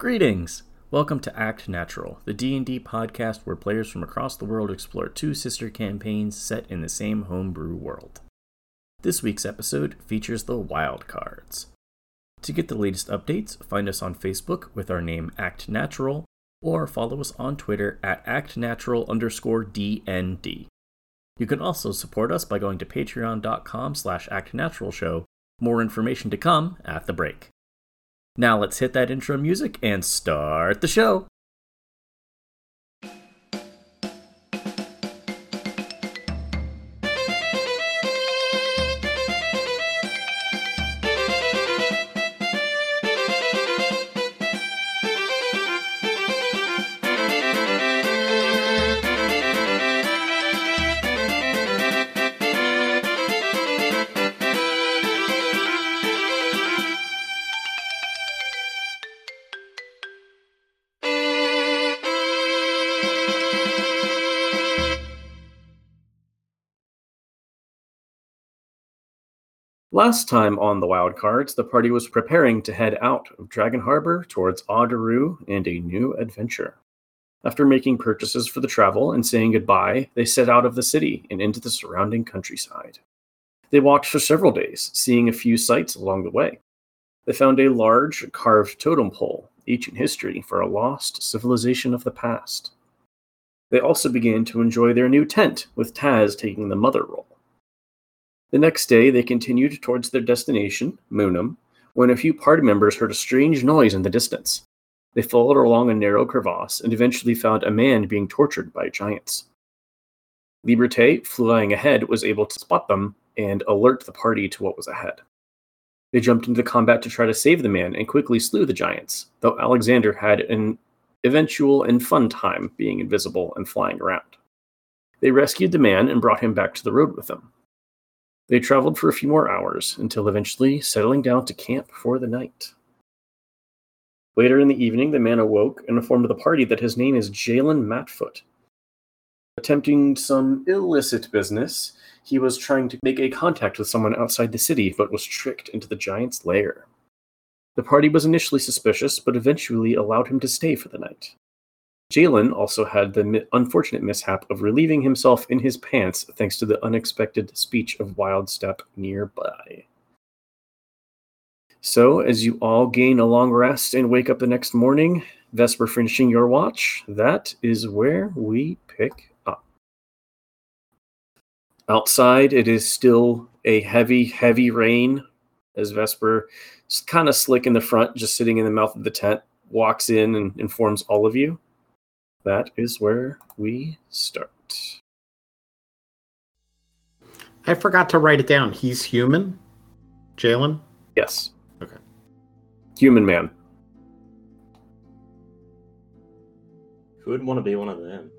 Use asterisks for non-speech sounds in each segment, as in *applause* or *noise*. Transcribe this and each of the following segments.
Greetings! Welcome to Act Natural, the D&D podcast where players from across the world explore two sister campaigns set in the same homebrew world. This week's episode features the wild cards. To get the latest updates, find us on Facebook with our name Act Natural, or follow us on Twitter at actnatural underscore DND. You can also support us by going to patreon.com slash actnaturalshow. More information to come at the break. Now let's hit that intro music and start the show. Last time on the Wild Cards, the party was preparing to head out of Dragon Harbor towards Augeru and a new adventure. After making purchases for the travel and saying goodbye, they set out of the city and into the surrounding countryside. They walked for several days, seeing a few sights along the way. They found a large carved totem pole, ancient history for a lost civilization of the past. They also began to enjoy their new tent, with Taz taking the mother role. The next day, they continued towards their destination, Moonum, when a few party members heard a strange noise in the distance. They followed along a narrow crevasse and eventually found a man being tortured by giants. Liberté, flying ahead, was able to spot them and alert the party to what was ahead. They jumped into combat to try to save the man and quickly slew the giants, though Alexander had an eventual and fun time being invisible and flying around. They rescued the man and brought him back to the road with them. They traveled for a few more hours until eventually settling down to camp for the night. Later in the evening, the man awoke and informed the party that his name is Jalen Matfoot. Attempting some illicit business, he was trying to make a contact with someone outside the city, but was tricked into the giant's lair. The party was initially suspicious, but eventually allowed him to stay for the night. Jalen also had the unfortunate mishap of relieving himself in his pants thanks to the unexpected speech of Wildstep nearby. So, as you all gain a long rest and wake up the next morning, Vesper finishing your watch, that is where we pick up. Outside, it is still a heavy, heavy rain as Vesper, kind of slick in the front, just sitting in the mouth of the tent, walks in and informs all of you that is where we start. I forgot to write it down. He's human? Jalen? Yes. Okay. Human man. Who would want to be one of them?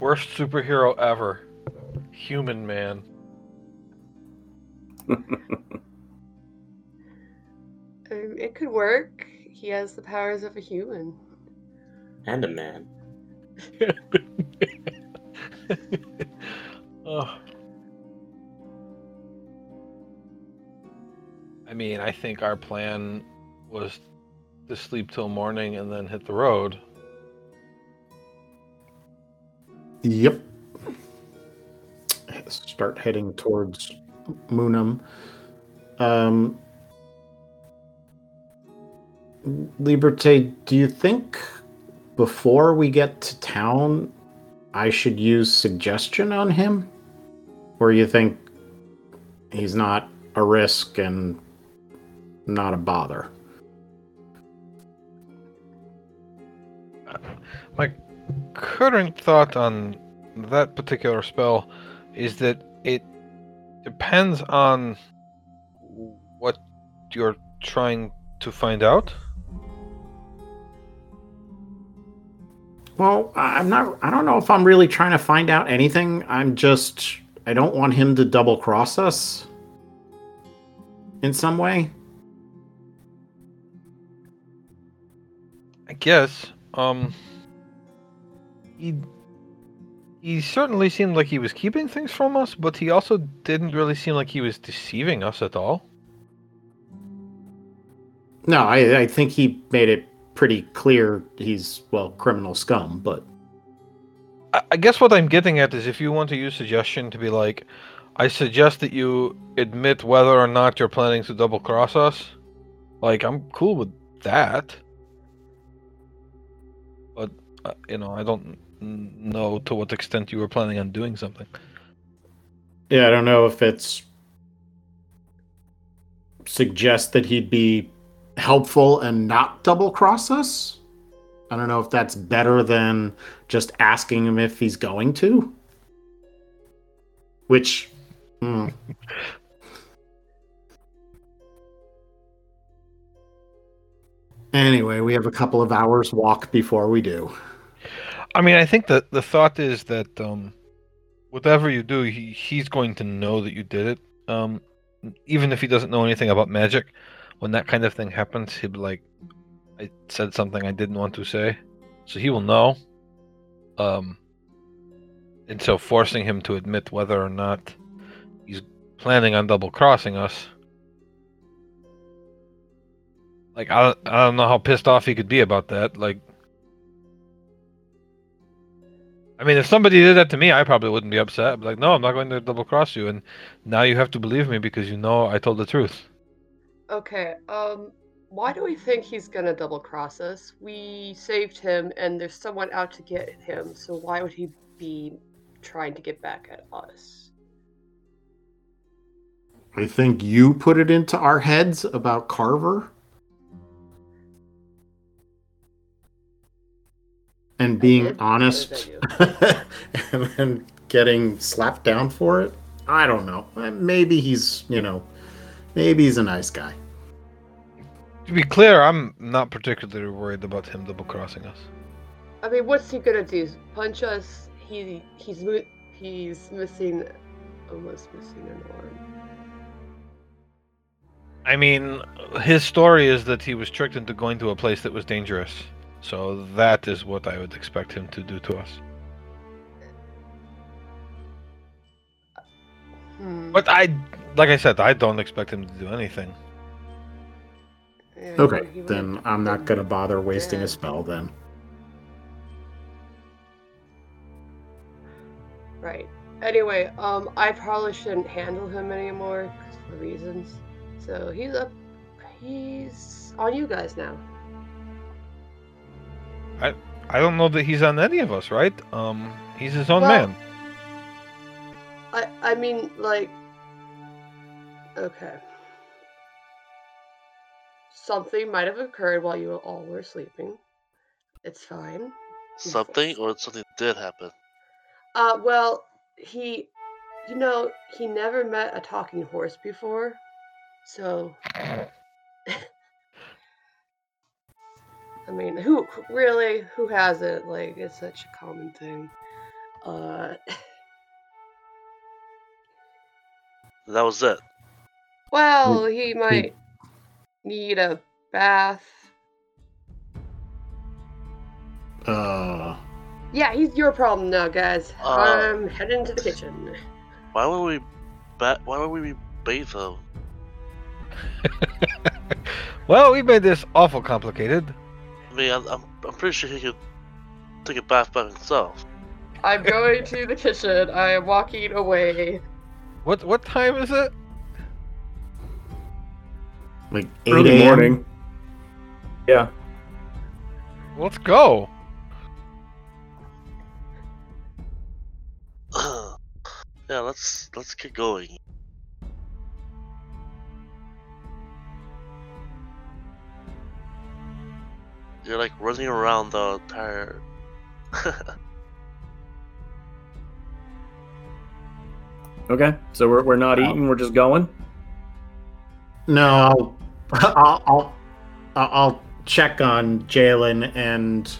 Worst superhero ever. Human man. *laughs* Um, it could work. He has the powers of a human. And a man. *laughs* oh. I mean, I think our plan was to sleep till morning and then hit the road. Yep. Start heading towards Moonum. Um, Liberté, do you think before we get to town, I should use suggestion on him? Or you think he's not a risk and not a bother? My current thought on that particular spell is that it depends on what you're trying to find out. Well, I'm not. I don't know if I'm really trying to find out anything. I'm just. I don't want him to double cross us in some way. I guess. Um. He. He certainly seemed like he was keeping things from us, but he also didn't really seem like he was deceiving us at all. No, I, I think he made it pretty clear he's well criminal scum, but I, guess what I'm getting at is if you want to use suggestion to be like, I suggest that you admit whether or not you're planning to double cross us. Like, I'm cool with that. But, uh, you know, I don't know to what extent you were planning on doing something. yeah, I don't know if it's suggest that he'd be helpful and not double cross us. I don't know if that's better than just asking him if he's going to. Which, hmm. Anyway, we have a couple of hours walk before we do. I mean, I think that the thought is that um, whatever you do, he, he's going to know that you did it. Um, even if he doesn't know anything about magic, when that kind of thing happens, he'll be like, "I said something I didn't want to say," so he will know. Um, and so forcing him to admit whether or not he's planning on double crossing us. Like I, I don't know how pissed off he could be about that. Like, I mean, if somebody did that to me, I probably wouldn't be upset. I'd be like, no, I'm not going to double cross you, and now you have to believe me because you know I told the truth. Okay, um, why do we think he's gonna double cross us? We saved him, and there's someone out to get him, so why would he be trying to get back at us? I think you put it into our heads about Carver. And being honest *laughs* and then getting slapped down for it. I don't know. Maybe he's, you know, maybe he's a nice guy. To be clear, I'm not particularly worried about him double crossing us. I mean, what's he gonna do? Punch us? He he's he's missing, almost missing an arm. I mean, his story is that he was tricked into going to a place that was dangerous. So that is what I would expect him to do to us. Hmm. But I, like I said, I don't expect him to do anything. Yeah, Okay, then I'm not going to bother wasting Yeah. a spell then. Right. Anyway, um, I probably shouldn't handle him anymore for reasons. So he's up. He's on you guys now. I I don't know that he's on any of us, right? Um, he's his own Well- man. I I mean like. Okay. Something might have occurred while you all were sleeping. It's fine. Something or something did happen. Uh, well, he, you know, he never met a talking horse before, so. *laughs* I mean, who who- really? Who has it? Like, it's such a common thing. Uh, *laughs* That was it. Well, he might need a bath. Uh, Yeah, he's your problem now, guys. Uh, I'm heading to the kitchen. Why would we bat? Why would we bathe though? *laughs* Well, we made this awful complicated. I mean, I'm, I'm, I'm pretty sure he could take a bath by himself. I'm going to the kitchen. I am walking away. What what time is it? Like 8 Early a.m. morning. Yeah. Let's go. *sighs* yeah, let's let's get going. You're like running around the entire. *laughs* Okay. So we're, we're not eating. We're just going. No, I'll, *laughs* I'll, I'll, I'll check on Jalen and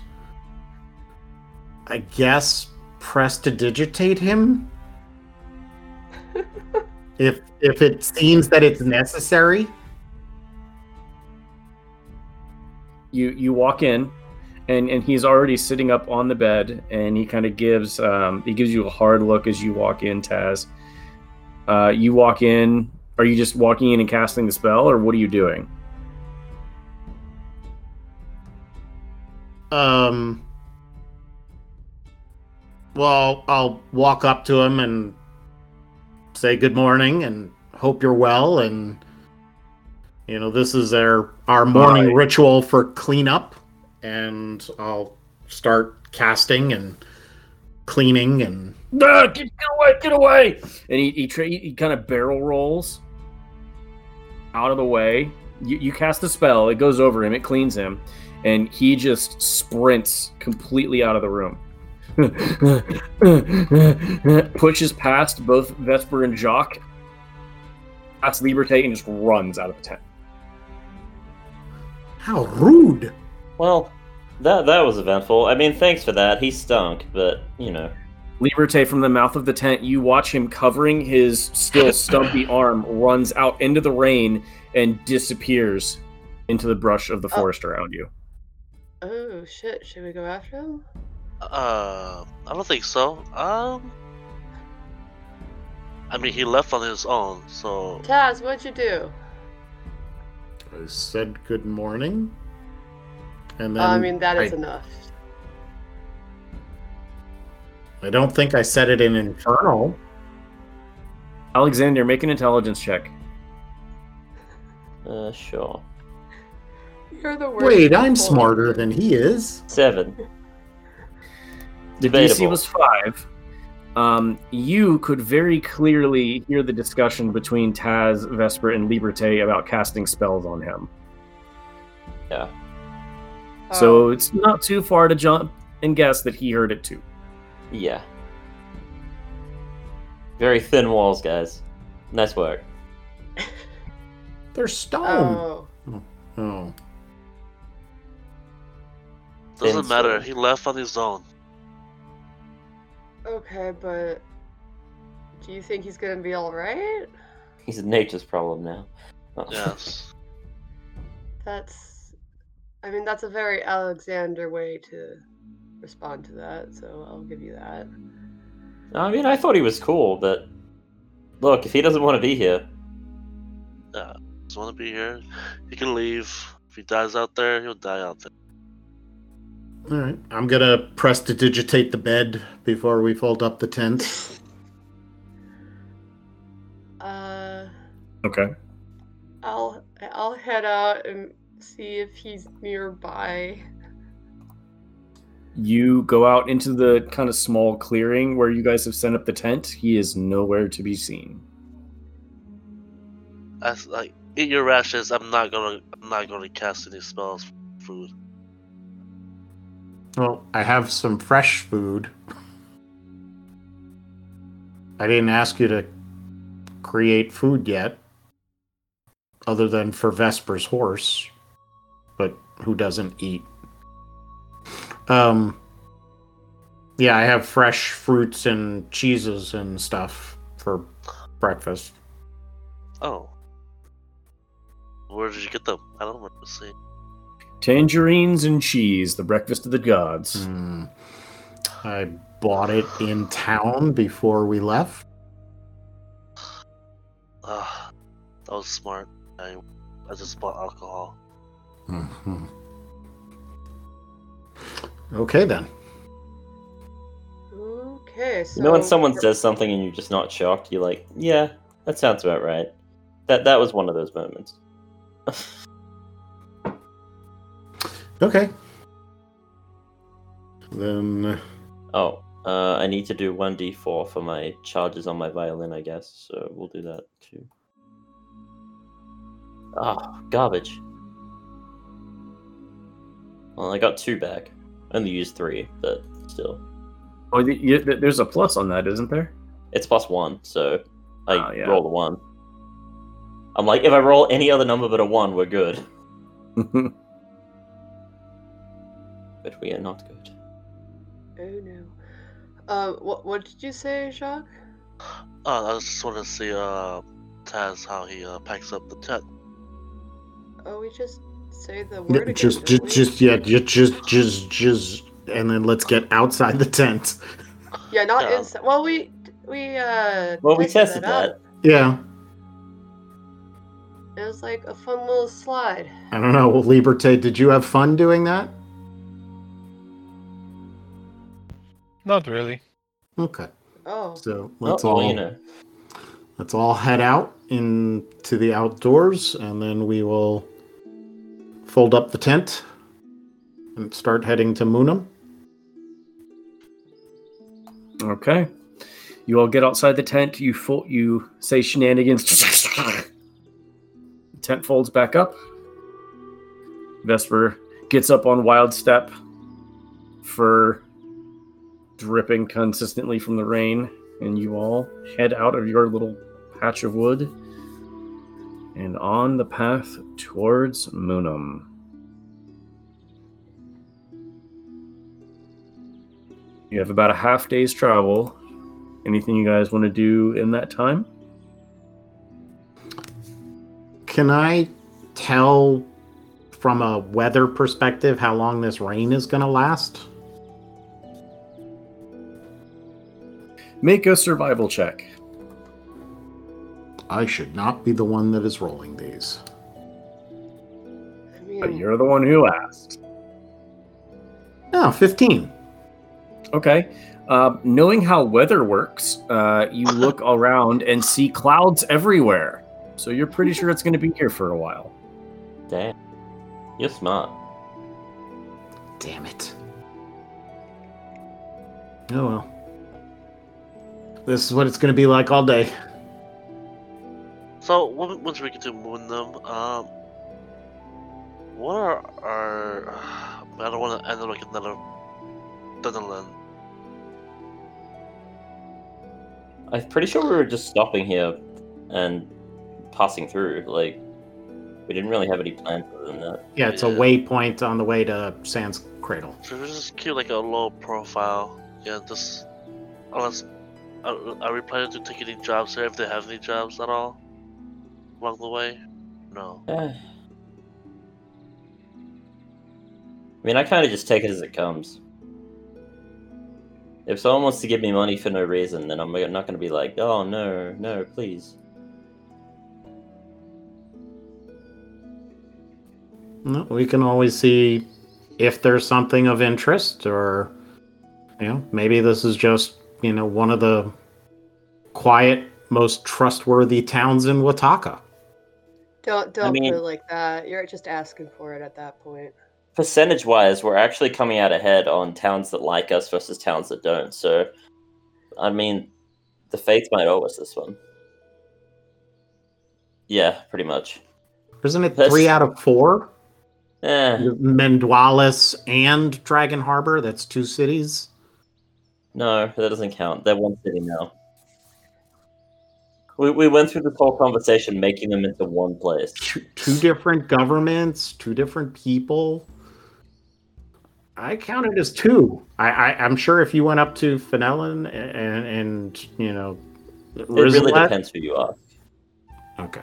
I guess prestidigitate him *laughs* if if it seems that it's necessary. You you walk in, and and he's already sitting up on the bed, and he kind of gives um he gives you a hard look as you walk in, Taz. Uh, you walk in. Are you just walking in and casting the spell, or what are you doing? Um. Well, I'll walk up to him and say good morning and hope you're well. And you know, this is our our morning Right. ritual for cleanup, and I'll start casting and cleaning and Ah, get, get away! Get away! And he he, tra- he kind of barrel rolls out of the way. You, you cast a spell. It goes over him. It cleans him, and he just sprints completely out of the room. *laughs* Pushes past both Vesper and Jacques, past Liberté, and just runs out of the tent. how rude. Well, that that was eventful. I mean, thanks for that. He stunk, but you know. Liberté from the mouth of the tent, you watch him covering his still stumpy *laughs* arm, runs out into the rain and disappears into the brush of the Oh. forest around you. Oh shit! Should we go after him? Uh, I don't think so. Um, I mean, he left on his own, so Taz, what'd you do? I said good morning, and then I mean, that is I, enough. I don't think I said it in infernal. Alexander, make an intelligence check. Uh, sure. You're the worst. Wait, I'm people. smarter than he is. Seven. The Debatable. DC was five. Um, you could very clearly hear the discussion between Taz, Vesper, and Liberté about casting spells on him. Yeah. So Oh, it's not too far to jump and guess that he heard it too. Yeah. Very thin walls, guys. Nice work. They're stone. oh, Oh. doesn't Thin matter. soul. He left on his own. okay, but do you think he's gonna be all right? He's a nature's problem now. Oh. Yes. *laughs* That's, I mean, that's a very Alexander way to respond to that. So I'll give you that. I mean, I thought he was cool, but look, if he doesn't want to be here, Just want to be here. He can leave. If he dies out there, he'll die out there. All right. I'm gonna prestidigitate the bed before we fold up the tent. *laughs* Uh, Okay. I'll I'll head out and see if he's nearby. You go out into the kind of small clearing where you guys have set up the tent. He is nowhere to be seen. As like eat your rations. I'm not gonna. I'm not gonna cast any spells. for Food. Well, I have some fresh food. I didn't ask you to create food yet, other than for Vesper's horse, but who doesn't eat? Um, yeah, I have fresh fruits and cheeses and stuff for breakfast. Oh. Where did you get them? I don't remember seeing. Tangerines and cheese, the breakfast of the gods. Hmm. I bought it in town before we left. *sighs* Ah, that was smart. I, I just bought alcohol. Mhm. Okay then. Okay, so you know when someone says something and you're just not shocked, you're like, yeah, that sounds about right. That that was one of those moments. *laughs* Okay. Then Oh, uh, I need to do one d4 for my charges on my violin, I guess. So we'll do that too. Ah, garbage. Well, I got two back. Only used three, but still, Oh, y- y- th- there's a plus on that, isn't there? it's plus one. So I Ah, yeah. roll a one. I'm like, if I roll any other number but a one, we're good. *laughs* But we are not good. Oh no. Uh, what what did you say, Jacques? Oh, I just want to see uh Taz how he uh, packs up the tent. Oh, we just say the word again. just, just, we? just, yeah, ju- just, just, just, and then let's get outside the tent. Yeah, not Yeah. inside. Well, we we uh. Well, we tested that. Yeah, It was like a fun little slide. I don't know, Liberté. Did you have fun doing that? Not really. Okay. Oh, So Oh, let's well, all you know. let's all head out into the outdoors, and then we will fold up the tent and start heading to Moonum. Okay. You all get outside the tent. You fo- you say shenanigans. tent folds back up. Vesper gets up on Wild Step, fur dripping consistently from the rain, and you all head out of your little patch of wood and on the path towards Moonum. You have about a half day's travel. Anything you guys want to do in that time? Can I tell from a weather perspective how long this rain is going to last? Make a survival check. I should not be the one that is rolling these. I mean, But you're the one who asked. Oh, 15. Okay. Um, knowing how weather works, uh, you look around and see clouds everywhere. So you're pretty sure it's going to be here for a while. Damn. You're smart. Damn it. Oh well. This is what it's going to be like all day. So once we get to Moonum, um, what are our? *sighs* I don't want to end up like another Dunderland. I'm pretty sure we were just stopping here and passing through. Like, we didn't really have any plans other than that. Yeah, it's a waypoint on the way to Sans Cradle. So we just keep like a low profile. Yeah, just unless are, are we planning to take any jobs here if they have any jobs at all along the way? No. *sighs* I mean, I kind of just take it as it comes. If someone wants to give me money for no reason, then I'm not going to be like, oh, no, no, please. No, We can always see if there's something of interest, or you know, maybe this is just you know one of the quiet, most trustworthy towns in Wataka. Don't don't mean- put it like that. You're just asking for it at that point. Percentage wise, we're actually coming out ahead on towns that like us versus towns that don't. So, I mean, the fates might owe us this one. Yeah, pretty much. Isn't it That's- three out of four? Eh, Mendualis and Dragon Harbor. That's two cities. no, that doesn't count. They're one city now. We, we went through this whole conversation making them into one place. Two, two different governments, two different people. I count it as two. I, I I'm sure if you went up to Fenelon and and you know, It really depends who you are. Okay.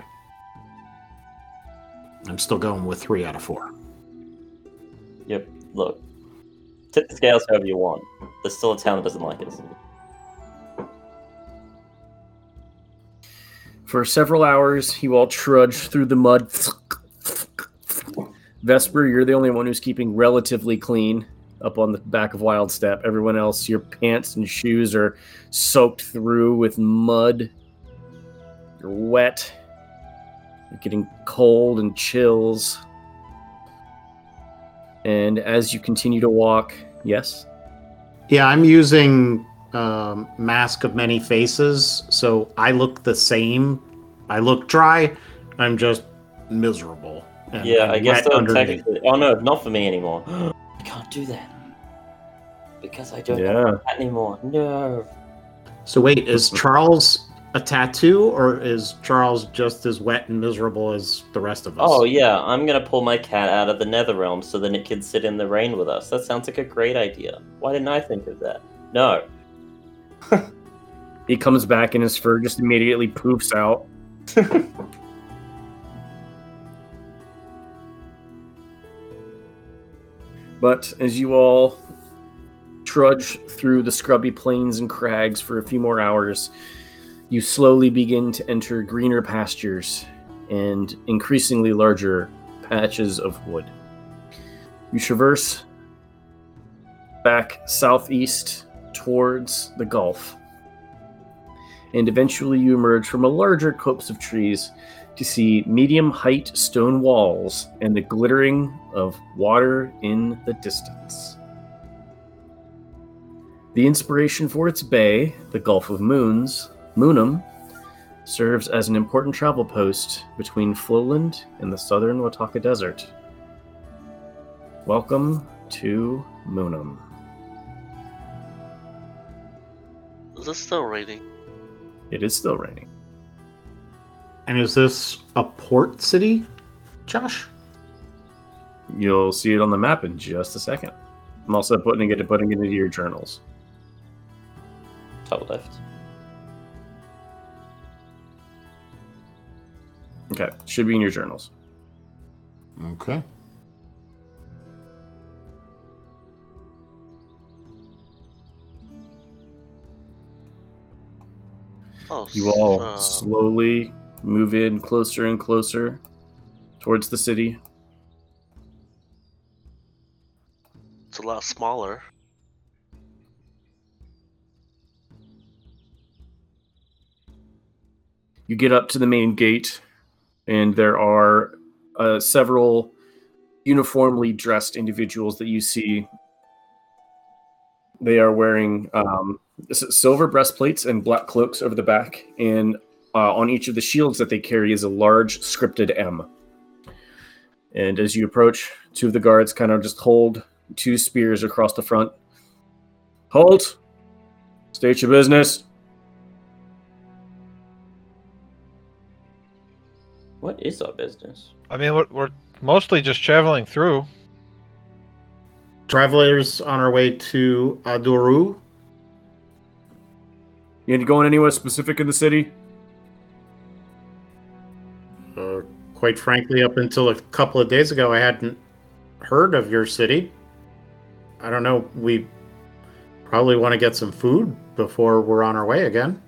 I'm still going with three out of four. Yep. Look, tip the scales however you want. There's still a town that doesn't like us. For several hours, you all trudge through the mud. Vesper, you're the only one who's keeping relatively clean up on the back of Wild Step. Everyone else, your pants and shoes are soaked through with mud. You're wet. You're getting cold and chills. And as you continue to walk, yes? Yeah, I'm using um, Mask of Many Faces, so I look the same. I look dry. I'm just miserable. and- Yeah, I guess underneath. technically. Oh no, not for me anymore. *gasps* I can't do that because I don't Yeah. have that anymore. No. So wait, is Charles a tattoo, or is Charles just as wet and miserable as the rest of us? Oh yeah, I'm gonna pull my cat out of the nether realm so then it can sit in the rain with us. That sounds like a great idea. Why didn't I think of that? No. He comes back and his fur just immediately poofs out. *laughs* But as you all trudge through the scrubby plains and crags for a few more hours, you slowly begin to enter greener pastures and increasingly larger patches of wood. You traverse back southeast towards the gulf. And eventually you emerge from a larger copse of trees to see medium height stone walls and the glittering of water in the distance. The inspiration for its bay, the Gulf of Moons, Moonum, serves as an important travel post between Flowland and the southern Wataka Desert. Welcome to Moonum. Is it still raining? It is still raining. And is this a port city, Josh? You'll see it on the map in just a second. I'm also putting it putting it into your journals. Top left. Okay, should be in your journals. Okay. Oh, You all uh, slowly move in closer and closer towards the city. it's a lot smaller. You get up to the main gate, and there are uh, several uniformly dressed individuals that you see. They are wearing um, silver breastplates and black cloaks over the back, and uh, on each of the shields that they carry is a large scripted M. And as you approach, two of the guards kind of just hold two spears across the front. Halt! State your business. What is our business? I mean, we're, we're mostly just traveling through. Travelers on our way to Aduru. You ain't going anywhere specific in the city? Uh, quite frankly, up until a couple of days ago, I hadn't heard of your city. I don't know. We probably want to get some food before we're on our way again.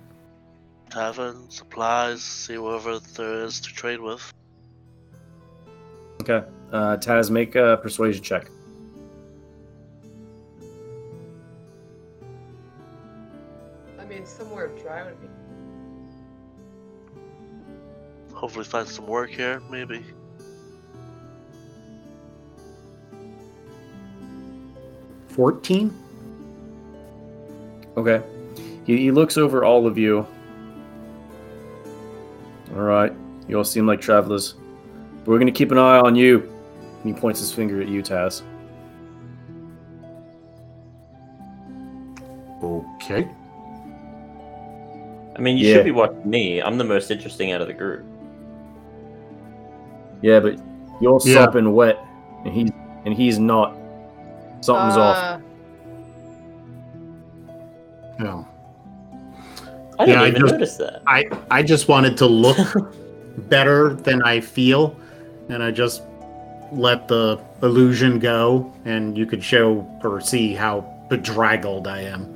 Tavern, supplies, see whatever there is to trade with. Okay. Uh, Taz, make a persuasion check. I somewhere dry would be. Hopefully find some work here, maybe. Fourteen. Okay. He, he looks over all of you. All right. You all seem like travelers. But We're going to keep an eye on you. And he points his finger at you, Taz. Okay. I mean, you Yeah. should be watching me. I'm the most interesting out of the group. Yeah, but you're all Yeah. sopping wet, and he's and he's not. Something's off. Uh, Yeah. I didn't Yeah, I even just- notice that. I I just wanted to look *laughs* better than I feel, and I just let the illusion go, and you could show or see how bedraggled I am.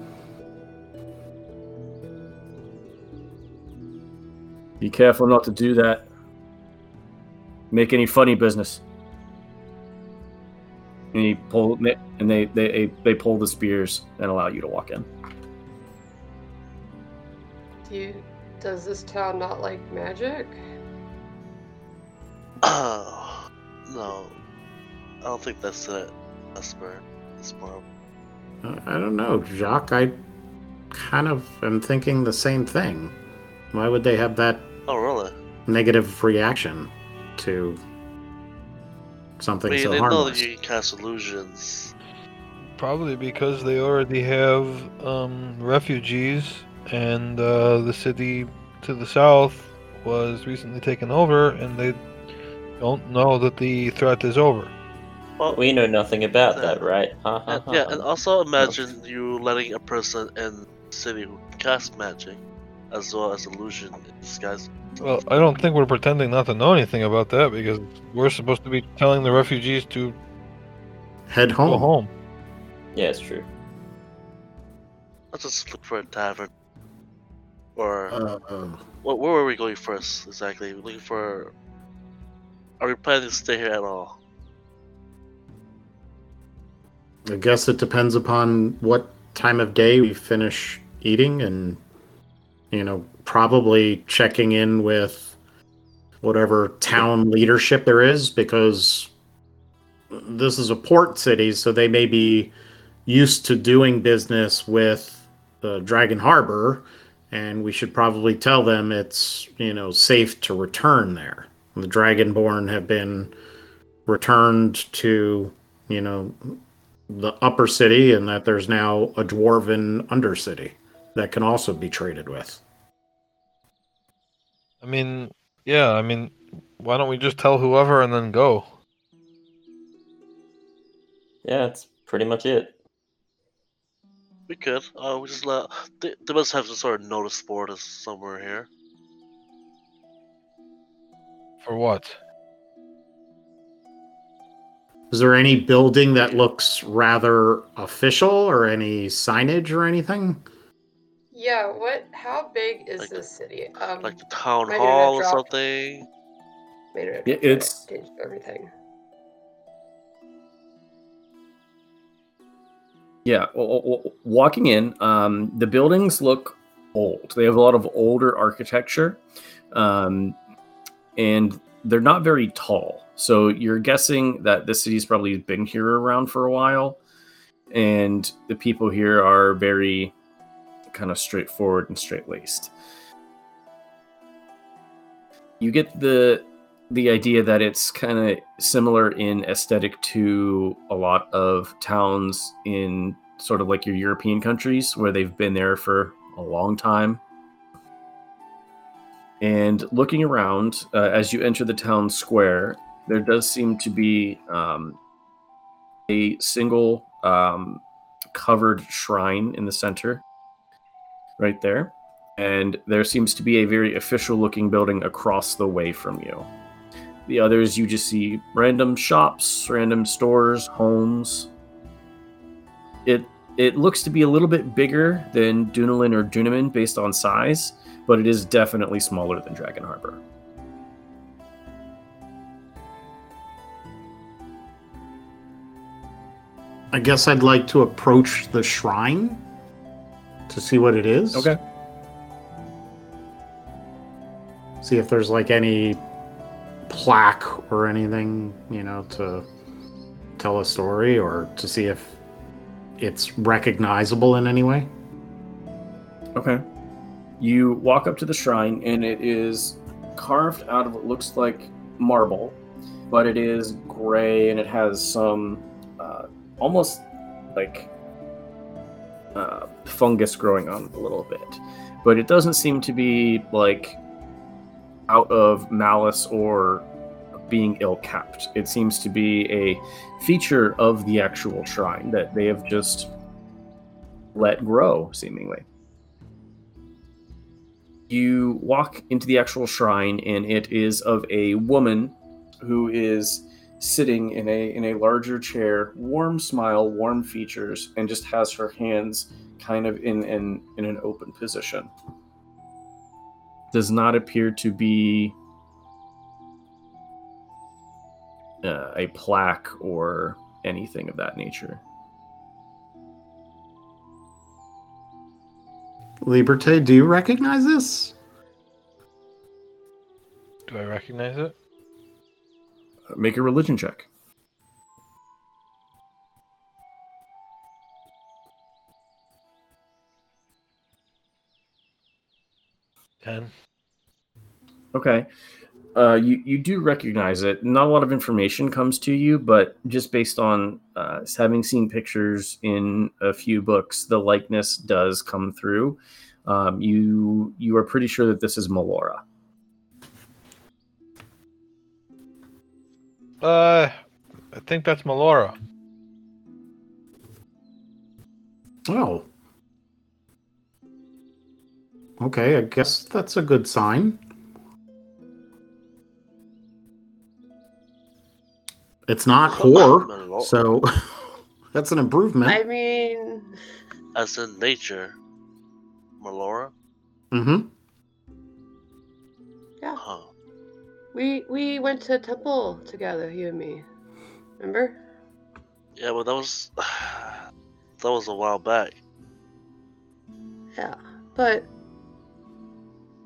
Be careful not to do that. Make any funny business. And he pull and they they they pull the spears and allow you to walk in. do you, does this town not like magic? Oh, *clears throat* no. I don't think that's it. That's more. That's more. I don't know, Jacques. I kind of am thinking the same thing. Why would they have that Oh, really? negative reaction to I something mean, so they know that you can cast illusions. Probably because they already have um, refugees, and uh, the city to the south was recently taken over, and they don't know that the threat is over. Well, We know nothing about Yeah. that, right? Ha, ha, and, yeah, and also imagine you letting a person in the city who can cast magic, as well as illusion disguise. Well, I don't think we're pretending not to know anything about that because we're supposed to be telling the refugees to Head home. go home. home. Yeah, it's true. Let's just look for a tavern. Or Uh, wh- where were we going first exactly? We're looking for. Are we planning to stay here at all? I guess it depends upon what time of day we finish eating and you know probably checking in with whatever town leadership there is because this is a port city so they may be used to doing business with Dragon Harbor and we should probably tell them it's you know safe to return there. The dragonborn have been returned to you know the upper city and that there's now a dwarven undercity that can also be traded with I mean, yeah, I mean, why don't we just tell whoever and then go? Yeah, that's pretty much it. We could. Uh, we just let. They, they must have some sort of notice board us somewhere here. For what? is there any building that looks rather official or any signage or anything Yeah, what? How big is Like- this city? Um, Like the town my internet hall or something. my internet Yeah, dropped, so I it's- changed everything. Yeah, w- w- walking in, um, the buildings look old. They have a lot of older architecture, um, and they're not very tall. So you're guessing that the city's probably been here around for a while, and the people here are very kind of straightforward and straight laced. You get the the idea that it's kind of similar in aesthetic to a lot of towns in sort of like your European countries where they've been there for a long time. And looking around uh, as you enter the town square, there does seem to be um, a single um, covered shrine in the center, right there. And there seems to be a very official looking building across the way from you. The others, you just see random shops, random stores, homes. It it looks to be a little bit bigger than Dunalin or Dunaman based on size, but it is definitely smaller than Dragon Harbor. i guess i'd like to approach the shrine to see what it is Okay. see if there's like any plaque or anything, you know, to tell a story or to see if it's recognizable in any way. Okay. You walk up to the shrine, and it is carved out of what looks like marble, but it is gray and it has some uh, almost like uh, fungus growing on a little bit. But it doesn't seem to be like out of malice or being ill kept. It seems to be a feature of the actual shrine that they have just let grow, seemingly you walk into the actual shrine and it is of a woman who is sitting in a in a larger chair warm smile warm features and just has her hands kind of in in in an open position does not appear to be uh, a plaque or anything of that nature Liberté, do you recognize this? Do I recognize it? Make a religion check Ten. Okay. Uh, you you do recognize it. Not a lot of information comes to you, but just based on uh, having seen pictures in a few books, the likeness does come through. Um, you you are pretty sure that this is Melora. Uh, I think that's Melora. Oh. Okay, I guess that's a good sign. It's not whore, so *laughs* that's an improvement. I mean, As in nature. Melora? Mm-hmm. yeah, Huh. We we went to temple together, you and me. Remember? Yeah, but that was *sighs* that was a while back. Yeah, but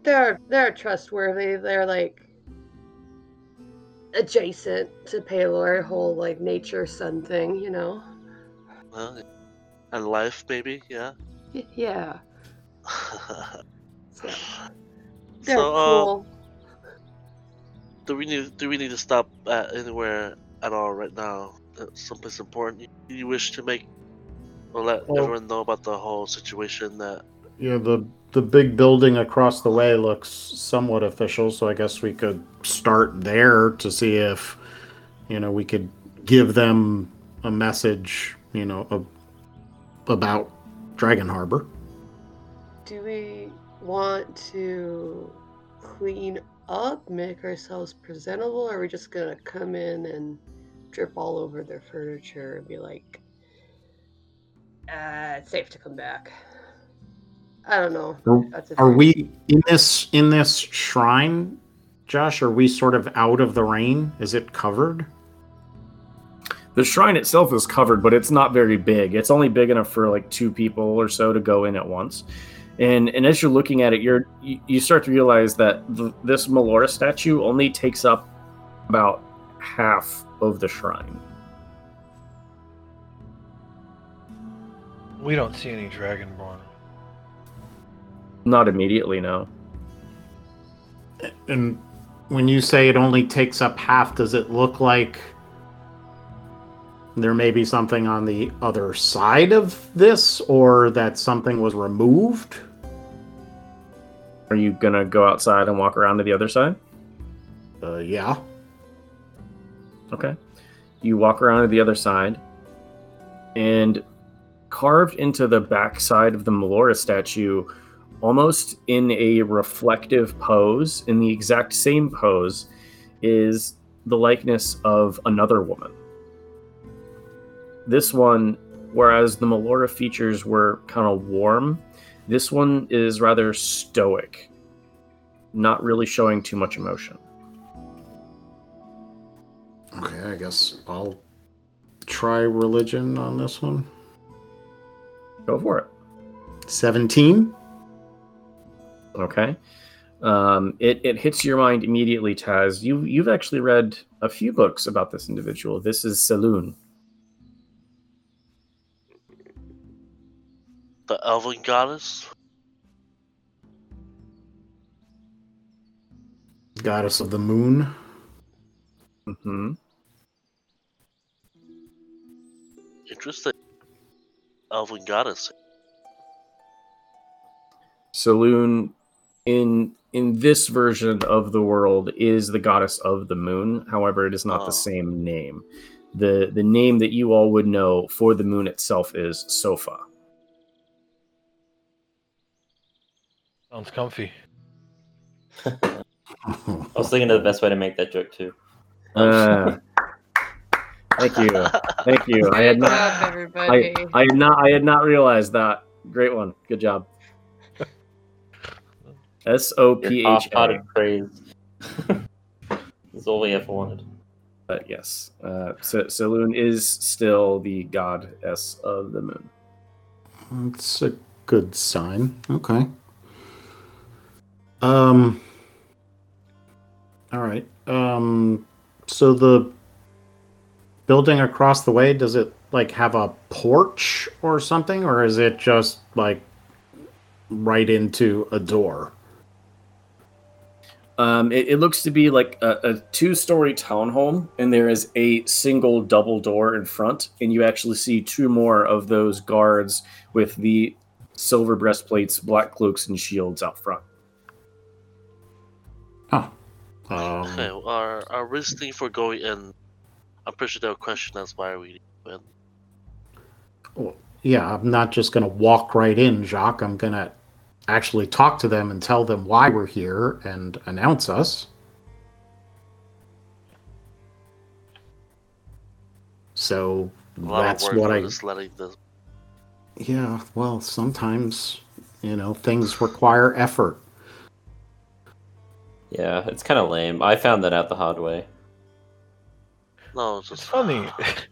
they're they're trustworthy. They're like adjacent to Pelor, whole like nature sun thing, you know. Well, and life, maybe, yeah. Y- yeah, *laughs* so they're so, uh, cool. Do we need do we need to stop at anywhere at all right now? Uh, Someplace important you, you wish to make or let Well- everyone know about the whole situation that Yeah, the the big building across the way looks somewhat official, so I guess we could start there to see if you know we could give them a message, you know, ab- about Dragon Harbor. Do we want to clean up, make ourselves presentable, or are we just gonna come in and drip all over their furniture and be like, uh, it's safe to come back? I don't know. Are, That's are we in this in this shrine, Josh? Are we sort of out of the rain? Is it covered? The shrine itself is covered, but it's not very big. It's only big enough for like two people or so to go in at once. And and as you're looking at it, you're you, you start to realize that th- this Melora statue only takes up about half of the shrine. We don't see any dragonborn. Not immediately, no. And when you say it only takes up half, does it look like there may be something on the other side of this, or that something was removed? Are you gonna go outside and walk around to the other side? Uh, yeah. Okay. You walk around to the other side, and carved into the backside of the Melora statue, almost in a reflective pose, in the exact same pose, is the likeness of another woman. This one, whereas the Melora features were kind of warm, this one is rather stoic, not really showing too much emotion. Okay, I guess I'll try religion on this one. Go for it. 17? Okay. Um, it, it hits your mind immediately, Taz. You you've actually read a few books about this individual. This is Saloon. The elven goddess. Goddess of the moon. hmm Interesting. Elven goddess. Saloon, in in this version of the world, is the goddess of the moon. However, it is not Oh. the same name. the The name that you all would know for the moon itself is Sofa. Sounds comfy. I was thinking of the best way to make that joke too. Uh, thank you, thank you. I had not. job, everybody. I, I had not I had not realized that. Great one. Good job. S O P Your H A. half-hearted praise. That's all we ever wanted. But yes, uh, Sa- Saloon is still the goddess of the moon. That's a good sign. Okay. Um. All right. Um. So the building across the way does it like have a porch or something, or is it just like right into a door? Um, it, it looks to be like a, a two-story townhome, and there is a single double door in front, and you actually see two more of those guards with the silver breastplates, black cloaks, and shields out front. Oh. Okay, Um, our our reasoning for going in. I'm pretty sure they'll question us why are we went. yeah, I'm not just gonna walk right in, Jacques. I'm gonna actually talk to them and tell them why we're here and announce us. So A that's what I. just letting the Yeah, well, sometimes you know things require effort. Yeah, it's kind of lame. I found that out the hard way. no, it's just It's funny.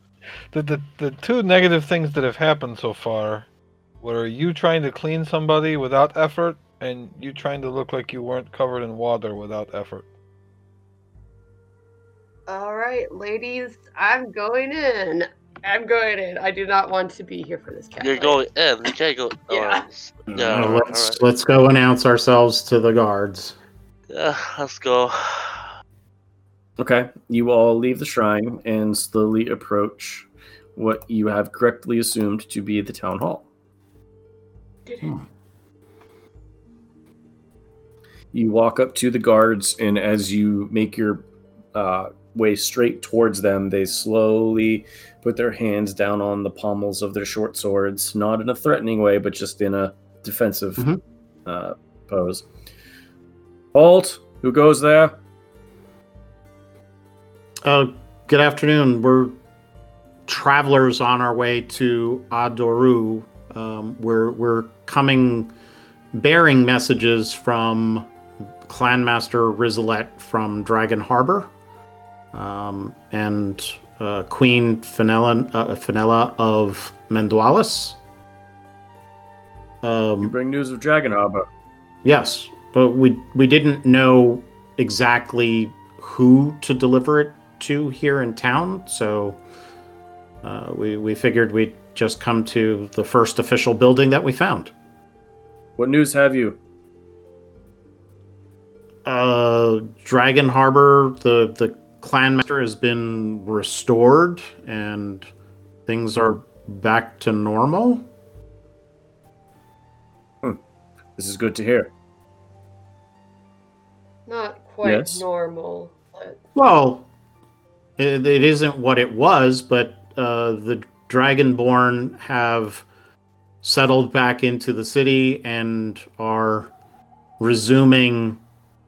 *laughs* the, the the two negative things that have happened so far Were you trying to clean somebody without effort, and you trying to look like you weren't covered in water without effort? All right, ladies, I'm going in. I'm going in. I do not want to be here for this cat. You're fight. going in. You can't go. *laughs* Yeah. Yeah. Yeah. alright, let's alright. let's go announce ourselves to the guards. Yeah. Let's go. Okay, you all leave the shrine and slowly approach what you have correctly assumed to be the town hall. You walk up to the guards, and as you make your uh, way straight towards them, they slowly put their hands down on the pommels of their short swords, not in a threatening way, but just in a defensive Mhm. uh, pose. Halt! Who goes there? Uh, good afternoon. We're travelers on our way to Adoru. Um, we're we're coming bearing messages from Clanmaster Rizolet from Dragon Harbor, um, and uh, Queen Fenella, uh, Fenella of Mendualis. You Um, bring news of Dragon Harbor. Yes, but we we didn't know exactly who to deliver it to here in town, so uh, we we figured we'd just come to the first official building that we found. What news have you? Uh, Dragon Harbor, the the clan master has been restored, and things are back to normal. This is good to hear. Not quite Yes. normal, but Well, it, it isn't what it was, but uh, the Dragonborn have settled back into the city and are resuming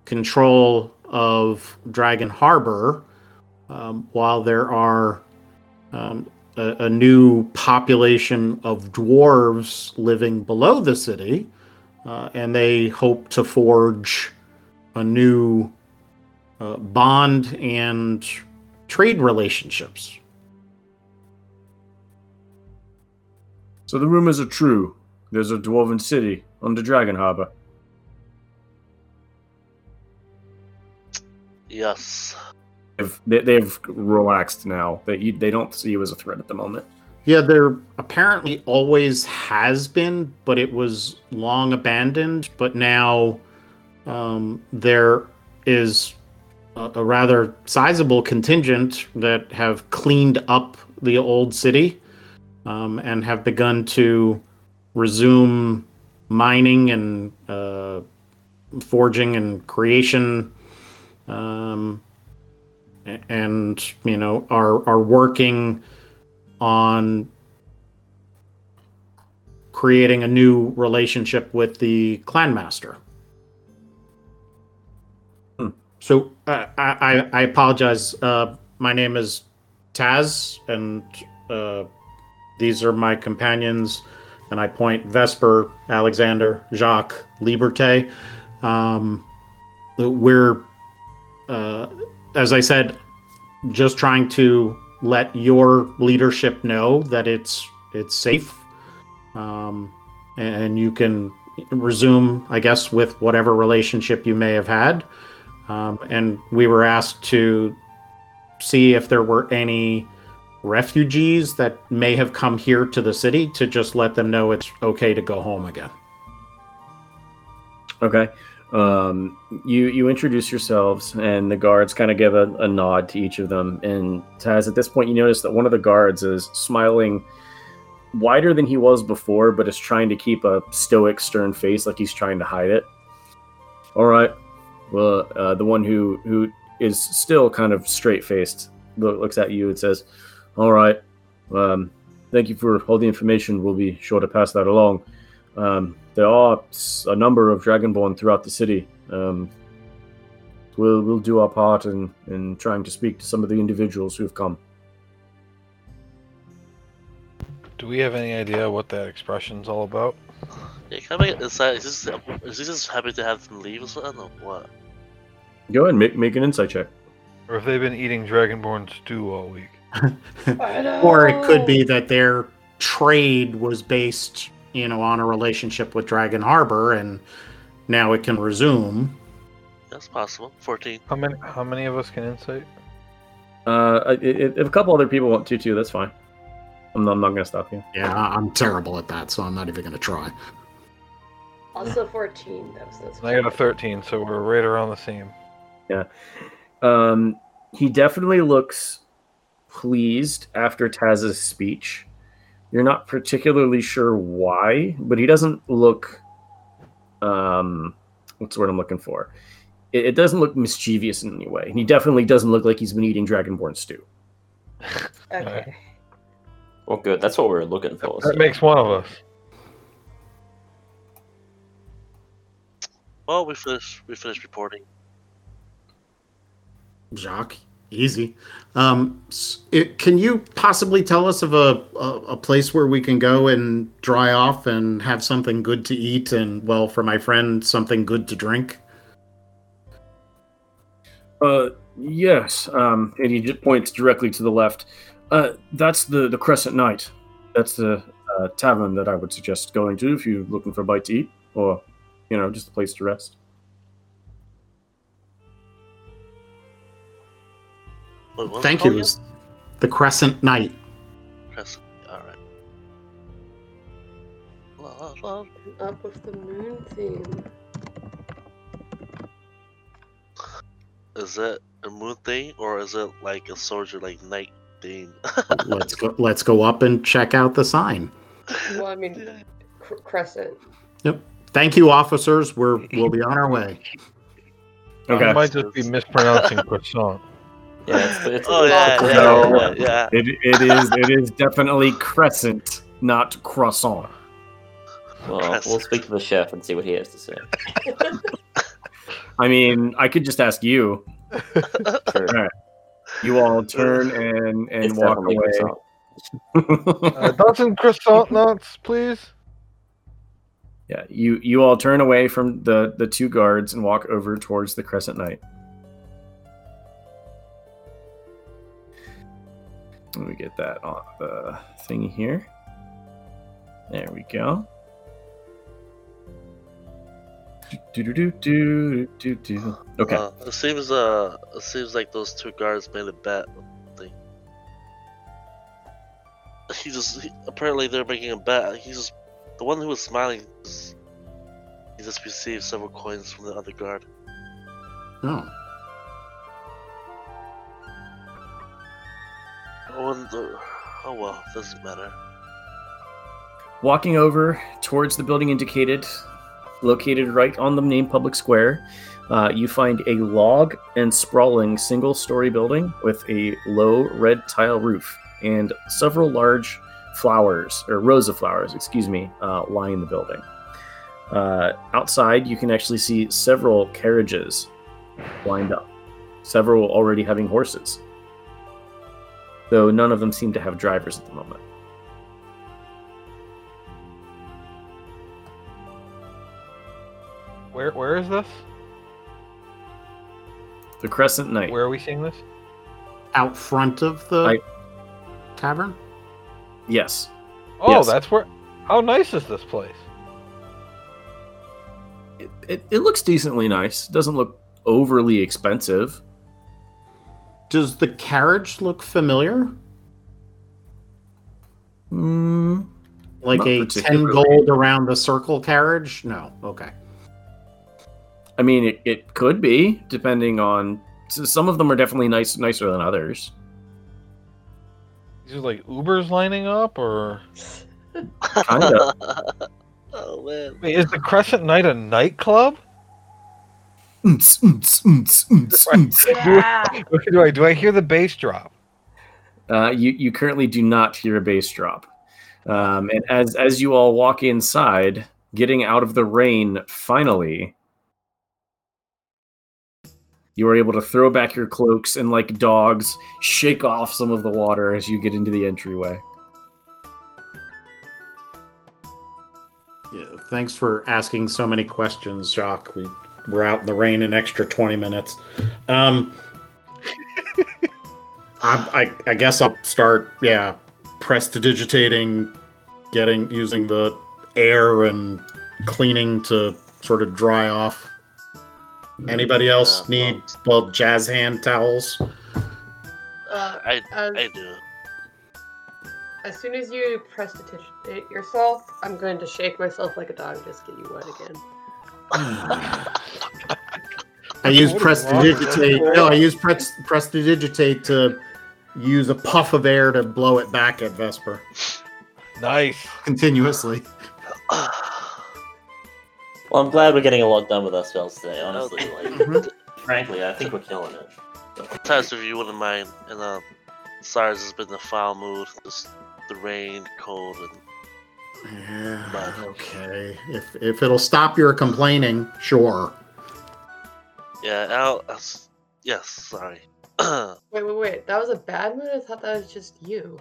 control of Dragon Harbor, um, while there are um, a, a new population of dwarves living below the city, uh, and they hope to forge a new uh, bond and trade relationships. So the rumors are true. There's a dwarven city under Dragon Harbor. Yes. They've, they, they've relaxed now. They you, they don't see you as a threat at the moment. Yeah, there apparently always has been, but it was long abandoned. But now um, there is a, a rather sizable contingent that have cleaned up the old city um, and have begun to resume mining and uh, forging and creation. Um, and you know are are working on creating a new relationship with the clan master. So uh, I, I apologize. Uh, my name is Taz, and uh, these are my companions. And I point Vesper, Alexander, Jacques, Liberté. Um, we're, uh, as I said, just trying to let your leadership know that it's it's safe, um, and you can resume, I guess, with whatever relationship you may have had. Um, and we were asked to see if there were any refugees that may have come here to the city to just let them know it's okay to go home again. Okay. Um, you you introduce yourselves, and the guards kind of give a, a nod to each of them. And Taz, at this point, you notice that one of the guards is smiling wider than he was before, but is trying to keep a stoic, stern face, like he's trying to hide it. All right. Well, uh, the one who who is still kind of straight faced looks at you and says, "All right. Um, thank you for all the information. We'll be sure to pass that along." Um, there are a number of Dragonborn throughout the city. Um, we'll we'll do our part in, in trying to speak to some of the individuals who've come. Do we have any idea what that expression's all about? Yeah, can I make it inside? Is this, is he just happy to have them leave or something, or what? Go ahead and make, make an insight check. Or if they've been eating Dragonborn stew all week? Or it could be that their trade was based you know, on a relationship with Dragon Harbor, and now it can resume. That's possible. 14. How many? How many of us can insight? Uh, i- i- if a couple other people want to too, that's fine. I'm not, I'm not going to stop you. Yeah, I- I'm terrible at that, so I'm not even going to try. Also 14. That was, that's I got a 13, so we're right around the same. Um, he definitely looks pleased after Taz's speech. You're not particularly sure why, but he doesn't look. Um, what's the word I'm looking for? It, it doesn't look mischievous in any way. And He definitely doesn't look like he's been eating dragonborn stew. *laughs* Okay. Well, good. That's what we were looking for. That so- makes one of us. Well, we finished. We finished reporting. Jacques, easy. Um, it, can you possibly tell us of a, a a place where we can go and dry off and have something good to eat and, well, for my friend, something good to drink? Uh, yes. Um, and he points directly to the left. Uh, that's the the Crescent Knight. That's the uh, tavern that I would suggest going to if you're looking for a bite to eat, or you know, just a place to rest. What Thank you. again? It's The Crescent Knight. Press. All right. La, la. Up with the moon theme. Is it a moon thing or is it like a soldier like night theme? *laughs* let's go. Let's go up and check out the sign. Well, I mean, cr- crescent. Yep. Thank you, officers. We're we'll be on our way. Okay. I might just be mispronouncing *laughs* croissant. Yeah, it's, it's, oh yeah, yeah, No. yeah, yeah. It, it is it is definitely crescent, not croissant. Well, we'll speak to the chef and see what he has to say. *laughs* I mean, I could just ask you. Sure. You all turn and and It's walk definitely away. croissant. A *laughs* uh, dozen croissant nuts, please. yeah, you you all turn away from the the two guards and walk over towards the Crescent Knight. Let me get that on the thingy here. There we go. Do do do do do do. Okay. Uh, it seems uh, it seems like those two guards made a bet. Thing. He just he, apparently they're making a bet. He's just the one who was smiling. Just, he just received several coins from the other guard. Oh, Oh, well, doesn't matter. Walking over towards the building indicated, located right on the main public square, uh, you find a log and sprawling single story building with a low red tile roof and several large flowers, or rows of flowers, excuse me, uh, line the building. Uh, outside, you can actually see several carriages lined up, several already having horses, though none of them seem to have drivers at the moment. Where where is this? The Crescent Knight. Where are we seeing this? out front of the I- tavern. Yes. Oh, Yes. that's where. How nice is this place? It, it, it looks decently nice. Doesn't look overly expensive. Does the carriage look familiar? Mm, Like a ten gold around the circle carriage? No. Okay. I mean, it, it could be, depending on. so Some of them are definitely nice, nicer than others. These are like Ubers lining up, or Kinda. *laughs* oh man. Wait, is the Crescent Night a nightclub? Yeah. *laughs* Okay, do I do I hear the bass drop? Uh, you you currently do not hear a bass drop, um, and as as you all walk inside, getting out of the rain, finally, you are able to throw back your cloaks and, like dogs, shake off some of the water as you get into the entryway. Yeah, thanks for asking so many questions, Jacques. We we're out in the rain an extra twenty minutes. Um, *laughs* I, I I guess I'll start. Yeah, prestidigitating, getting using the air and cleaning to sort of dry off. Anybody else Yeah, need well jazz hand towels? Uh, I as, I do. as soon as you prestidigitate yourself, I'm going to shake myself like a dog just get you wet again. I use What is wrong with prestidigitate. No, I use pres- prestidigitate to use a puff of air to blow it back at Vesper Nice. continuously. Well, I'm glad we're getting a lot done with our spells today. Honestly, like, Mhm. frankly, I think we're killing it. Taz, if you wouldn't mind, and uh, Cyrus has been in a foul mood. Just the rain, cold, and Yeah, okay. If if it'll stop your complaining, sure. yeah, Al. uh, s- yes, sorry. *clears throat* Wait, wait, wait. That was a bad mood? I thought that was just you.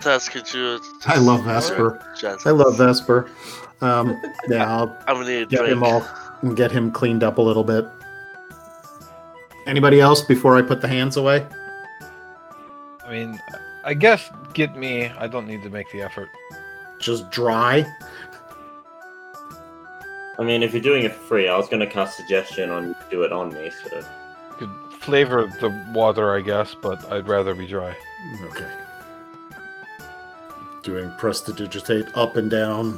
Taz, could you? I love Vesper. *laughs* I love Vesper. Um, *laughs* yeah, I'll I'm gonna need a get drink. him all and get him cleaned up a little bit. Anybody else before I put the hands away? I mean, I guess get me. I don't need to make the effort. Just dry. I mean, if you're doing it for free, I was going to cast suggestion on you to do it on me. So You could flavor the water, I guess, but I'd rather be dry. Okay. Doing prestidigitate up and down,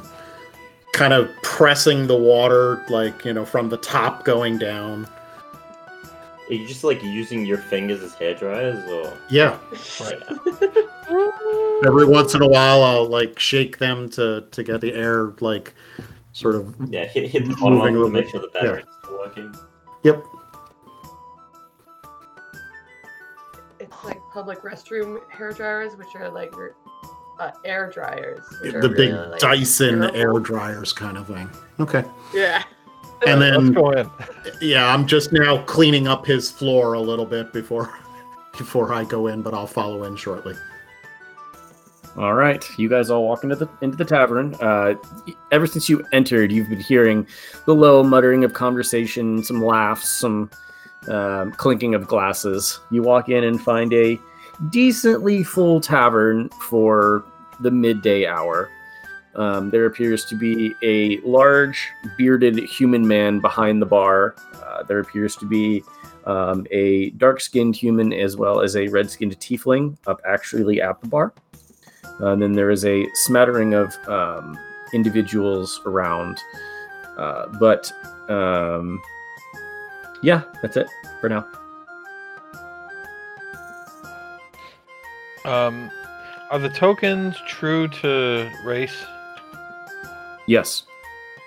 kind of pressing the water like you know from the top going down. Are you just like using your fingers as hair dryers, or Yeah. Right. *laughs* Every once in a while, I'll like shake them to to get the air like sort of. yeah, hit, hit the bottom Moving a to make sure the battery's still working. Yep. It's like public restroom hair dryers, which are like uh, air dryers. which are The big really, like, Dyson durable. air dryers kind of thing. Okay. Yeah. And Let's then go in. yeah, I'm just now cleaning up his floor a little bit before *laughs* before I go in, but I'll follow in shortly. All right, you guys all walk into the into the tavern. Uh, ever since you entered, you've been hearing the low muttering of conversation, some laughs, some um, clinking of glasses. You walk in and find a decently full tavern for the midday hour. Um, there appears to be a large, bearded human man behind the bar. Uh, there appears to be um, a dark-skinned human as well as a red-skinned tiefling up actually at the bar. Uh, and then there is a smattering of um, individuals around. Uh, but um, yeah, that's it for now. Um, are the tokens true to race? Yes.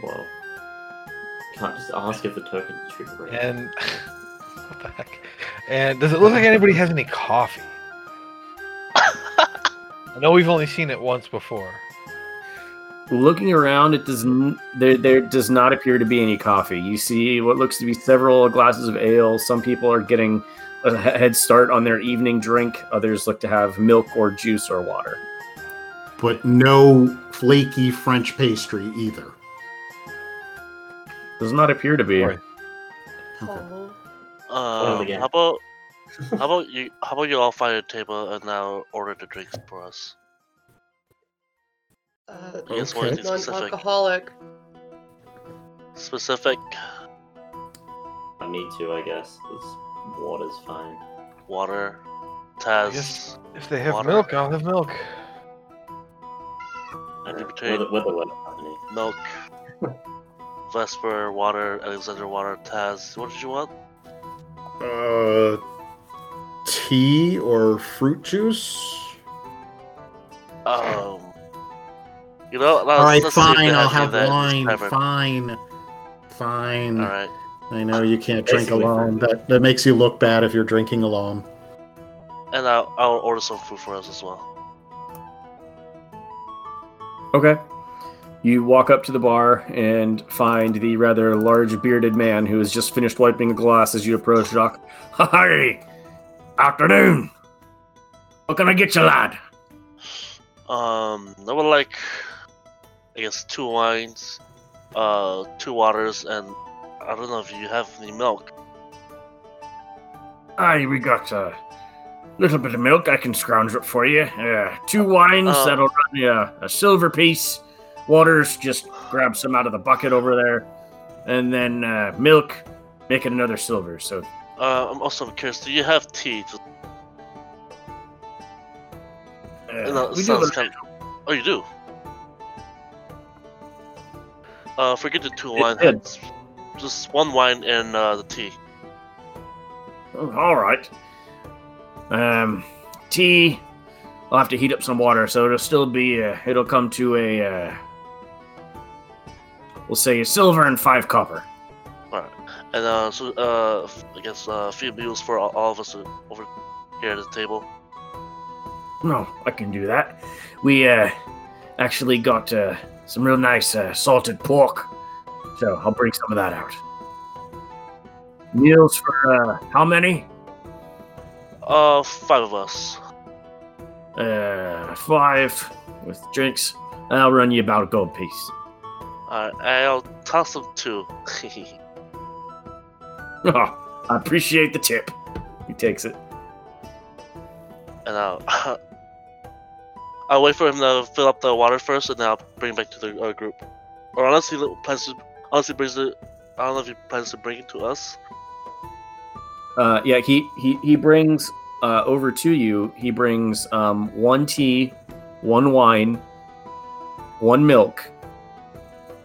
Well, can't just ask if the token's true. Right? And *laughs* what the heck? And does it look like anybody has any coffee? *laughs* I know we've only seen it once before. Looking around, it does n- there there does not appear to be any coffee. You see what looks to be several glasses of ale. Some people are getting a head start on their evening drink. Others look to have milk or juice or water. But no flaky French pastry either. Does not appear to be. Right. Okay. Um, how about how about you how about you all find a table and now order the drinks for us? Uh, I guess one Okay. specific. non-alcoholic. Specific I need to, I guess. 'cause water's fine. water, Taz, guess If they have Water. milk, I'll have milk. And in We're between the, we're the company. milk, *laughs* Vesper, water, Alexander, water, Taz. What did you want? Uh, tea or fruit juice? Um, *laughs* you know, All right, let's see if they fine. I'll have that in this wine. Fine, fine. All right. I know you can't drink alone. That that makes you look bad if you're drinking alone. And I'll, I'll order some food for us as well. Okay. You walk up to the bar and find the rather large bearded man who has just finished wiping a glass as you approach Jacques. Hi! Afternoon! What can I get you, lad? Um, I would like, I guess, two wines, uh, two waters, and I don't know if you have any milk. Aye, we got uh, little bit of milk I can scrounge up for you. Uh, two wines Uh, that'll run you a, a silver piece. Waters, just grab some out of the bucket over there, and then uh, milk, make it another silver. So Uh, I'm also curious. Do you have tea? To, uh, no, we do kind Oh, you do. Uh, forget the two wines. Just one wine and uh, the tea. Oh, all right. Um, tea. I'll have to heat up some water, so it'll still be. Uh, it'll come to a. Uh, we'll say a silver and five copper. And uh, so uh, I guess uh, a few meals for all, all of us over here at the table. No, I can do that. We uh, actually got uh, some real nice uh, salted pork, so I'll bring some of that out. Meals for uh, how many? Uh, five of us. Uh, five with drinks. And I'll run you about a gold piece. Alright, I'll toss them two. *laughs* *laughs* Oh, I appreciate the tip. He takes it. and I'll *laughs* I'll wait for him to fill up the water first, and then I'll bring it back to the uh, group. Or unless he plans to, unless he brings it, I don't know if he plans to bring it to us. Uh, yeah, he he he brings uh, over to you. He brings um, one tea, one wine, one milk,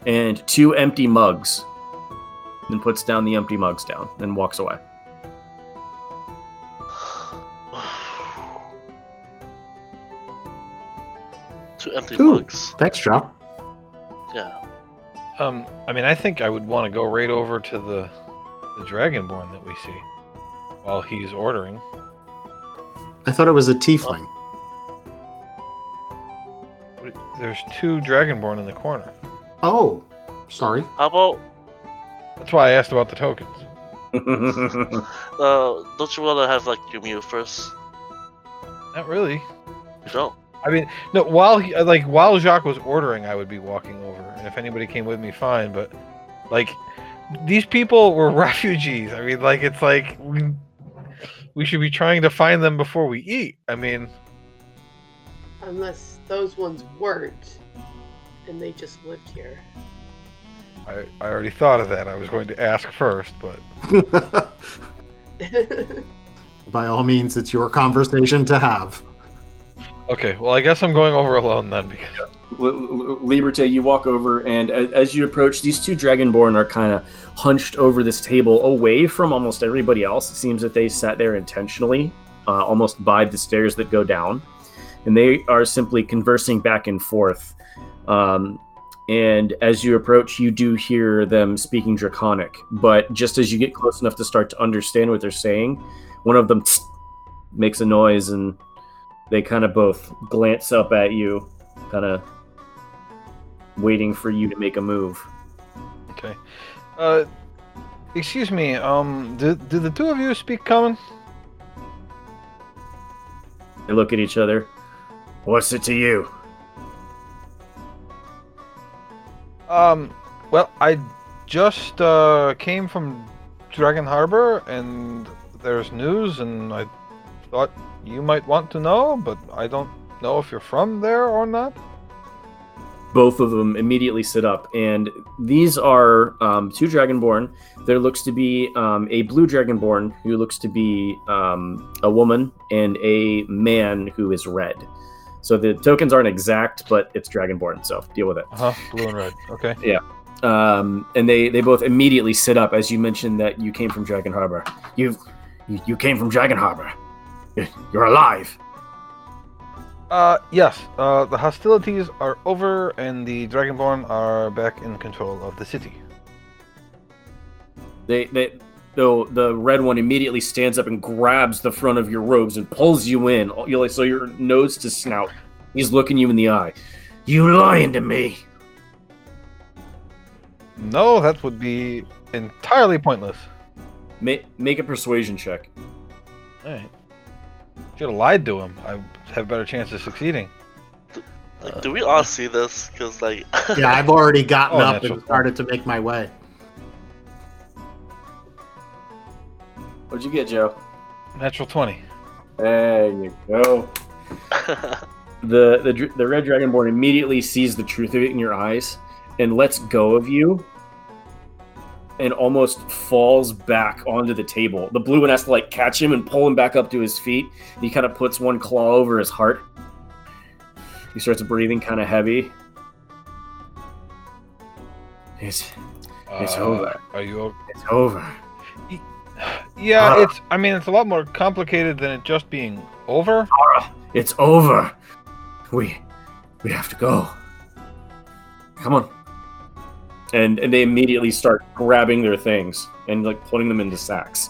and two empty mugs. Then puts down the empty mugs down and walks away. *sighs* Two empty Ooh. mugs. Thanks, Joe. Yeah. Um, I mean, I think I would want to go right over to the the dragonborn that we see while he's ordering. I thought it was a tiefling. There's two dragonborn in the corner. Oh, sorry. How about That's why I asked about the tokens. *laughs* uh? Don't you want to have like your meal first? Not really. You don't. I mean, no. While he, uh, like while Jacques was ordering, I would be walking over, and if anybody came with me, fine. But like, these people were *laughs* refugees. I mean, like it's like we we should be trying to find them before we eat. I mean, Unless those ones weren't, and they just lived here. I I already thought of that. I was going to ask first, but *laughs* By all means, it's your conversation to have. okay. Well, I guess I'm going over alone then because L- L- Liberté, you walk over, and a- as you approach, these two Dragonborn are kind of hunched over this table, away from almost everybody else. It seems that they sat there intentionally, uh, almost by the stairs that go down, and they are simply conversing back and forth. Um, and as you approach, you do hear them speaking Draconic, but just as you get close enough to start to understand what they're saying, one of them makes a noise, and they kind of both glance up at you, kind of waiting for you to make a move. okay. Uh, excuse me. Um, do do the two of you speak common? They look at each other. What's it to you? Um, well, I just uh, came from Dragon Harbor, and there's news, and I thought you might want to know, but I don't know if you're from there or not. Both of them immediately sit up, and these are um, two Dragonborn. There looks to be um, a blue Dragonborn who looks to be um, a woman, and a man who is red. So the tokens aren't exact, but it's Dragonborn, so deal with it. Uh huh. Blue and red. Okay. Yeah. Um, and they they both immediately sit up as you mentioned that you came from Dragon Harbor. You you, you came from Dragon Harbor. You're alive. Uh, yes. Uh, the hostilities are over, and the Dragonborn are back in control of the city. They they the the red one immediately stands up and grabs the front of your robes and pulls you in. You like so your nose to snout. He's looking you in the eye. You lying to me. No, that would be entirely pointless. Make make a persuasion check. All right. Should have lied to him. I have a better chance of succeeding. Like, do we all see this? Because like, *laughs* Yeah, I've already gotten Oh, up and started to make my way. What'd you get, Joe? Natural twenty. There you go. The, the the red dragonborn immediately sees the truth of it in your eyes and lets go of you and almost falls back onto the table. The blue one has to like catch him and pull him back up to his feet. He kind of puts one claw over his heart. He starts breathing kind of heavy. It's It's Uh, over. Are you? o- it's over. Yeah, Ah. it's. I mean, it's a lot more complicated than it just being over. Tara, it's over. We we have to go. Come on. And and they immediately start grabbing their things and like putting them into sacks.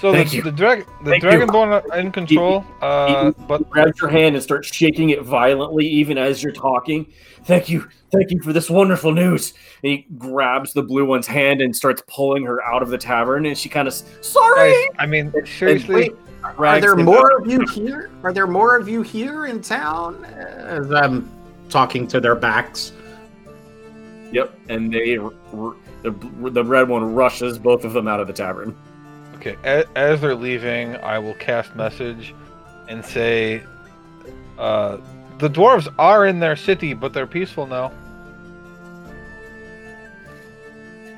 So Thank the, you. the drag, the Thank you. dragonborn are in control. Uh, he but grabs your hand and starts shaking it violently even as you're talking. Thank you. Thank you for this wonderful news. And he grabs the blue one's hand and starts pulling her out of the tavern and she kind of sorry. guys, I mean, seriously, Wait, are there more out. of you here? Are there more of you here in town? As I'm talking to their backs. Yep, and they the, the red one rushes both of them out of the tavern. okay. As, as they're leaving, I will cast message and say, uh, "The dwarves are in their city, but they're peaceful now."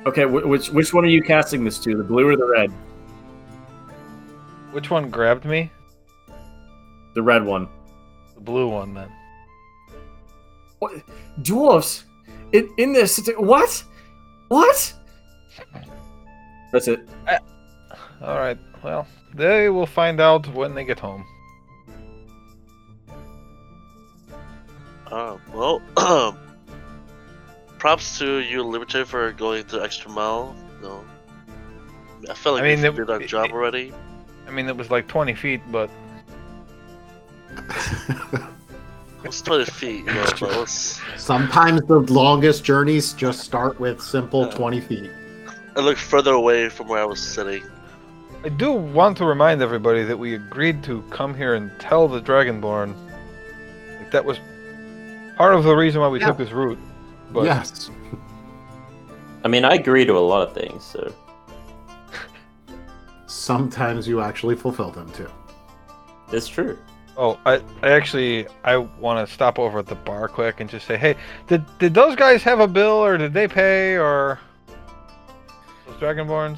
Okay, which which one are you casting this to? The blue or the red? Which one grabbed me? The red one. The blue one, then. What? Dwarves in in this what? What? That's it. All right. Well, they will find out when they get home. Uh, well, *clears throat* props to you, Liberty, for going the extra mile. No, I feel like I mean, we it- did our it- job it- already. I mean, it was like 20 feet, but *laughs* It's 20 feet, you know, but let's. Sometimes the longest journeys just start with simple Yeah. 20 feet. I looked further away from where I was sitting. I do want to remind everybody that we agreed to come here and tell the Dragonborn. Like, that was part of the reason why we Yeah. took this route. But yes. I mean, I agree to a lot of things, so Sometimes you actually fulfill them too. it's true. Oh, I, I actually I want to stop over at the bar quick and just say, hey, did did those guys have a bill or did they pay or those Dragonborns?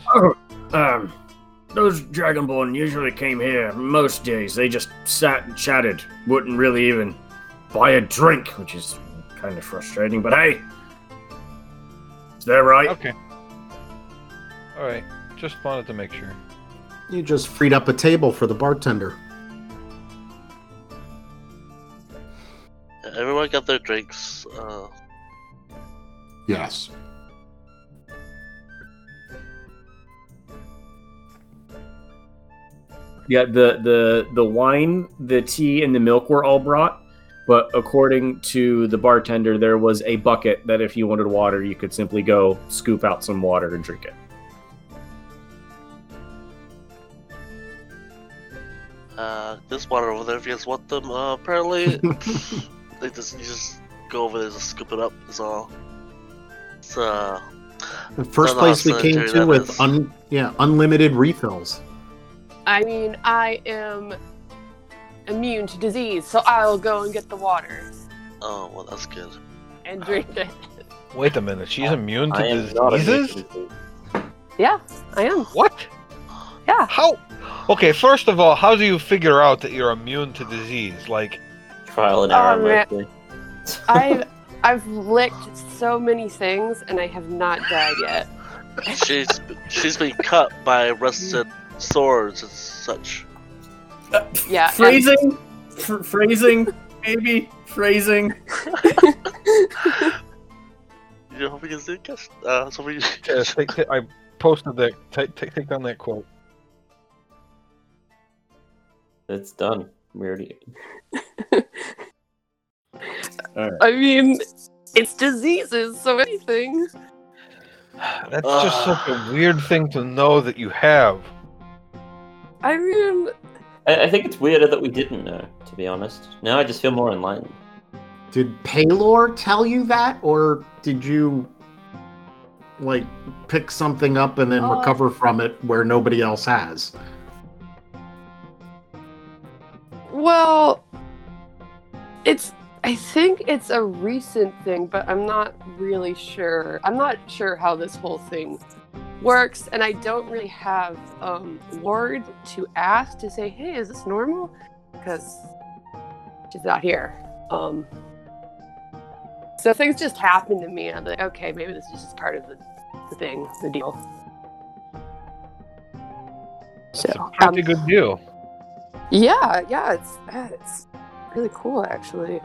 Um, those Dragonborn usually came here most days. They just sat and chatted, wouldn't really even buy a drink, which is kind of frustrating. But hey, is that right? Okay. All right. Just wanted to make sure. You just freed up a table for the bartender. Everyone got their drinks. Uh, Yes. Yeah, the the the wine, the tea, and the milk were all brought. But according to the bartender, there was a bucket that if you wanted water, you could simply go scoop out some water and drink it. uh, this water over there, if you guys want them, uh, apparently *laughs* *laughs* they just you just go over there, just scoop it up. Is all. It's uh, The first Don't know how place we came to with is. un yeah unlimited refills. I mean, I am immune to disease, so I'll go and get the water oh well, that's good. and drink it. Wait a minute. She's immune to I am not diseases? Yeah, I am. What? Yeah. How? Okay, first of all, how do you figure out that you're immune to disease? Like, Trial and Oh, man. mostly. *laughs* I've *laughs* I've licked so many things and I have not died yet. She's she's been cut by rusted swords and such. Yeah. and- Phrasing, Phr- phrasing, maybe phrasing. *laughs* You hope you can see it, guys. Uh, so we. uh, take, take- I posted that. Take, take, take down that quote. It's done. We already. I mean, it's diseases, so anything. That's just such a weird thing to know that you have. I mean, I, I think it's weirder that we didn't know, to be honest. Now I just feel more enlightened. Did Pelor tell you that, or did you like pick something up and then Uh, recover from it where nobody else has? Well, it's. I think it's a recent thing, but I'm not really sure. I'm not sure how this whole thing works, and I don't really have um, word to ask to say, "Hey, is this normal?" Because she's not here. Um, so things just happen to me, and I'm like, okay, maybe this is just part of the, the thing, the deal. So, It's a pretty um, good deal. yeah, yeah, it's it's really cool actually.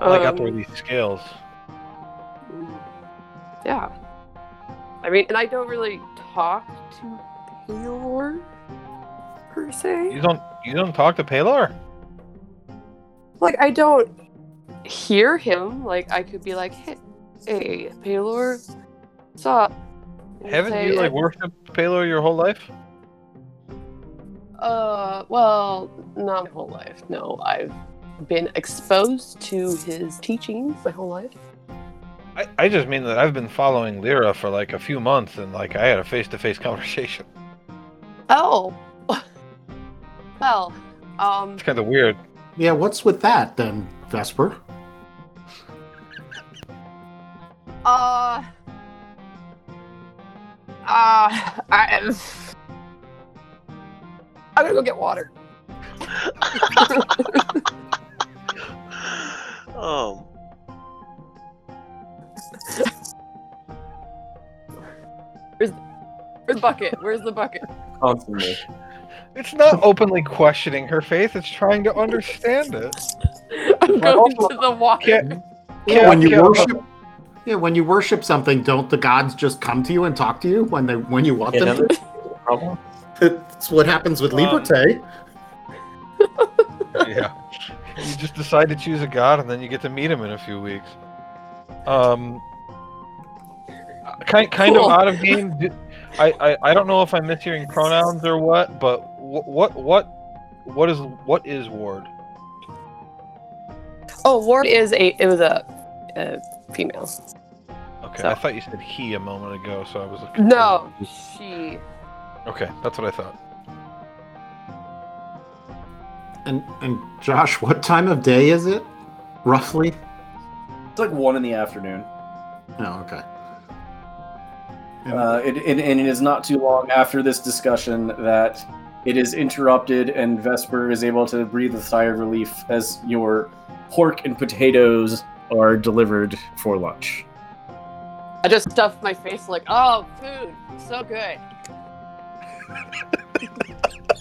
I like Um, these scales. Yeah. I mean, and I don't really talk to Pelor per se. You don't you don't talk to Pelor? Like, I don't hear him. Like, I could be like, "Hey, hey Pelor, what's up?" And Haven't say, you like worshipped Pelor your whole life? Uh, well, not my whole life. No, I've been exposed to his teachings my whole life. I, I just mean that I've been following Lyra for like a few months and like I had a face to face conversation. Oh, *laughs* well, um, It's kind of weird. Yeah, what's with that then, Vesper? uh, uh, I, I'm gonna go get water. *laughs* *laughs* Um, Where's the bucket? Where's the bucket? Constantly. It's not openly questioning her faith, it's trying to understand it. I'm going to the water. Can't, Yeah, can't- when you can't- worship, yeah, when you worship something, don't the gods just come to you and talk to you when they when you want Yeah, them to? Problem? That's what happens with Um, Liberté. yeah. You just decide to choose a god and then you get to meet him in a few weeks. Um kind kind Cool. of out of game. I, I I don't know if I'm mishearing pronouns or what, but wh- what what what is what is ward? Oh, Ward is a. It was a, a female. Okay, So- I thought you said he a moment ago, so I was like, No, she. Okay, that's what I thought. And and Josh, what time of day is it, roughly? It's like one in the afternoon. Oh, okay. And- Uh, it, it, and it is not too long after this discussion that it is interrupted, and Vesper is able to breathe a sigh of relief as your pork and potatoes are delivered for lunch. I just stuffed my face like, oh, food, so good. *laughs*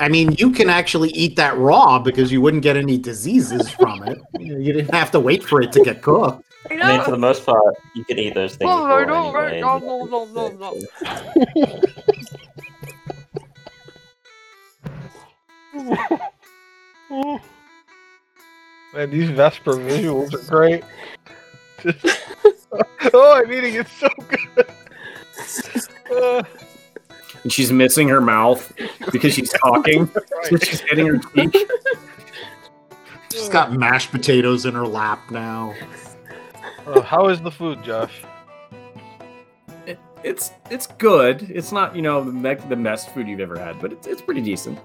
I mean, you can actually eat that raw because you wouldn't get any diseases from it. You, didn't have to wait for it to get cooked. I I mean, for the most part, you can eat those things. Oh, I raw know, anyway, No, no, no, no, no. *laughs* Man, these Vesper visuals are great. *laughs* oh, I'm eating it so good. *laughs* Uh, And she's missing her mouth because she's talking, *laughs* so she's hitting her cheek. She's got mashed potatoes in her lap now. Uh, how is the food, Josh? It, it's it's good. It's not you know the, me- the best food you've ever had, but it's it's pretty decent.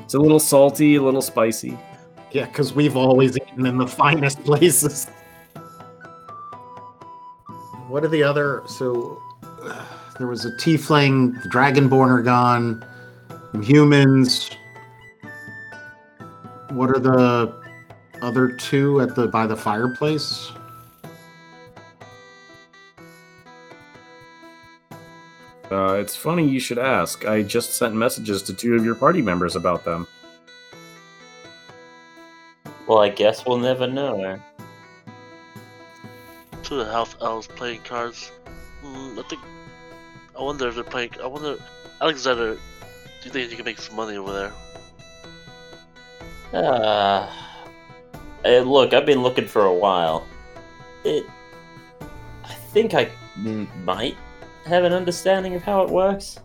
It's a little salty, a little spicy. Yeah, because we've always eaten in the finest *laughs* places. What are the other? So uh, there was a tiefling, the dragonborn are gone, humans. What are the other two at the by the fireplace? Uh, it's funny you should ask. I just sent messages to two of your party members about them. Well, I guess we'll never know. to the half elves playing cards. Hmm, I think. I wonder if they're playing. I wonder. Alexander, do you think you can make some money over there? Uh, eh, look, I've been looking for a while. It. I think I m- might have an understanding of how it works.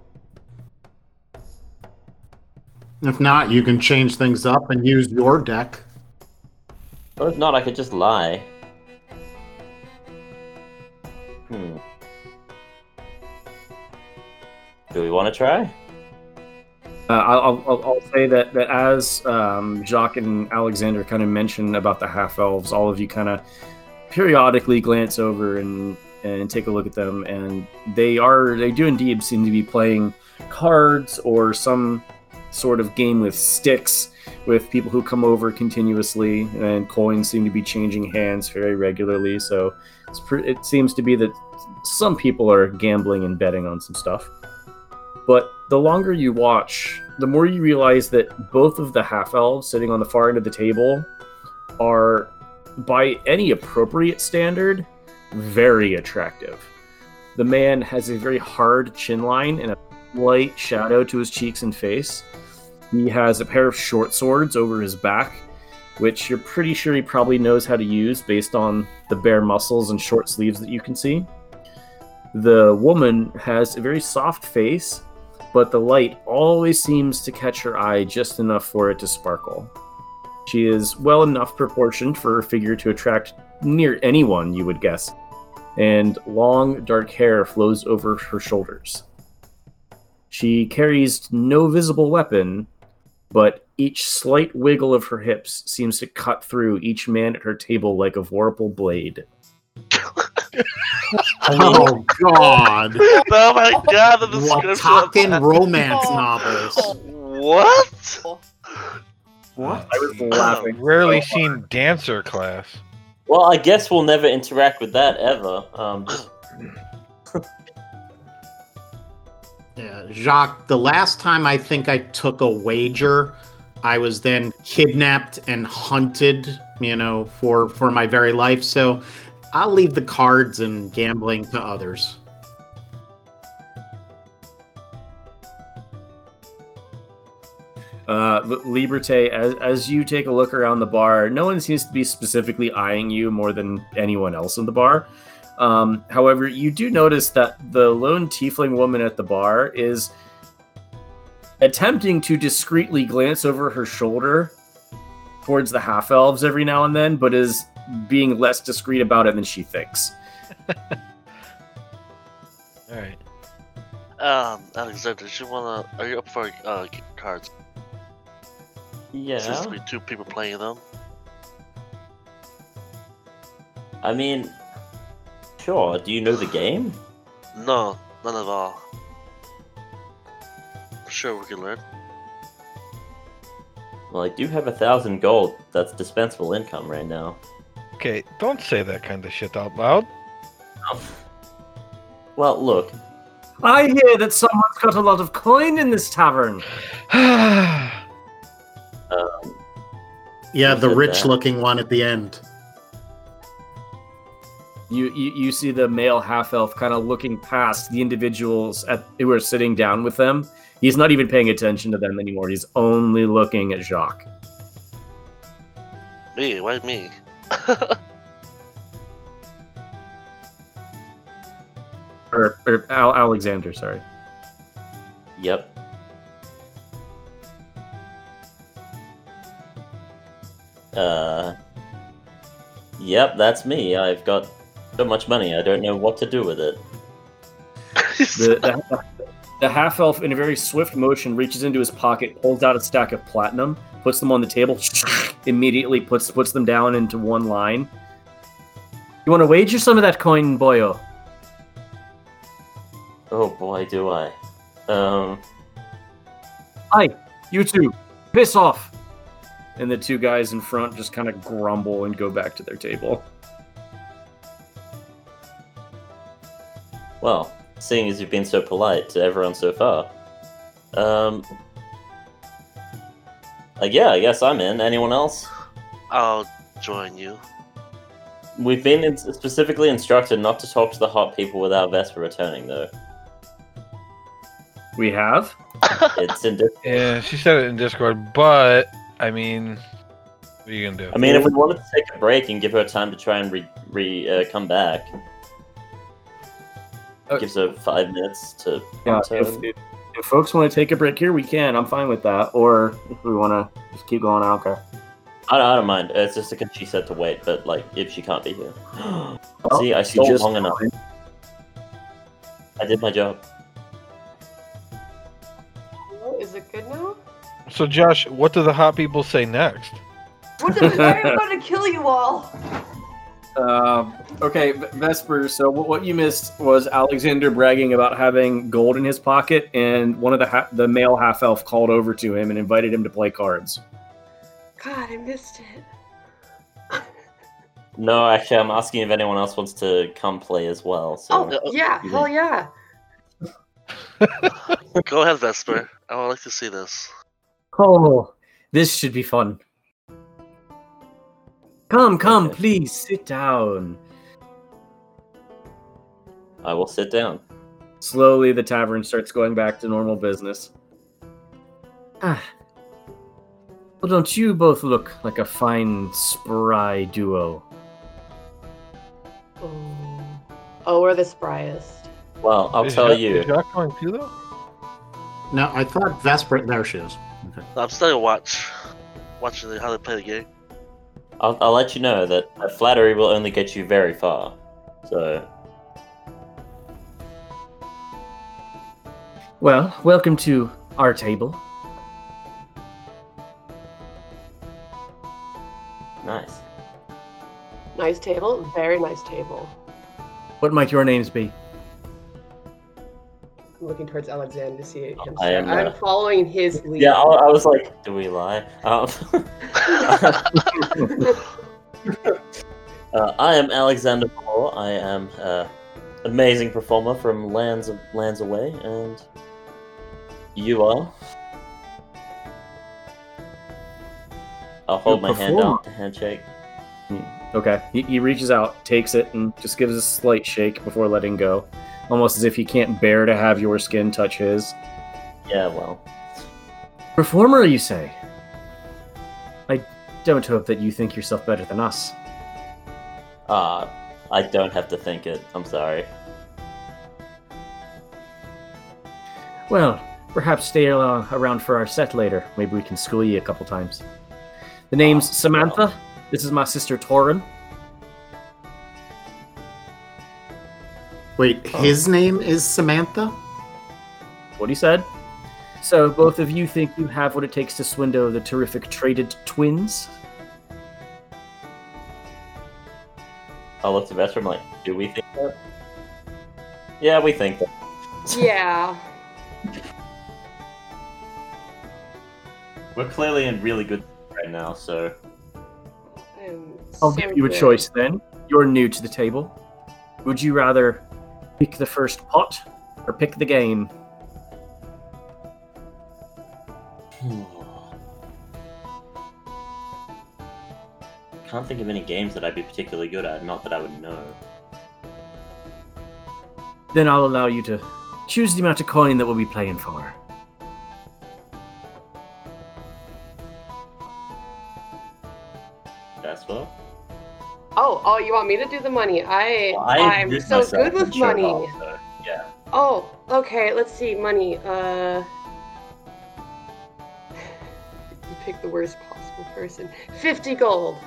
If not, you can change things up and use your deck. Or if not, I could just lie. Hmm. Do we want to try? Uh, I'll, I'll, I'll say that, that as um, Jacques and Alexander kind of mentioned about the half elves, all of you kind of periodically glance over and and take a look at them, and they are they do indeed seem to be playing cards or some sort of game with sticks with people who come over continuously, and coins seem to be changing hands very regularly. So pre- it seems to be that some people are gambling and betting on some stuff. But the longer you watch, the more you realize that both of the half elves sitting on the far end of the table are, by any appropriate standard, very attractive. The man has a very hard chin line and a light shadow to his cheeks and face. He has a pair of short swords over his back, which you're pretty sure he probably knows how to use based on the bare muscles and short sleeves that you can see. The woman has a very soft face but the light always seems to catch her eye just enough for it to sparkle. She is well enough proportioned for her figure to attract near anyone, you would guess, and long dark hair flows over her shoulders. She carries no visible weapon, but each slight wiggle of her hips seems to cut through each man at her table like a vorpal blade. *laughs* Oh God! oh my god, the What description. talking romance novels? What? What? I was laughing. Rarely seen dancer class. Well, I guess we'll never interact with that ever. Um, *laughs* Yeah, Jacques, the last time I think I took a wager, I was then kidnapped and hunted, you know, for for my very life. So I'll leave the cards and gambling to others. Uh, Liberté, as, as you take a look around the bar, no one seems to be specifically eyeing you more than anyone else in the bar. Um, however, you do notice that the lone tiefling woman at the bar is attempting to discreetly glance over her shoulder towards the half elves every now and then, but is being less discreet about it than she thinks. *laughs* All right. Um, Alexander, do you wanna? Are you up for uh game cards? yeah. Seems to be two people playing them. I mean, sure. Do you know the game? No, none at all. Sure, we can learn. Well, I do have a thousand gold. That's dispensable income right now. Okay, don't say that kind of shit out loud. Well, look. I hear that someone's got a lot of coin in this tavern. *sighs* Um, Yeah, Who the said rich-looking one at the end. You, you you see the male half elf kind of looking past the individuals at who are sitting down with them. He's not even paying attention to them anymore. He's only looking at Jacques. Me? Why me? *laughs* Or, or Al- Alexander, sorry. yep. Uh. Yep, that's me. I've got so much money. I don't know what to do with it. *laughs* The, the, the half elf, in a very swift motion, reaches into his pocket, pulls out a stack of platinum, puts them on the table, immediately puts puts them down into one line. You want to wager some of that coin, boyo? Oh boy, do I. Um. Hi, you two, piss off. And the two guys in front just kind of grumble and go back to their table. Well, seeing as you've been so polite to everyone so far, um, uh, yeah, I guess I'm in. Anyone else? I'll join you. We've been in- specifically instructed not to talk to the hot people without Vesper returning, though. We have. It's in. Dis- *laughs* Yeah, she said it in Discord, but I mean, what are you gonna do? I mean, if we wanted to take a break and give her time to try and re, re uh, come back, Uh, gives her five minutes to. Yeah, to- if, if, if folks want to take a break here, we can. I'm fine with that. Or if we want to just keep going, I don't care. I, don't, I don't mind. It's just because she said to wait, but like if she can't be here. Well, *gasps* oh, See, I she stole just- long enough. I did my job. Oh, Is it good now? So, Josh, what do the hot people say next? What the, I am going to kill you all. Um, okay, Vesper. So what, what you missed was Alexander bragging about having gold in his pocket, and one of the ha- the male half elf called over to him and invited him to play cards. God, I missed it. *laughs* No, actually, I'm asking if anyone else wants to come play as well. So. Oh, yeah, hell yeah. Go ahead, Vesper. I would like to see this. *laughs* Oh, this should be fun. Come, come, Okay. please sit down. I will sit down. Slowly, the tavern starts going back to normal business. Ah. Well, don't you both look like a fine, spry duo? Oh, oh we're the spryest. Well, I'll Is tell Jack- you. Is Jack going too, though? No, I thought Vesper. There she is. Okay. I'm still watch, watching how they play the game. I'll, I'll let you know that uh, flattery will only get you very far. So, Well, welcome to our table. nice. Nice table, very nice table. What might your names be? I'm looking towards Alexander to see him. I am, I'm uh, following his lead. Yeah, I, I was like, do we lie? Um, *laughs* uh, I am Alexander Paul. I am an amazing performer from lands of lands away, and you are. I'll hold You're my hand out to handshake. Okay. He, he reaches out, takes it, and just gives a slight shake before letting go. Almost as if he can't bear to have your skin touch his. Yeah, well, Performer, you say? I don't hope that you think yourself better than us. uh, I don't have to think it. I'm sorry. Well, perhaps stay uh, around for our set later. Maybe we can school you a couple times. The name's Oh, Samantha. This is my sister Torin. Wait, oh. his name is Samantha. What he said. So both of you think you have what it takes to swindle the terrific traded twins? I'll look to Vesper. I'm like, do we think that? Yeah, we think that. yeah. We're clearly in really good right now, so I'm I'll give you a good. choice then. You're new to the table. Would you rather pick the first pot or pick the game? Hmm. Can't think of any games that I'd be particularly good at, not that I would know. Then I'll allow you to choose the amount of coin that we'll be playing for. That's what? Oh, oh, you want me to do the money? I, Well, I I'm so good with showed money. off, yeah. Oh, okay. Let's see, money. Uh, you pick the worst possible person. Fifty gold.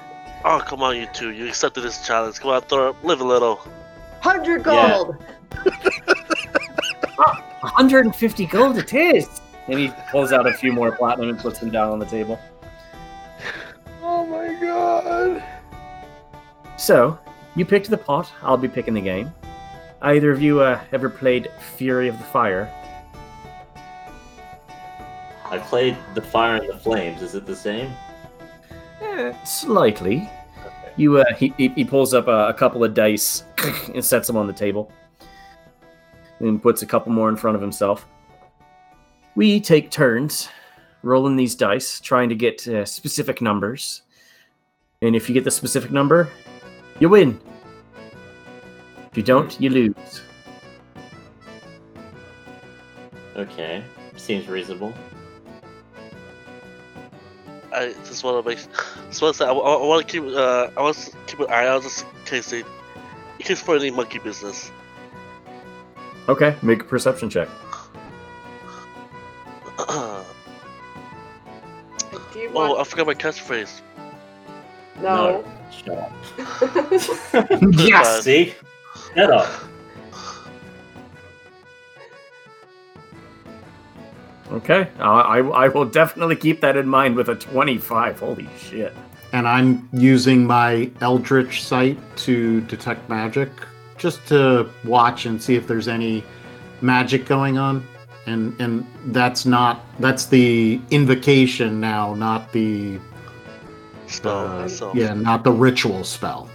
Oh, come on, you two. You accepted this challenge. Come on, throw up. Live a little. Hundred Yeah. gold. *laughs* 150 gold it is! And he pulls out a few more platinum and puts them down on the table. Oh my god! So, you picked the pot, I'll be picking the game. Either of you uh, ever played Fury of the Fire? I played The Fire and the Flames. Is it the same? Eh, slightly. Okay. You, uh, he, he, pulls up a, a couple of dice *clears throat* and sets them on the table. And puts a couple more in front of himself. We take turns rolling these dice, trying to get uh, specific numbers. And if you get the specific number, you win. If you don't, you lose. Okay. Seems reasonable. I just want to make. Just want to say, I, want to keep. Uh, I want to keep an eye out just in case they, in case for any monkey business. Okay, make a perception check. oh, *clears throat* Do you I forgot my catchphrase. no. Shut up. Yes! See? Shut up. Okay, uh, I I will definitely keep that in mind with a 25. Holy shit. And I'm using my Eldritch sight to detect magic, just to watch and see if there's any magic going on. And and that's not that's the invocation now, not the Spell uh, myself. yeah, not the ritual spell.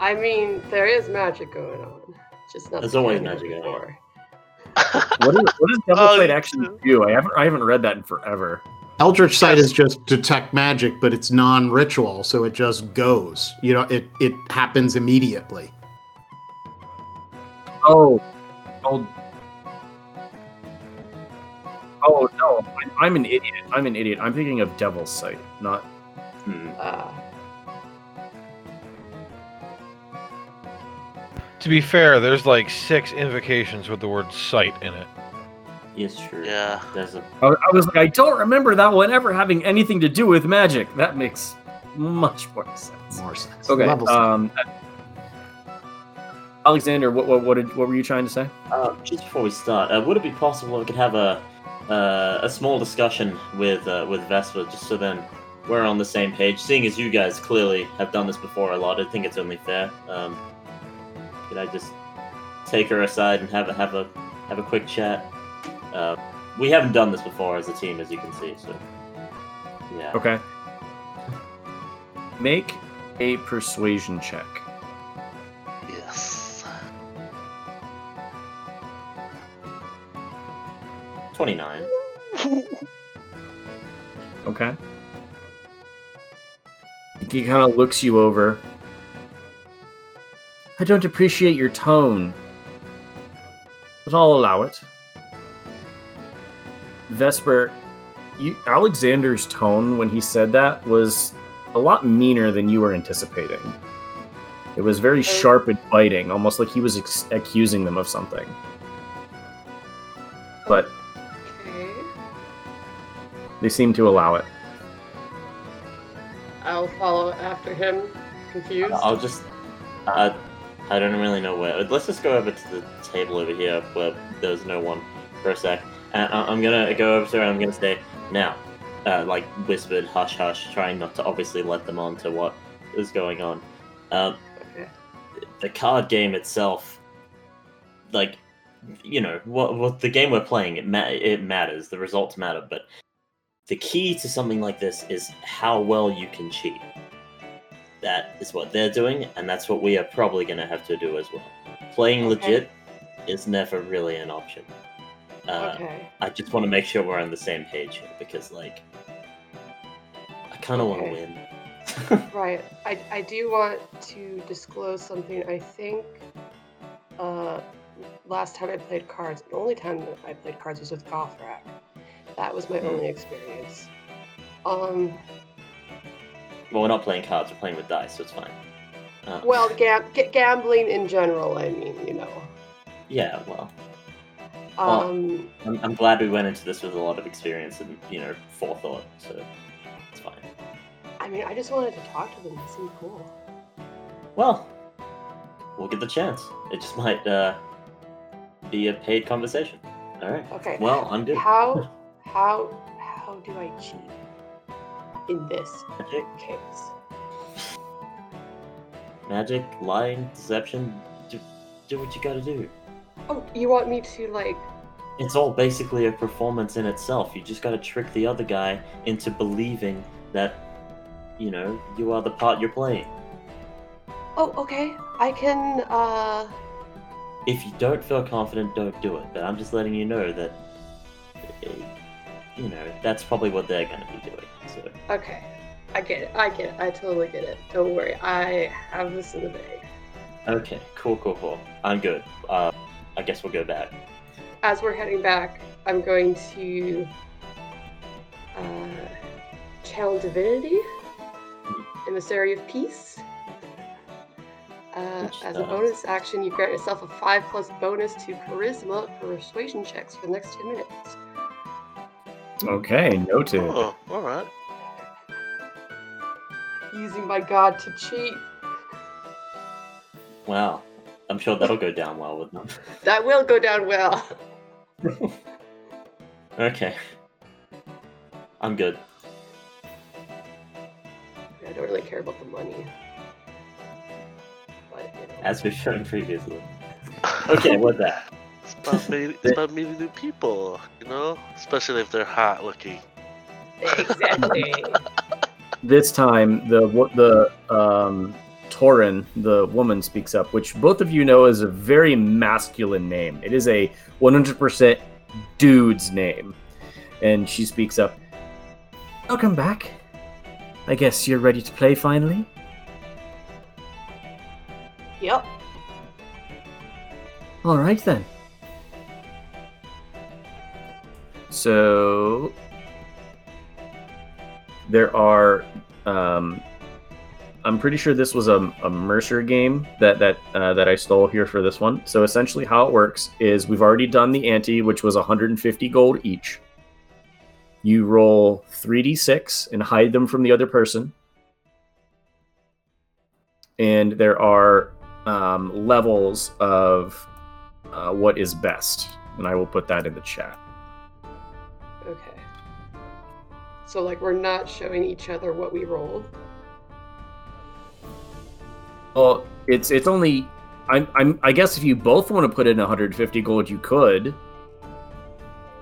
I mean, there is magic going on. Just not. There's the always magic going *laughs* on. What, is, what does double Oh, sight actually do? I haven't I haven't read that in forever. Eldritch sight is just detect magic, but it's non-ritual, so it just goes. You know, it it happens immediately. Oh, oh, oh no! I, I'm an idiot. I'm an idiot. I'm thinking of devil's sight, not. Uh, To be fair, there's like six invocations with the word sight in it. Yes, true. Yeah. There's a I, I was like, I don't remember that one ever having anything to do with magic. That makes much more sense. More sense. Okay. Level. Um, Alexander, what what what, did, what were you trying to say? Uh, just before we start, uh, would it be possible we could have a uh, a small discussion with uh, with Vesper, just so then we're on the same page? Seeing as you guys clearly have done this before a lot, I think it's only fair. Um, could I just take her aside and have a have a have a quick chat? Uh, we haven't done this before as a team, as you can see. So, yeah. Okay. Make a persuasion check. Yes. Twenty nine. *laughs* Okay. He kind of looks you over. I don't appreciate your tone, but I'll allow it. Vesper, you, Alexander's tone when he said that was a lot meaner than you were anticipating. It was very sharp and biting, almost like he was ex- accusing them of something. But okay. they seem to allow it. I'll follow after him, confused. I'll just. Uh, I don't really know where. Let's just go over to the table over here where there's no one for a sec. And I- I'm gonna go over to her and I'm gonna say, now, uh, like whispered, hush hush, trying not to obviously let them on to what is going on. Um, Okay. the card game itself, like, you know, what, what the game we're playing, it, ma- it matters. The results matter, but the key to something like this is how well you can cheat. That is what they're doing, and that's what we are probably going to have to do as well. Playing Okay. legit is never really an option. Uh, okay. I just want to make sure we're on the same page here because, like, I kind of want to win. *laughs* Right. I, I do want to disclose something. I think uh, last time I played cards, the only time that I played cards was with Gothrak. That was my Hmm. only experience. Um, well, we're not playing cards; we're playing with dice, so it's fine. Uh, well, gam- g- gambling in general, I mean, you know. yeah. Well, Well- Um, I'm, I'm glad we went into this with a lot of experience and you know forethought, so it's fine. I mean, I just wanted to talk to them. They seem cool. Well, we'll get the chance. It just might uh, be a paid conversation. All right. Okay. Well, I'm good. How *laughs* how how do I cheat in this Magic, case? magic, lying, deception. Do, do what you gotta do. Oh, you want me to like? It's all basically a performance in itself. You just gotta trick the other guy into believing that, you know, you are the part you're playing. Oh, okay. I can. uh... If you don't feel confident, don't do it. But I'm just letting you know that, eh, you know, that's probably what they're gonna be doing. So. Okay. I get it. I get it. I totally get it. Don't worry. I have this in the bag. Okay, cool, cool, cool. I'm good. Uh, I guess we'll go back. As we're heading back, I'm going to uh, channel divinity, emissary of peace. Uh, as a bonus action, you grant yourself a five plus bonus to charisma for persuasion checks for the next ten minutes. Okay, noted. Oh, all right. Using my god to cheat. Wow, I'm sure that'll go down well with them. *laughs* That will go down well. *laughs* Okay. I'm good. I don't really care about the money. But, you know. As we've shown previously. Okay, what's that? It's about meeting, it's about meeting new people, you know, especially if they're hot looking. Exactly. *laughs* This time, the the um, Torin, the woman, speaks up, which both of you know is a very masculine name. It is a 100% dude's name, and she speaks up. Welcome back. I guess you're ready to play finally. yep. All right then. So there are. Um, I'm pretty sure this was a, a Mercer game that that uh, that I stole here for this one. So essentially, how it works is we've already done the ante, which was 150 gold each. You roll 3d6 and hide them from the other person. And there are um, levels of uh, what is best, and I will put that in the chat. So, like, we're not showing each other what we rolled. Well, it's it's only I'm I'm I guess if you both want to put in 150 gold, you could.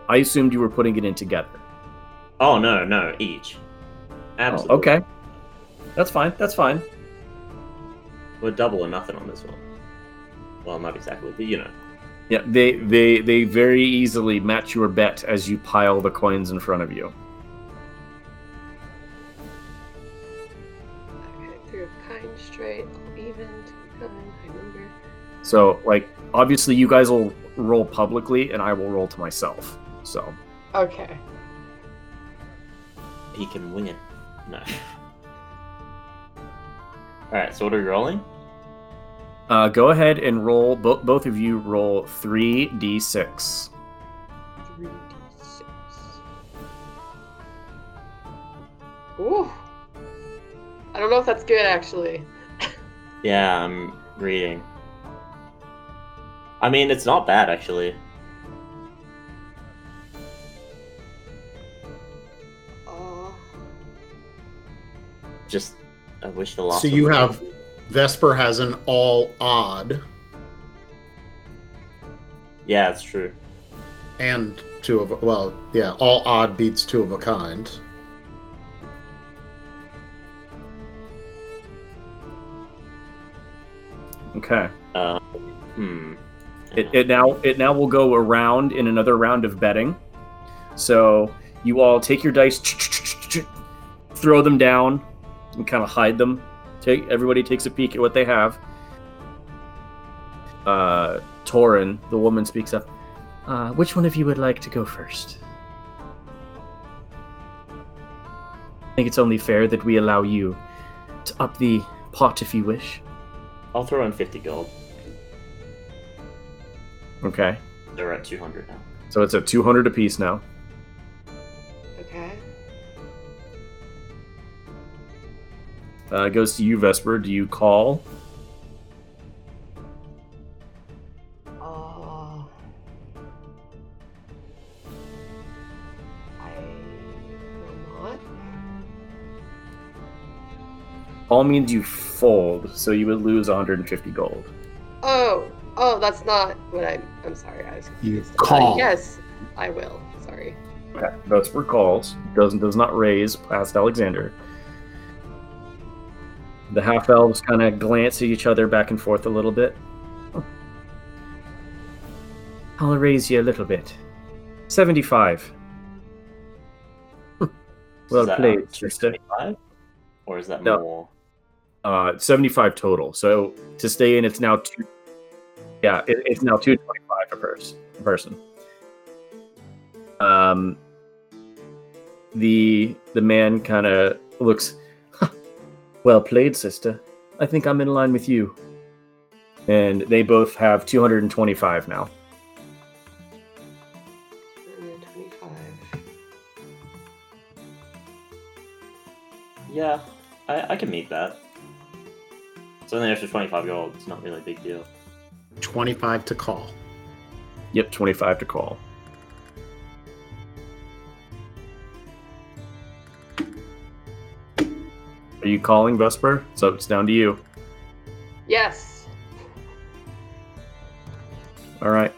I assumed you were putting it in together. Oh no, no, each. Oh, Absolutely. okay, that's fine. That's fine. We're double or nothing on this one. Well, not exactly, but you know. Yeah, they they they very easily match your bet as you pile the coins in front of you. So like obviously you guys will roll publicly, and I will roll to myself. So Okay. He can win it. No. *laughs* Alright, so what are we rolling? uh, go ahead and roll. Bo- both of you roll three d6. 3d6. Ooh. I don't know if that's good, actually. *laughs* Yeah, I'm reading. I mean, it's not bad actually. Just, I wish the last. So you was- have Vesper has an all odd Yeah, it's true. and two of well, yeah, all odd beats two of a kind. Okay. Uh, hmm. It, it now it now will go around in another round of betting. So you all take your dice, throw them down, and kind of hide them. Take everybody takes a peek at what they have. Uh, Torin, the woman, speaks up. Uh, which one of you would like to go first? I think it's only fair that we allow you to up the pot if you wish. I'll throw in 50 gold. Okay, They're at 200 now. so it's at 200 apiece now. okay. Uh, it goes to you, Vesper. Do you call? Uh, I will not. All means you fold, so you would lose 150 gold. Oh, oh, that's not what I'm. I'm sorry, I was You call. Uh, yes, I will. Sorry. Okay. for calls. Doesn't does not raise past Alexander. The half elves kind of glance at each other back and forth a little bit. I'll raise you a little bit. 75. *laughs* well played, on sister. Or is that No. more? Uh, 75 total. So to stay in, it's now two. Yeah, it, it's now 225 a, pers- a person. Um, the the man kind of looks. well played, sister. I think I'm in line with you. And they both have 225 now. 225. Yeah, I, I can meet that. It's only extra 25 gold. It's not really a big deal. 25 to call. Yep, 25 to call. Are you calling Vesper? So it's down to you. Yes. All right.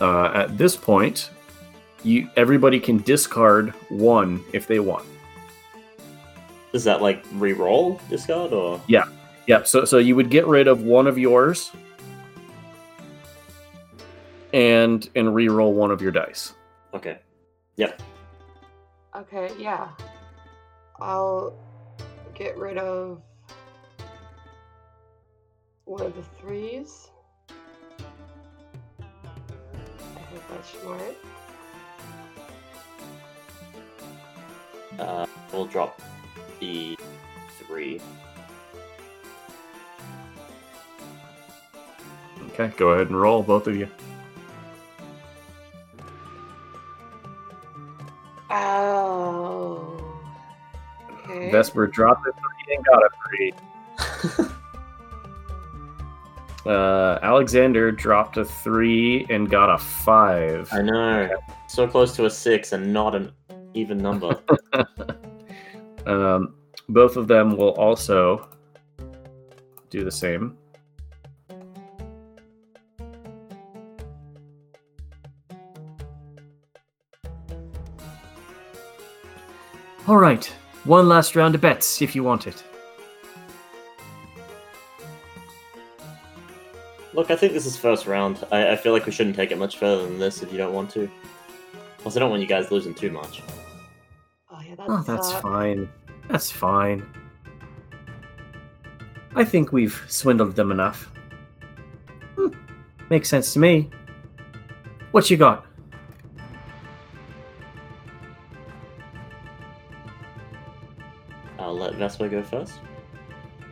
Uh, at this point, you everybody can discard one if they want. Is that like re-roll discard or? Yeah, yeah. So so you would get rid of one of yours and and re-roll one of your dice. Okay. Yeah. Okay, yeah. I'll get rid of one of the threes. I think that's smart. Uh, we'll drop the three. Okay. Go ahead and roll, both of you. Oh. Okay. Vesper dropped a three and got a three. *laughs* uh, Alexander dropped a three and got a five. I know. So close to a six and not an even number. *laughs* Um, both of them will also do the same. All right, one last round of bets if you want it. Look, I think this is first round. I, I feel like we shouldn't take it much further than this if you don't want to. Plus, I don't want you guys losing too much. Oh yeah, that's, Oh, that's uh, fine. That's fine. I think we've swindled them enough. Hmm, Makes sense to me. What you got? Vesper go first.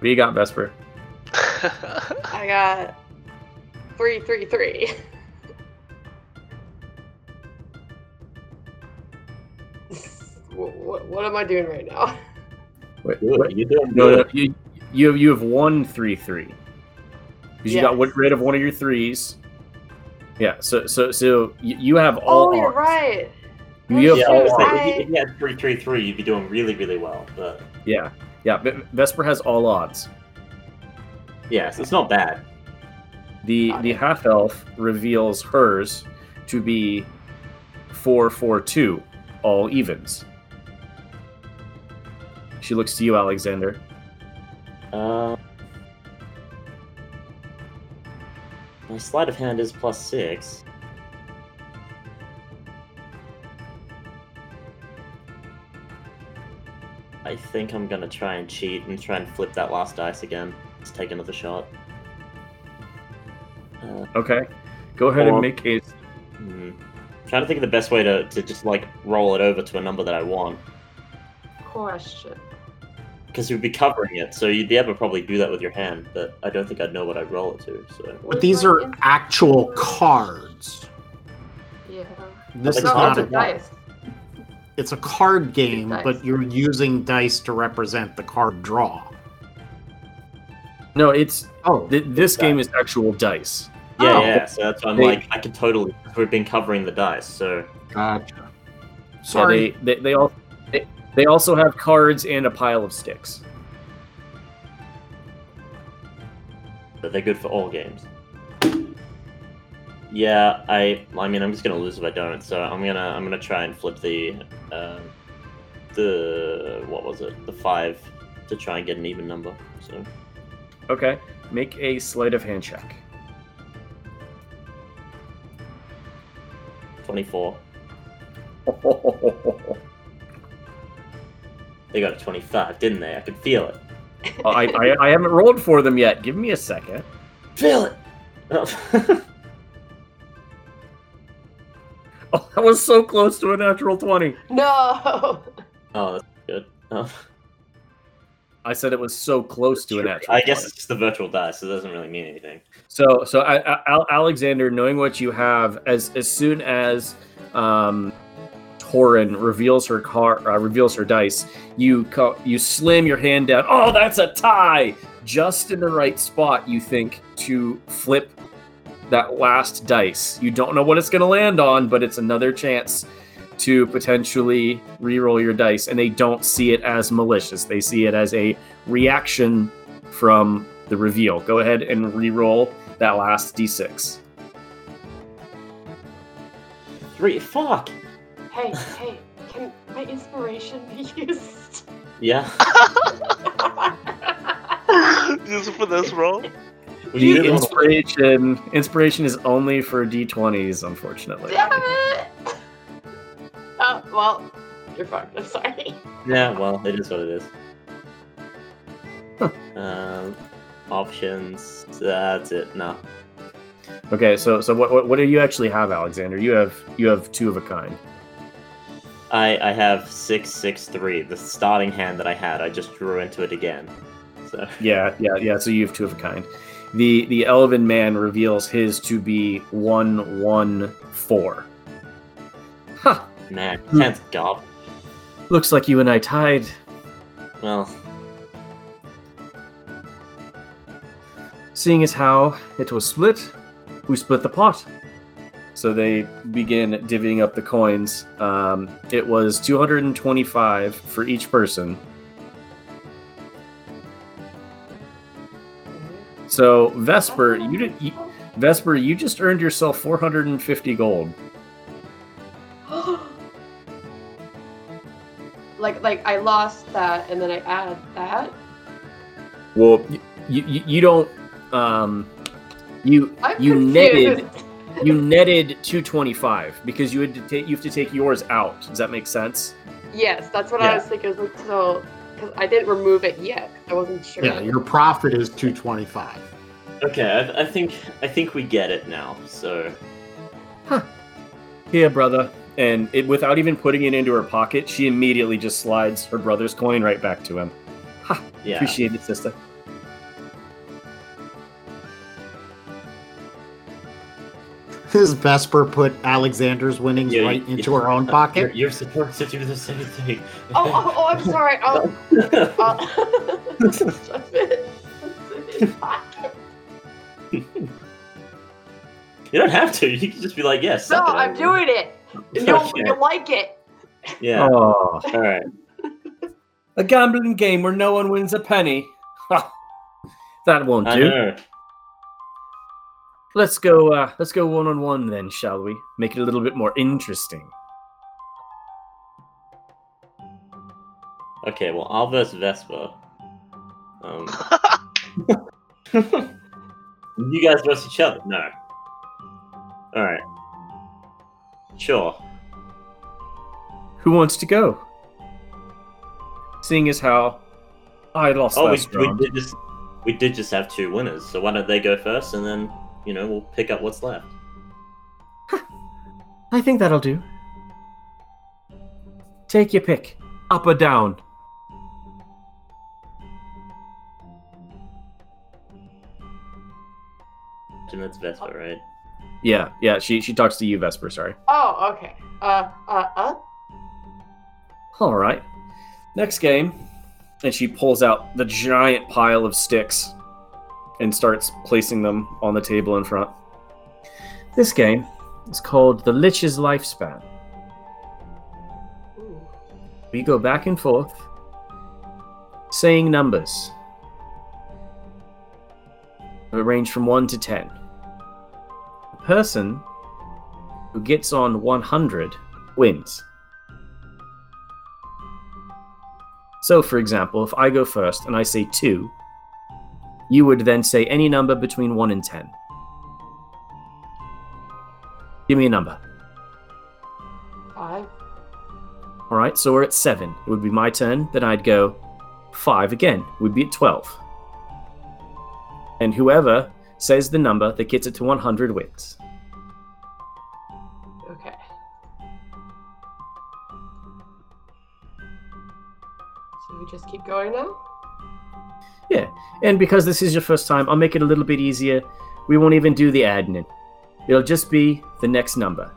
We got, Vesper? I got three, three, three. *laughs* what, what, what am I doing right now? Wait, Good, what- you're doing No, no, you, you have you have one three three. Because you got Yes. rid of one of your threes. Yeah, so so so you, you have all. Oh, you're odds. right. You have Yeah, I all was odds. saying, if you- if you had three, three, three, you'd be doing really, really well. But Yeah, yeah. but Vesper has all odds. yes, it's not bad. The Got the half elf reveals hers to be four four two, all evens. She looks to you, Alexander. Uh, my sleight of hand is plus six. I think I'm gonna try and cheat and try and flip that last dice again. Let's take another shot. Uh, Okay, go ahead Or- and make a. hmm. Trying to think of the best way to, to just like roll it over to a number that I want. Question. Because you'd be covering it, so you'd be able to probably do that with your hand, but I don't think I'd know what I'd roll it to, so. But these are actual cards. Yeah. This Like is not a a dice. It's a card game, but you're using dice to represent the card draw. No, it's Oh, th- this game is actual dice. Oh. Yeah, Oh. yeah, so that's why I'm They- like, I could totally, we've been covering the dice, so. gotcha. So Sorry. they they, they all they, they also have cards and a pile of sticks. but they're good for all games. Yeah, I I mean I'm just gonna lose if I don't, so I'm gonna I'm gonna try and flip the uh, the what was it? The five to try and get an even number. So Okay, make a sleight of hand check. twenty four. *laughs* They got a twenty five, didn't they? I could feel it. I, I I haven't rolled for them yet. Give me a second. Feel it. Oh. *laughs* *laughs* *laughs* Oh, that was so close to a natural twenty. No. oh, that's good. Oh. I said it was so close to a natural. I guess 20. it's just the virtual dice, so it doesn't really mean anything. So, so I, I, Alexander, knowing what you have, as as soon as um, Torin reveals her car, uh, reveals her dice, you co- you slam your hand down. Oh, that's a tie! Just in the right spot, you think to flip that last dice. You don't know what it's going to land on, but it's another chance to potentially re-roll your dice, and they don't see it as malicious. They see it as a reaction from the reveal. Go ahead and re-roll that last d6. Three. Fuck. Hey, hey, can my inspiration be *laughs* used? Yeah. *laughs* Use it for this roll. We need it Inspiration inspiration is only for d20s, unfortunately. Damn it! Oh, well, you're fucked. I'm sorry. Yeah, well, it is what it is. um, options. That's it. No. Okay, so so what, what what do you actually have, Alexander? You have you have two of a kind. I I have six six three. The starting hand that I had, I just drew into it again. So Yeah, yeah, yeah. So you have two of a kind. The the elven man reveals his to be one one four. Huh. man, Hmm. can't gob. Looks like you and I tied. Well, Seeing as how it was split, we split the pot. So they begin divvying up the coins. Um, it was 225 for each person. So Vesper, you did you, Vesper, you just earned yourself 450 gold. *gasps* like, like I lost that, and then I add that. Well, you you, you don't um you I'm you confused. netted you netted 225 because you had to take you have to take yours out. Does that make sense? Yes, that's what Yeah. I was thinking. I was like, so, because I didn't remove it yet. I wasn't sure. Yeah, your profit is 225. okay. I, I think I think we get it now. So huh. Here, brother. And it, without even putting it into her pocket, she immediately just slides her brother's coin right back to him. yeah. Appreciate it, sister. Does Vesper put Alexander's winnings Yeah, right yeah. into her own You're, pocket? *laughs* you're supposed to do the same thing. Oh, oh, oh, I'm sorry. Oh, *laughs* uh, *laughs* You don't have to. You can just be like, yes. no, I'm doing it. And you'll, Okay. you'll like it. Yeah. Oh, All right. a gambling game where no one wins a penny. That won't I do. Know. Let's go. Uh, let's go one on one then, shall we? Make it a little bit more interesting. Okay. Well, I'll verse Vesper. Um, *laughs* you guys verse each other? No. All right. Sure. Who wants to go? Seeing as how I lost Oh, we, last we round. did just we did just have two winners. So why don't they go first, and then you know we'll pick up what's left. I think that'll do. Take your pick, up or down. And that's Vesper, right? Yeah, yeah. She she talks to you, Vesper. Sorry. Oh, okay. Uh, uh, uh. All right. Next game, and she pulls out the giant pile of sticks and starts placing them on the table in front. This game is called The Lich's Lifespan. We go back and forth, saying numbers. They range from 1 to 10. The person who gets on 100 wins. So, for example, if I go first and I say 2, you would then say any number between 1 and 10. Give me a number. Five. All right, so we're at seven. It would be my turn. Then I'd go five again. We'd be at 12. And whoever says the number that gets it to 100 wins. Okay. So we just keep going now? Yeah, and because this is your first time, I'll make it a little bit easier. We won't even do the admin. It'll just be the next number.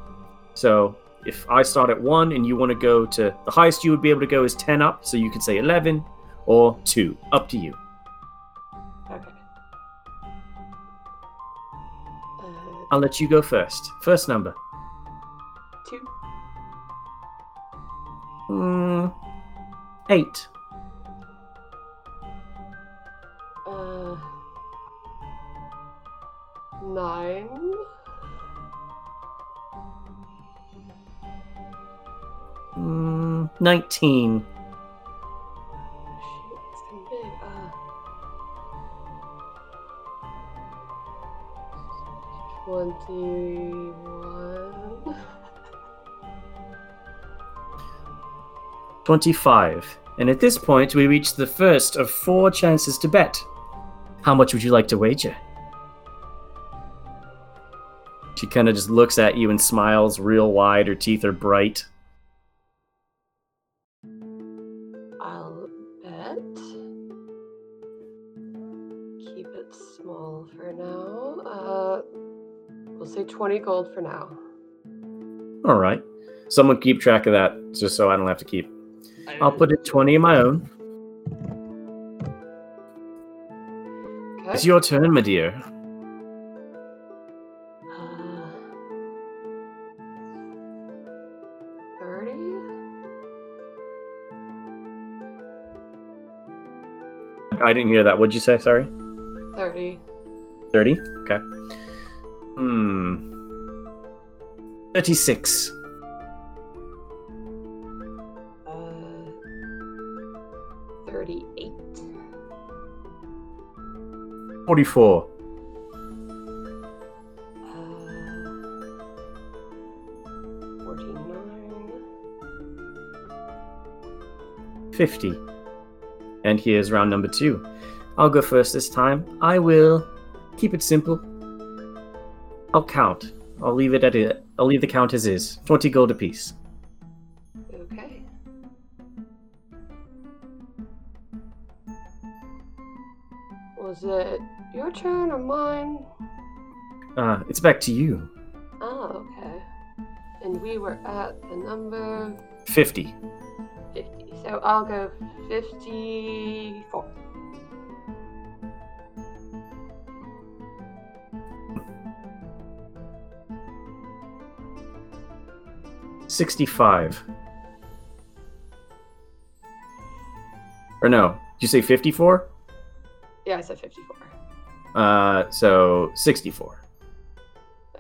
So if I start at one and you want to go to the highest you would be able to go is 10 up, so you could say 11 or 2. Up to you. Okay. Uh, I'll let you go first. First number. 2. Mm, 8. Nine. Mm, Nineteen. Shoot, it's getting big. Uh, Twenty-one. 25. And at this point, we reach the first of four chances to bet. How much would you like to wager? She kind of just looks at you and smiles real wide. Her teeth are bright. I'll bet. Keep it small for now. Uh, we'll say 20 gold for now. All right. Someone keep track of that just so I don't have to keep. I'll put it 20 of my own. Okay. It's your turn, my dear. I didn't hear that. What'd you say? Sorry. 30. 30? Okay. Hmm. 36. Uh, 38. 44. Uh, 49. 50. And here's round number two. I'll go first this time. I will keep it simple. I'll count. I'll leave it at it. I'll leave the count as is. 20 gold apiece. Okay. Was it your turn or mine? Uh, it's back to you. Oh, okay. And we were at the number 50. 50. So I'll go 54. Sixty-five. Or no? Did you say fifty-four? Yeah, I said fifty-four. Uh, so sixty-four.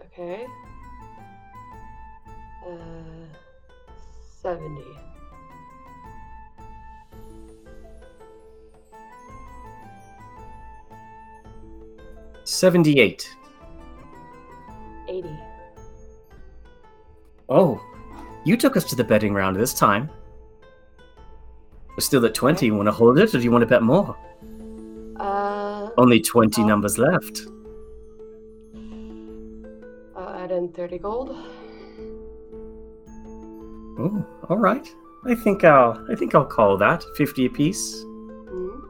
Okay. Uh, seventy. 78. 80. Oh, you took us to the betting round this time. We're still at 20. You want to hold it or do you want to bet more? Uh, Only 20 uh, numbers left. I'll add in 30 gold. Oh, all right. I think I'll I think I'll call that 50 apiece. Mm-hmm.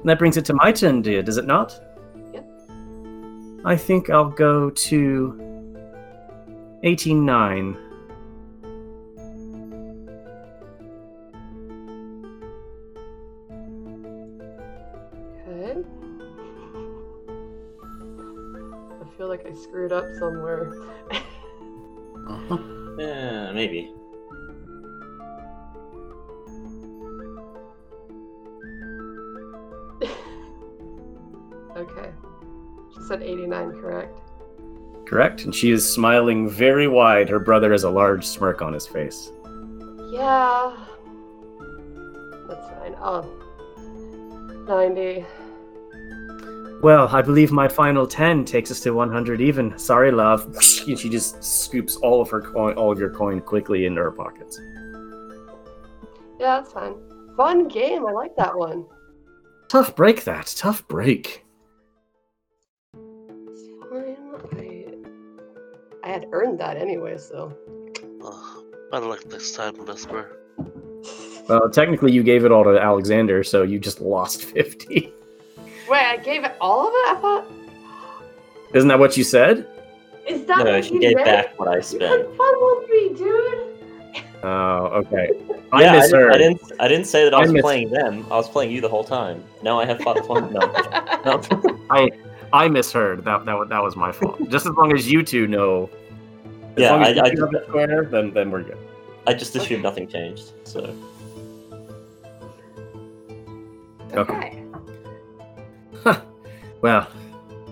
And that brings it to my turn, dear. Does it not? Yep. I think I'll go to eighty-nine. Okay. I feel like I screwed up somewhere. Uh-huh. *laughs* Yeah, maybe. Said 89, correct? Correct. And she is smiling very wide. Her brother has a large smirk on his face. Yeah. That's fine. Oh. 90. Well, I believe my final ten takes us to one hundred even. Sorry, love. *laughs* And she just scoops all of her coin, all of your coin, quickly into her pockets. Yeah, that's fine. Fun game. I like that one. Tough break. That tough break. I had earned that anyway, so. Oh, better luck next time, Vesper. Well, technically, you gave it all to Alexander, so you just lost *laughs* fifty. Wait, I gave it all of it? I thought. Isn't that what you said? Is that No, what she you gave did? back what I You spent. confuddled me, dude. Oh, okay. *laughs* I yeah, I, misheard. didn't, I didn't. I didn't say that I I was mis- playing them. I was playing you the whole time. Now I have fun. fun. *laughs* No, no. I I misheard. That that that was my fault. Just as long as you two know. As Yeah, long as I- you I two just- have it square, then then we're good. I just assumed Okay. nothing changed. So Okay. Well,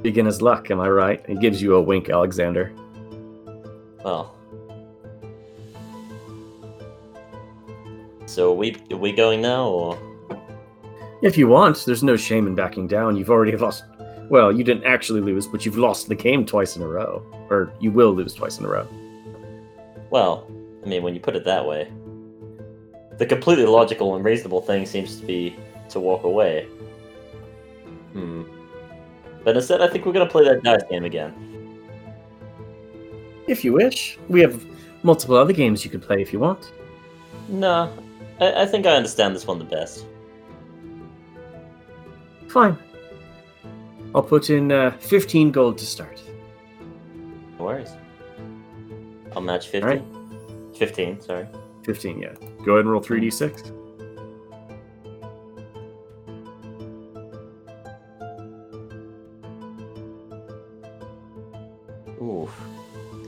beginner's luck, am I right? He gives you a wink, Alexander. well. So are we are we going now or If you want, there's no shame in backing down. You've already lost. Well, you didn't actually lose, but you've lost the game twice in a row. Or you will lose twice in a row. well, I mean when you put it that way. The completely logical and reasonable thing seems to be to walk away. Hmm. But instead I think we're gonna play that dice game again. If you wish, we have multiple other games you could play if you want. No. I, I think I understand this one the best. Fine. I'll put in uh, 15 gold to start. No worries. I'll match 50. Alright. 15, sorry. 15, yeah. Go ahead and roll 3d6. Oof.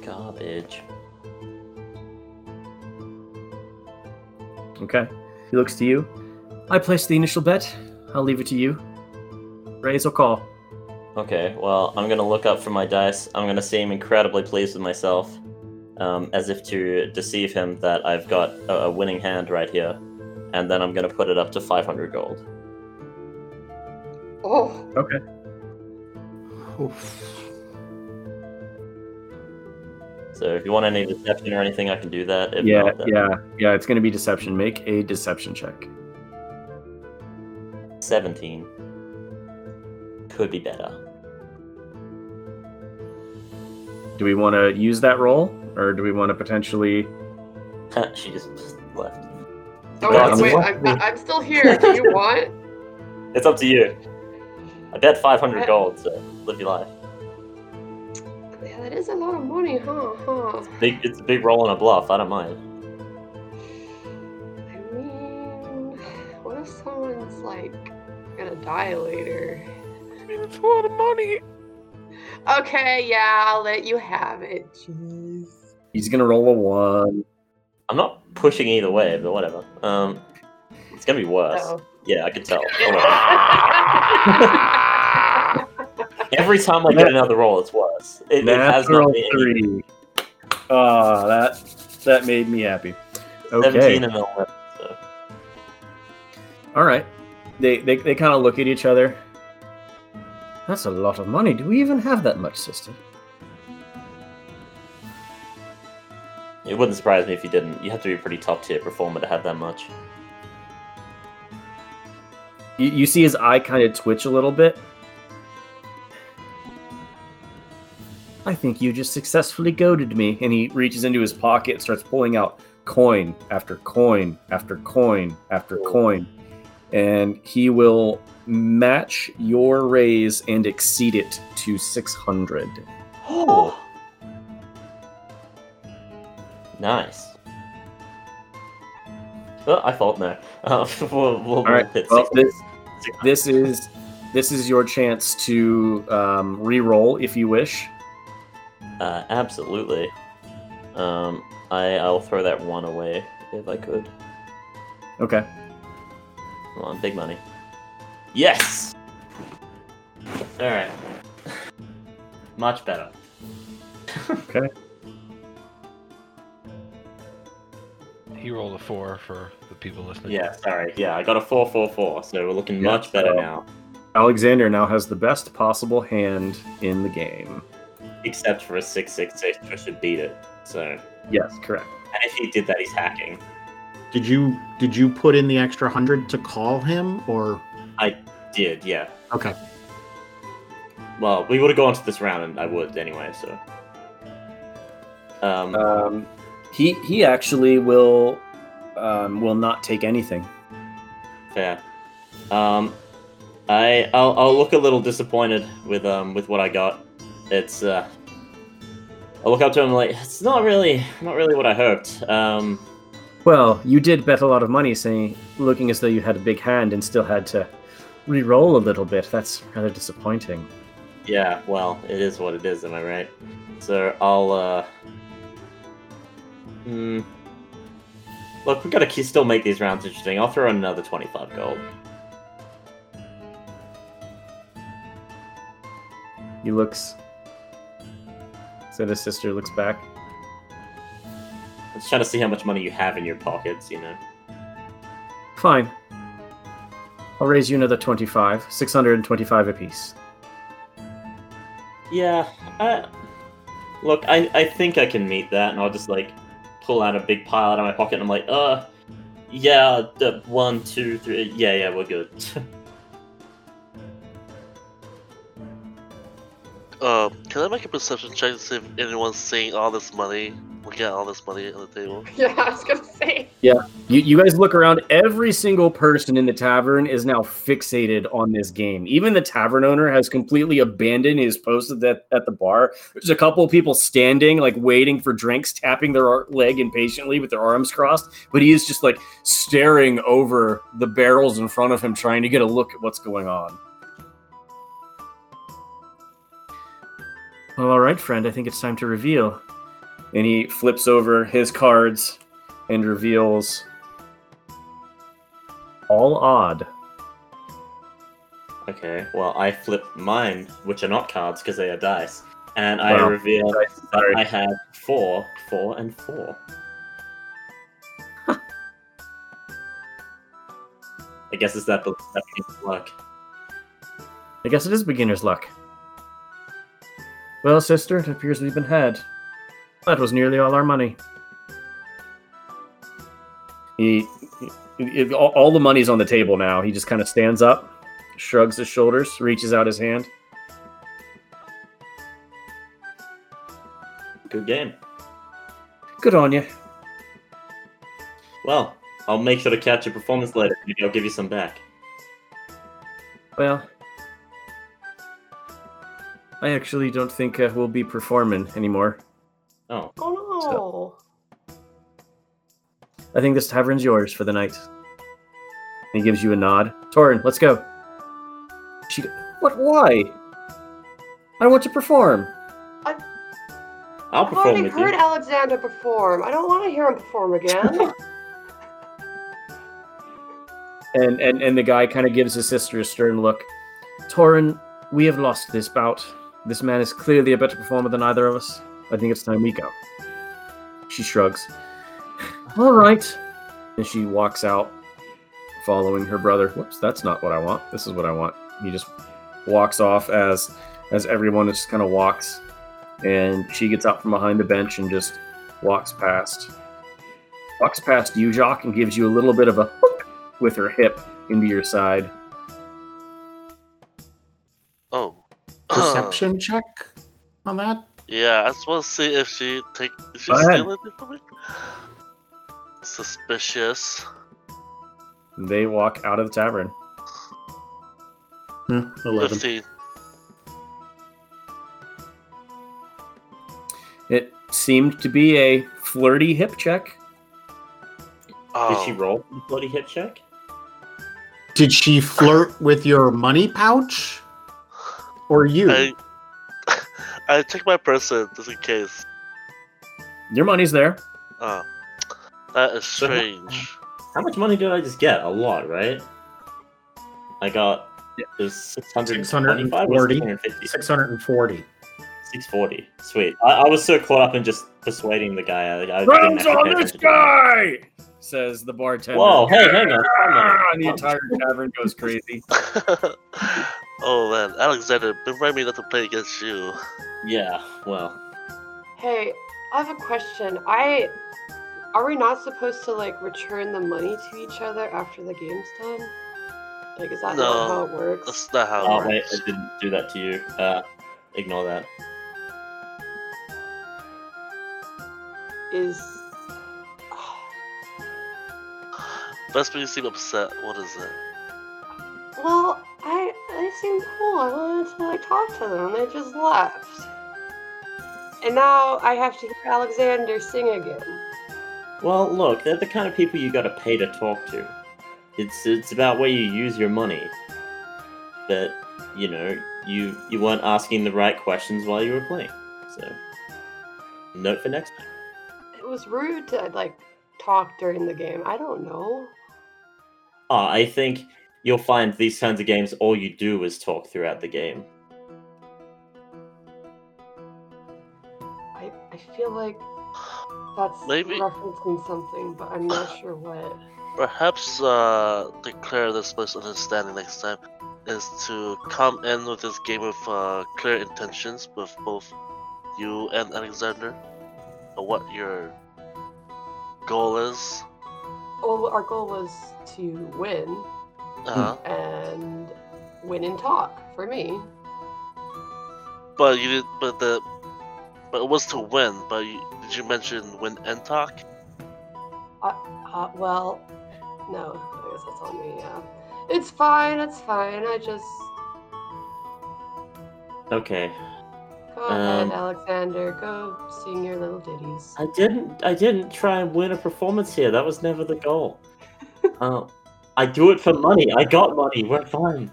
Garbage. Okay. He looks to you. I placed the initial bet. I'll leave it to you. Raise or call. Okay, well, I'm gonna look up from my dice. I'm gonna seem incredibly pleased with myself, um, as if to deceive him that I've got a, a winning hand right here, and then I'm gonna put it up to 500 gold. Oh, Okay. Oof. So if you want any deception or anything, I can do that. If Yeah, not, then yeah, yeah. It's going to be deception. Make a deception check. 17 could be better. Do we want to use that roll, or do we want to potentially? she just left. oh Yeah, wait, I'm- I'm, I'm still here. Do you *laughs* want? It's up to you. I bet 500 gold, so live your life. Yeah, that is a lot of money, huh? Huh. Big, it's a big roll and a bluff. I don't mind. I mean, *sighs* what if someone's like gonna die later? I mean, it's a lot of money. Okay, yeah, I'll let you have it. Jeez. He's going to roll a one. I'm not pushing either way, but whatever. Um, it's gonna be worse. Oh. Yeah, I can tell. *laughs* Every time I get another roll, it's worse. It, it has Natural not been any- three. Ah, that that made me happy. Okay. 17 and 11. So. All right. They they, they kind of look at each other. That's a lot of money. Do we even have that much, sister? It wouldn't surprise me if you didn't. You have to be a pretty top tier performer to have that much. You, you see his eye kind of twitch a little bit. I think you just successfully goaded me. And he reaches into his pocket and starts pulling out coin after coin after coin after coin. And he will match your raise and exceed it to 600. *gasps* Oh. Nice. *laughs* Well, I thought no. Uh, we'll, we'll, All right. hit Well, this, this is this is your chance to um, re-roll if you wish. Uh, absolutely. Um, I I'll throw that one away if I could. Okay. Come on, big money. Yes. All right. Much better. Okay. He rolled a four for the people listening. Yeah, sorry. Yeah, I got a four four four, so we're looking Yeah, much better so- now. Alexander now has the best possible hand in the game. Except for a six six six, which should beat it. So, Yes, correct. And if he did that, he's hacking. Did you did you put in the extra hundred to call him or I did yeah. okay? Well, we would have gone to this round, and I would anyway. So, um, Um, he he actually will um, will not take anything. fair. Um, I I'll, I'll look a little disappointed with um with what I got. It's uh, I'll look up to him like it's not really not really what I hoped. Um, Well, you did bet a lot of money, saying looking as though you had a big hand and still had to re-roll a little bit. That's rather disappointing. yeah, well, it is what it is. Am I right? So I'll uh, hmm, Look, we've got to ke- still make these rounds interesting. I'll throw another 25 gold. He looks. Said his sister looks back. I'm just trying to see how much money you have in your pockets, you know. Fine. I'll raise you another 25, 625 apiece. Yeah, I, look, I, I think I can meet that, and I'll just like pull out a big pile out of my pocket, and I'm like, uh, yeah, the one, two, three, yeah, yeah, we're good. Uh, *laughs* can I make a perception check to see if anyone's seeing all this money? Looking at all this money on the table. *laughs* Yeah, I was gonna say. Yeah, You, you guys look around. Every single person in the tavern is now fixated on this game. Even the tavern owner has completely abandoned his post at, the- at the bar. There's a couple of people standing, like waiting for drinks, tapping their leg impatiently with their arms crossed. But he is just like staring over the barrels in front of him, trying to get a look at what's going on. Well, all right, friend. I think it's time to reveal. And he flips over his cards and reveals all odd. okay, well, I flip mine, which are not cards because they are dice, and I Wow. reveal Dice, that sorry. I have four, four, and four. I guess it's that that beginner's luck. I guess it is beginner's luck. Well, sister, it appears we've been had. That was nearly all our money. He, he- he- all, all the money's on the table now. He just kind of stands up, shrugs his shoulders, reaches out his hand. Good game. Good on you. Well, I'll make sure to catch your performance later. Maybe I'll give you some back. Well, I actually don't think uh, we'll be performing anymore. Oh, Oh no. I think this tavern's yours for the night. And he gives you a nod. Torin, let's go. She, what? Why? I want to perform. I'll I've perform already with heard you. Alexander perform. I don't want to hear him perform again. *laughs* And and and the guy kind of gives his sister a stern look. Torin, we have lost this bout. This man is clearly a better performer than either of us. I think it's time we go. She shrugs. *laughs* All right. And she walks out, following her brother. Whoops, that's not what I want. This is what I want. He just walks off as as everyone just kind of walks, and she gets out from behind the bench and just walks past. Walks past you, Jock, and gives you a little bit of a hook with her hip into your side. Oh. Perception oh. check on that? Yeah, I just want to see if she take if she Go ahead. from me. Suspicious. They walk out of the tavern. Hmm, Eleven. Fifteen. It seemed to be a flirty hip check. Oh. Did she roll the bloody hit check? Did she flirt with your money pouch? Or you? I I check my person just in case. Your money's there. Oh, that is So- strange. How much money did I just get? A lot, right? I got Yeah. there's 640. 640. 640. sweet I, I was so caught up in just persuading the guy I, I didn't Runs on this attention to it. guy! Says the bartender. whoa hey hang on Ah, and the entire tavern goes crazy. *laughs* oh man, Alexander, remind me not to play against you. Yeah well hey, I have a question. I are we not supposed to like return the money to each other after the game's done? Like, is that No, not how it works? That's not how it oh works. wait I didn't do that to you uh ignore that Is Vesper, you seem upset. What is it? Well, I seem cool. I wanted to like talk to them. They just left, and now I have to hear Alexander sing again. well look they're the kind of people you gotta pay to talk to it's it's about where you use your money that you know you you weren't asking the right questions while you were playing so note for next time It was rude to like talk during the game. I don't know. Oh, I think you'll find these kinds of games, all you do is talk throughout the game. I, I feel like that's Maybe- referencing something, but I'm not *laughs* sure what. Perhaps uh, declare this misunderstanding next time is to come in with this game with uh, clear intentions with both you and Alexander, or what your goal is. Well, our goal was to win Uh, and win and talk for me. But you did, but the, but it was to win. But you, did you mention win and talk? Uh, well, no, I guess that's on me. Yeah, it's fine. It's fine. I just Okay. go ahead, Um, Alexander. Go sing your little ditties. I didn't. I didn't try and win a performance here. That was never the goal. uh, *laughs* I do it for money. I got money. We're fine.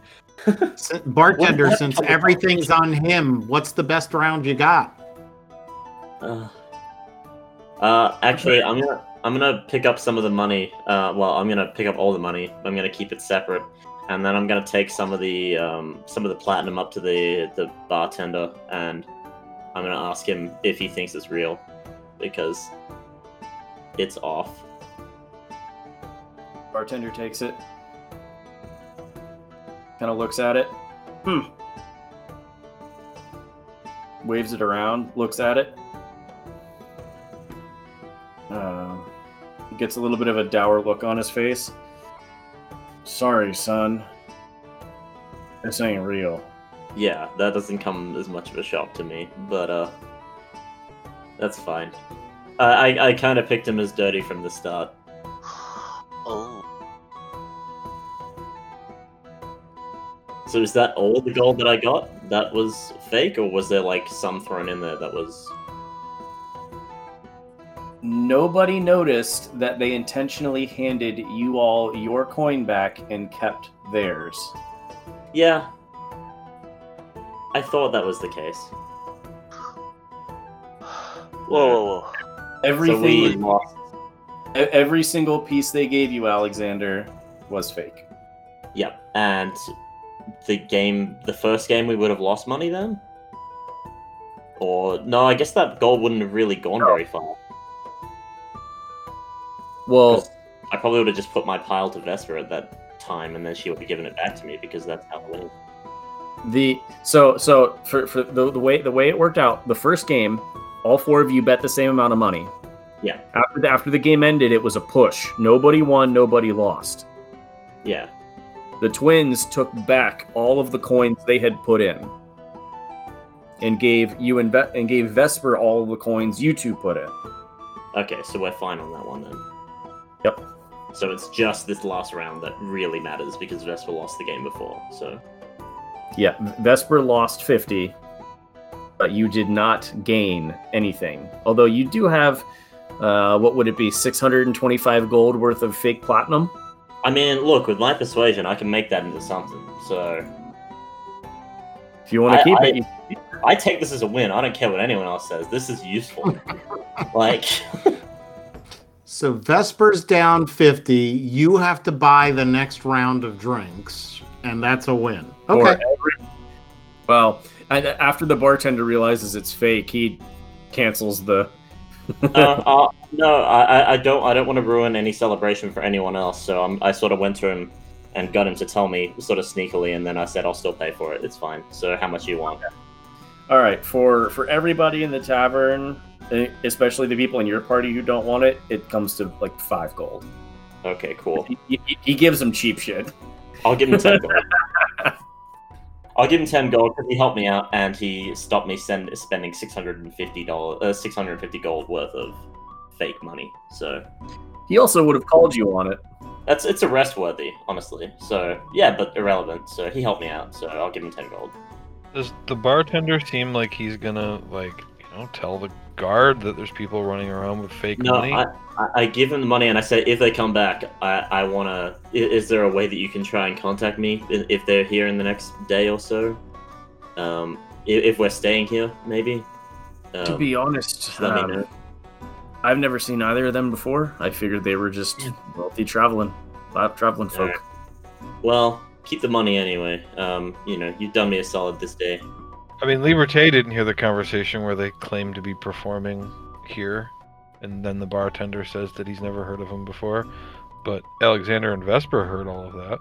Bartender, since everything's on him, what's the best round you got? Uh, uh, actually, I'm gonna I'm gonna pick up some of the money. Uh, well, I'm gonna pick up all the money. I'm gonna keep it separate, and then I'm gonna take some of the um, some of the platinum up to the the bartender, and I'm gonna ask him if he thinks it's real, because it's off. Bartender takes it. Kind of looks at it. Hmm. Waves it around, looks at it. Uh, gets a little bit of a dour look on his face. Sorry, son. This ain't real. Yeah, that doesn't come as much of a shock to me, but uh, that's fine. I I, I kind of picked him as dirty from the start. So is that all the gold that I got? That was fake, or was there like some thrown in there that was? Nobody noticed that they intentionally handed you all your coin back and kept theirs. Yeah, I thought that was the case. *sighs* whoa, whoa, whoa! Everything, So we lost. every single piece they gave you, Alexander, was fake. Yep, and the game, the first game, we would have lost money then. Or no, I guess that gold wouldn't have really gone very far. Well, I probably would have just put my pile to Vesper at that time, and then she would have given it back to me because that's how it is. the so so for, for the, the way the way it worked out, the first game, all four of you bet the same amount of money. Yeah. After the, after the game ended, it was a push. Nobody won, nobody lost. Yeah, The twins took back all of the coins they had put in, and gave you and, Ve- and gave Vesper all of the coins you two put in. Okay, so we're fine on that one then. Yep. So it's just this last round that really matters because Vesper lost the game before. So Yeah, Vesper lost 50, but you did not gain anything. Although you do have, uh, what would it be, 625 gold worth of fake platinum? I mean, look, with my persuasion, I can make that into something. So If you want to I- keep I- it, you, I take this as a win. I don't care what anyone else says. This is useful. *laughs* like, So Vesper's down 50. You have to buy the next round of drinks, and that's a win. Okay. every- well, and after the bartender realizes it's fake, he cancels the. Uh, uh, no, I, I- don't. I don't want to ruin any celebration for anyone else. So I'm, I sort of went to him and got him to tell me, sort of sneakily, and then I said, "I'll still pay for it. It's fine." So how much you want? All right, for for everybody in the tavern, eh, especially the people in your party who don't want it, it comes to like five gold. Okay, cool. He, he, he gives them cheap shit. I'll give him ten *laughs* gold. I'll give him ten gold because he helped me out and he stopped me send, spending six hundred and fifty dollars, uh, six hundred and fifty gold worth of fake money. So He also would have called you on it. that's it's arrest worthy, honestly. So yeah, but irrelevant. So he helped me out. So I'll give him ten gold. Does the bartender seem like he's gonna like you know tell the guard that there's people running around with fake No, money? I, I, I give him the money and I say if they come back, I, I wanna. i- Is there a way that you can try and contact me if they're here in the next day or so? Um, i- if we're staying here, maybe. To Um, be honest, just let me um, know. I've never seen either of them before. I figured they were just wealthy traveling, traveling folk. Alright. Well, keep the money anyway. Um, you know, you've done me a solid this day. I mean, Liberté didn't hear the conversation where they claim to be performing here, and then the bartender says that he's never heard of him before. But Alexander and Vesper heard all of that.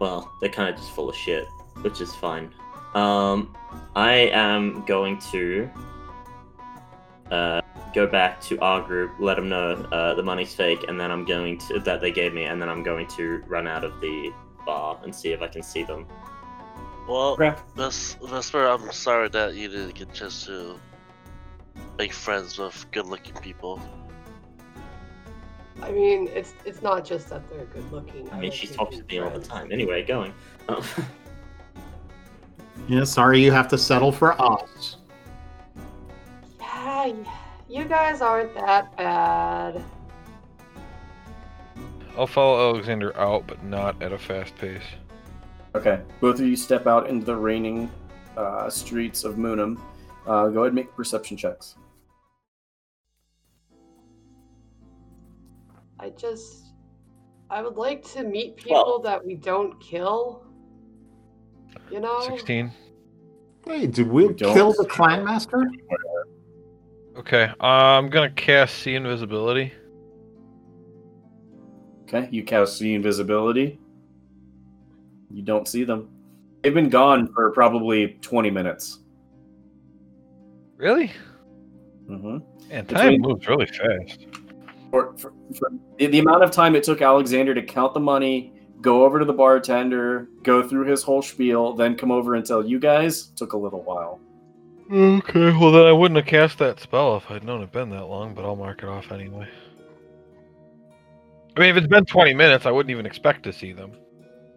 Well, they're kind of just full of shit, which is fine. Um, I am going to uh, go back to our group, let them know uh, the money's fake, and then I'm going to that they gave me, and then I'm going to run out of the bar and see if I can see them. Well, Okay. Ves- Vesper, I'm sorry that you didn't get a chance to make friends with good-looking people. I mean, it's it's not just that they're good looking. I mean, like she to talks to me all the time. Anyway, going. Um, *laughs* Yeah, sorry you have to settle for us. Yeah, you guys aren't that bad. I'll follow Alexander out, but not at a fast pace. Okay. Both of you step out into the raining uh, streets of Moonum. Uh, go ahead and make perception checks. I just, I would like to meet people Well- that we don't kill. You know, 16. Hey, did we We kill the clan master? Okay, uh, I'm gonna cast See Invisibility. Okay. You cast see invisibility. You don't see them. They've been gone for probably 20 minutes. Really? Mm-hmm. And time Between- moves really fast. For, for, for the, the amount of time it took Alexander to count the money, go over to the bartender, go through his whole spiel, then come over and tell you guys took a little while. Okay, well then I wouldn't have cast that spell if I'd known it'd been that long, but I'll mark it off anyway. I mean, if it's been 20 minutes, I wouldn't even expect to see them.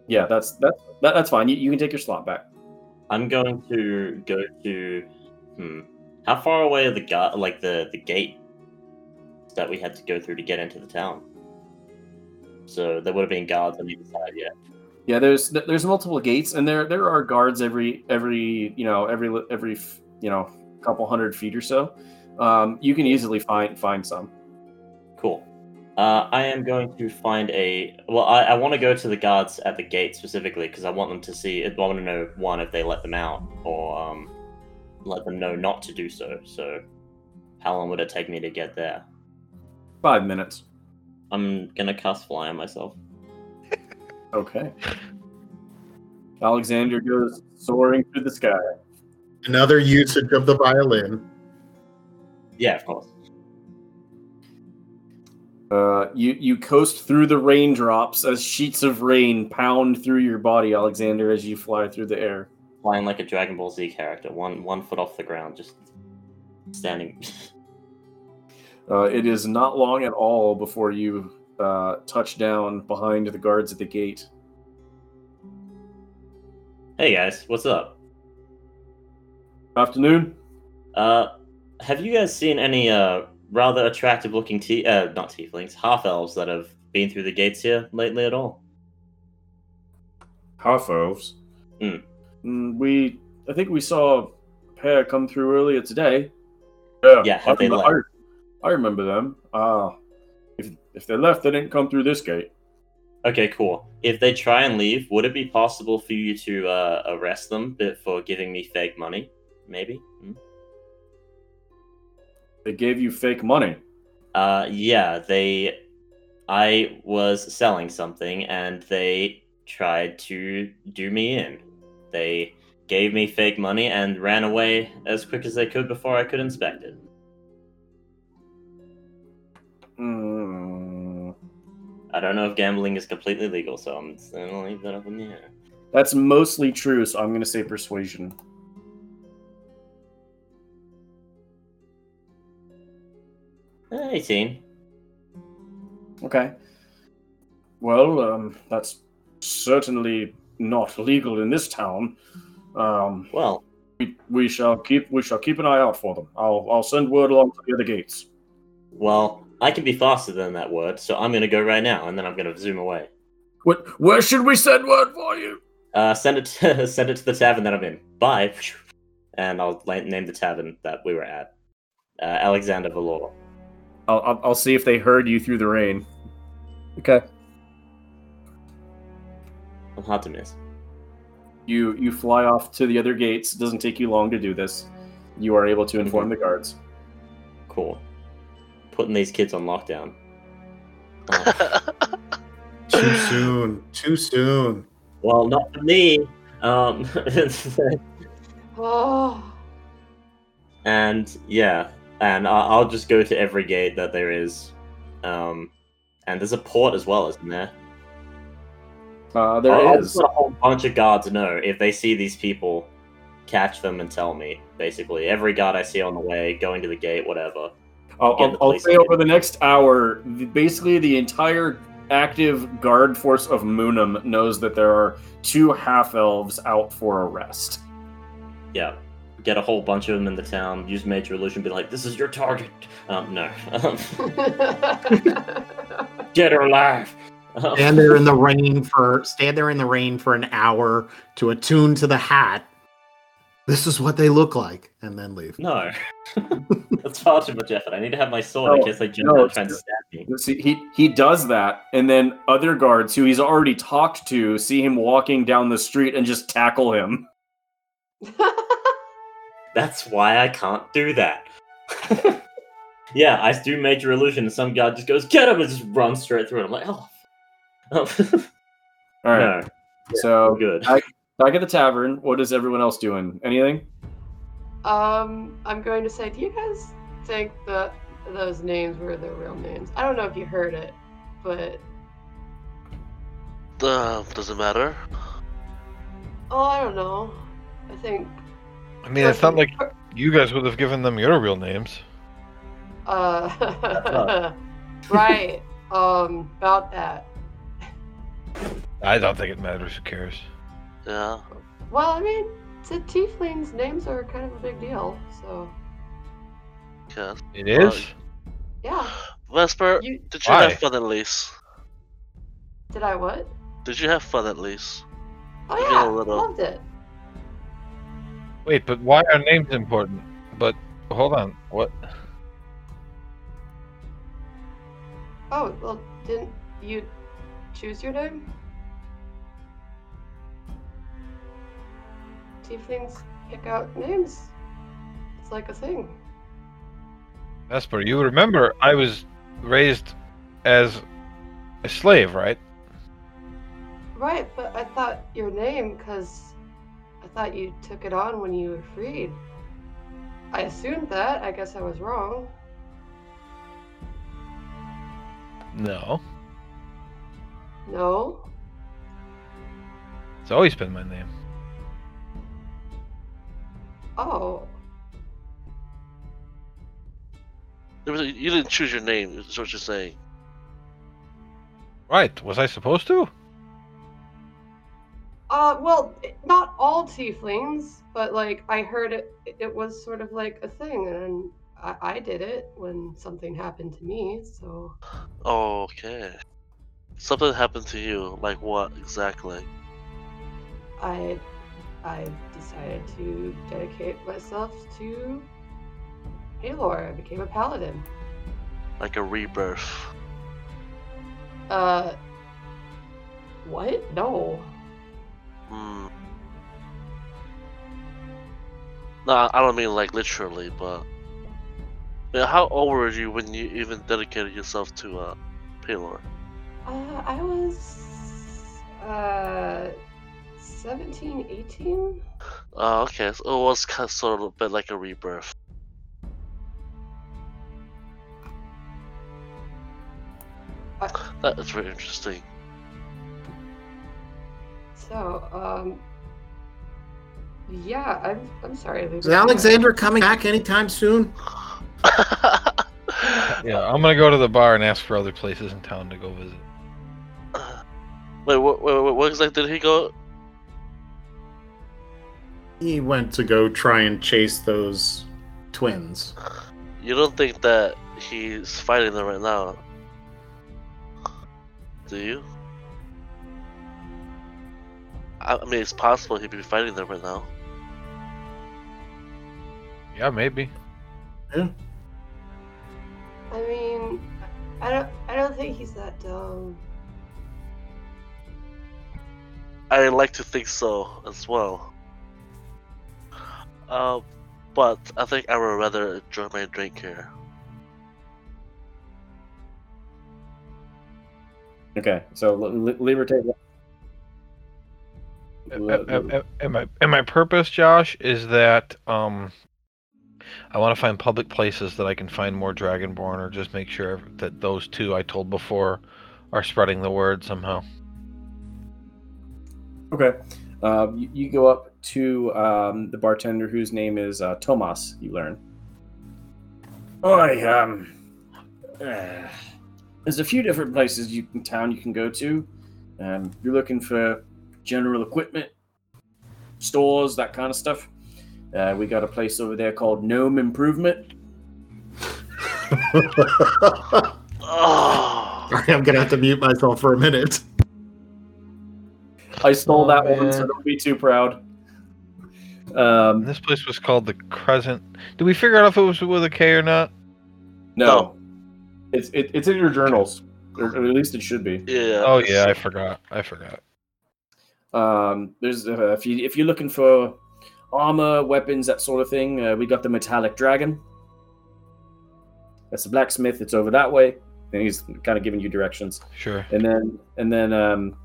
Yeah, that's that's that, that's fine. You, you can take your slot back. I'm going to go to. Hmm. How far away are the gu- like the the gate that we had to go through to get into the town? So there would have been guards on either side. Yeah. Yeah, there's there's multiple gates, and there there are guards every every you know every every you know couple hundred feet or so. Um, you can easily find find some. Cool. Uh, I am going to find a. Well, I, I want to go to the guards at the gate specifically because I want them to see. I want to know one if they let them out or um, let them know not to do so. So, how long would it take me to get there? Five minutes. I'm gonna cast fly on myself. *laughs* Okay. Alexander goes soaring through the sky. Another usage of the violin. Yeah, of course. Uh, you you coast through the raindrops as sheets of rain pound through your body, Alexander, as you fly through the air. Flying like a Dragon Ball Z character, one one foot off the ground, just standing. *laughs* Uh, it is not long at all before you uh, touch down behind the guards at the gate. hey guys, what's up? Afternoon. Uh, have you guys seen any uh rather attractive looking t uh not tieflings half elves that have been through the gates here lately at all? Half elves. Hmm. Mm, we, I think we saw a pair come through earlier today. Yeah, Yeah, have I, they remember, left? I, I remember them. Ah, if if they left, they didn't come through this gate. Okay, cool. If they try and leave, would it be possible for you to uh, arrest them for giving me fake money? Maybe. Hmm? They gave you fake money. Uh, yeah, they. I was selling something and they tried to do me in. They gave me fake money and ran away as quick as they could before I could inspect it. Mm, I don't know if gambling is completely legal, so I'm just gonna leave that up in the air. that's mostly true, so I'm going to say persuasion. 18. Okay. Well, um, that's certainly not legal in this town. Um, Well, we, we shall keep we shall keep an eye out for them. I'll I'll send word along to the other gates. well, I can be faster than that word, so I'm gonna go right now, and then I'm gonna zoom away. What? Where should we send word for you? Uh, send it to, *laughs* send it to the tavern that I'm in. Bye. And I'll name the tavern that we were at. Uh, Alexander Valor. I'll, I'll I'll see if they heard you through the rain. Okay. I'm hard to miss. You you fly off to the other gates. It doesn't take you long to do this. You are able to inform the guards. Cool. Putting these kids on lockdown. *laughs* Oh, Too soon. Too soon. well, not for me. Um, *laughs* Oh. and yeah, and I'll just go to every gate that there is. Um, and there's a port as well, isn't there? Uh, there I'll, I'll is. a whole bunch of guards know if they see these people, catch them and tell me. Basically, every guard I see on the way, going to the gate, whatever. I'll, I'll, I'll say over the next hour, basically the entire active guard force of Moonum knows that there are two half elves out for arrest. Yeah, get a whole bunch of them in the town. Use major illusion. Be like, this is your target. Um, no, *laughs* get her alive. Um, Stand there in the rain for stand there in the rain for an hour to attune to the hat. This is what they look like, and then leave. no, *laughs* that's far too much effort. I need to have my sword in No, case they jump no, out and try and stab me. See, he he does that, and then other guards who he's already talked to see him walking down the street and just tackle him. *laughs* That's why I can't do that. *laughs* yeah, I do major illusion, and some guy just goes, "Get him!" and just runs straight through it. I'm like, oh. oh. *laughs* All right, no, so good. I- back at the tavern, what is everyone else doing? Anything? um, I'm going to say, do you guys think that those names were their real names? I don't know if you heard it, but Uh, does it matter? oh, I don't know. I think. I mean, it's not like you guys would have given them your real names. Uh, *laughs* right. Um, about that. I don't think it matters. Who cares? Yeah. Well, I mean, the tieflings' names are kind of a big deal, so Yes. It is. yeah. Vesper, You did you Why? have fun at least? did I what? Did you have fun at least? Oh You get yeah, a little- loved it. Wait, but why are names important? But hold on. What? Oh well, didn't you choose your name? Tieflings pick out names. It's like a thing. Vesper, you remember I was raised as a slave, right? Right, but I thought your name, because thought you took it on when you were freed. I assumed that. I guess I was wrong. No. No. It's always been my name. Oh. It was- You didn't choose your name, is what you're saying. Right. Was I supposed to? Uh, well, not all tieflings, but like I heard it. It was sort of like a thing, and I, I did it when something happened to me. So Okay. Something happened to you. Like what exactly? I, I decided to dedicate myself to Pelor. I became a paladin. Like a rebirth. Uh, what? No. Hmm. No, I don't mean like literally, but yeah, how old were you when you even dedicated yourself to uh, Pelor? Uh, I was uh 17, 18. Oh, okay. So it was kind of sort of a bit like a rebirth. That is very interesting. So, um, yeah, I'm I'm sorry. Is Alexander coming back anytime soon? *laughs* Yeah, I'm gonna go to the bar and ask for other places in town to go visit. Wait, what, wait, wait, what exactly did he go? He went to go try and chase those twins. You don't think that he's fighting them right now? Do you? I mean, it's possible he'd be fighting them right now. Yeah, maybe. Yeah. I mean, I don't. I don't think he's that dumb. I like to think so as well. Uh, but I think I would rather enjoy my drink here. Okay, so Liberté Li- Am- am- am- am my and my purpose, Josh, is that um, I want to find public places that I can find more Dragonborn, or just make sure that those two I told before are spreading the word somehow. Okay. Uh, you, you go up to um, the bartender whose name is uh, Tomas, you learn. Oi, um, uh, there's a few different places you in town you can go to. Um, you're looking for general equipment, stores, that kind of stuff. Uh, we got a place over there called Gnome Improvement. Oh, *laughs* I'm gonna have to mute myself for a minute. I stole Oh, that one, so don't be too proud. Um, This place was called the Crescent. Did we figure out if it was with a K or not? no, No. it's it, it's in your journals, or, or at least it should be. yeah. Oh yeah, I forgot. I forgot. Um, there's uh, if you if you're looking for armor, weapons, that sort of thing, uh, we got the metallic dragon. That's the blacksmith. It's over that way. And he's kind of giving you directions. Sure. And then and then um,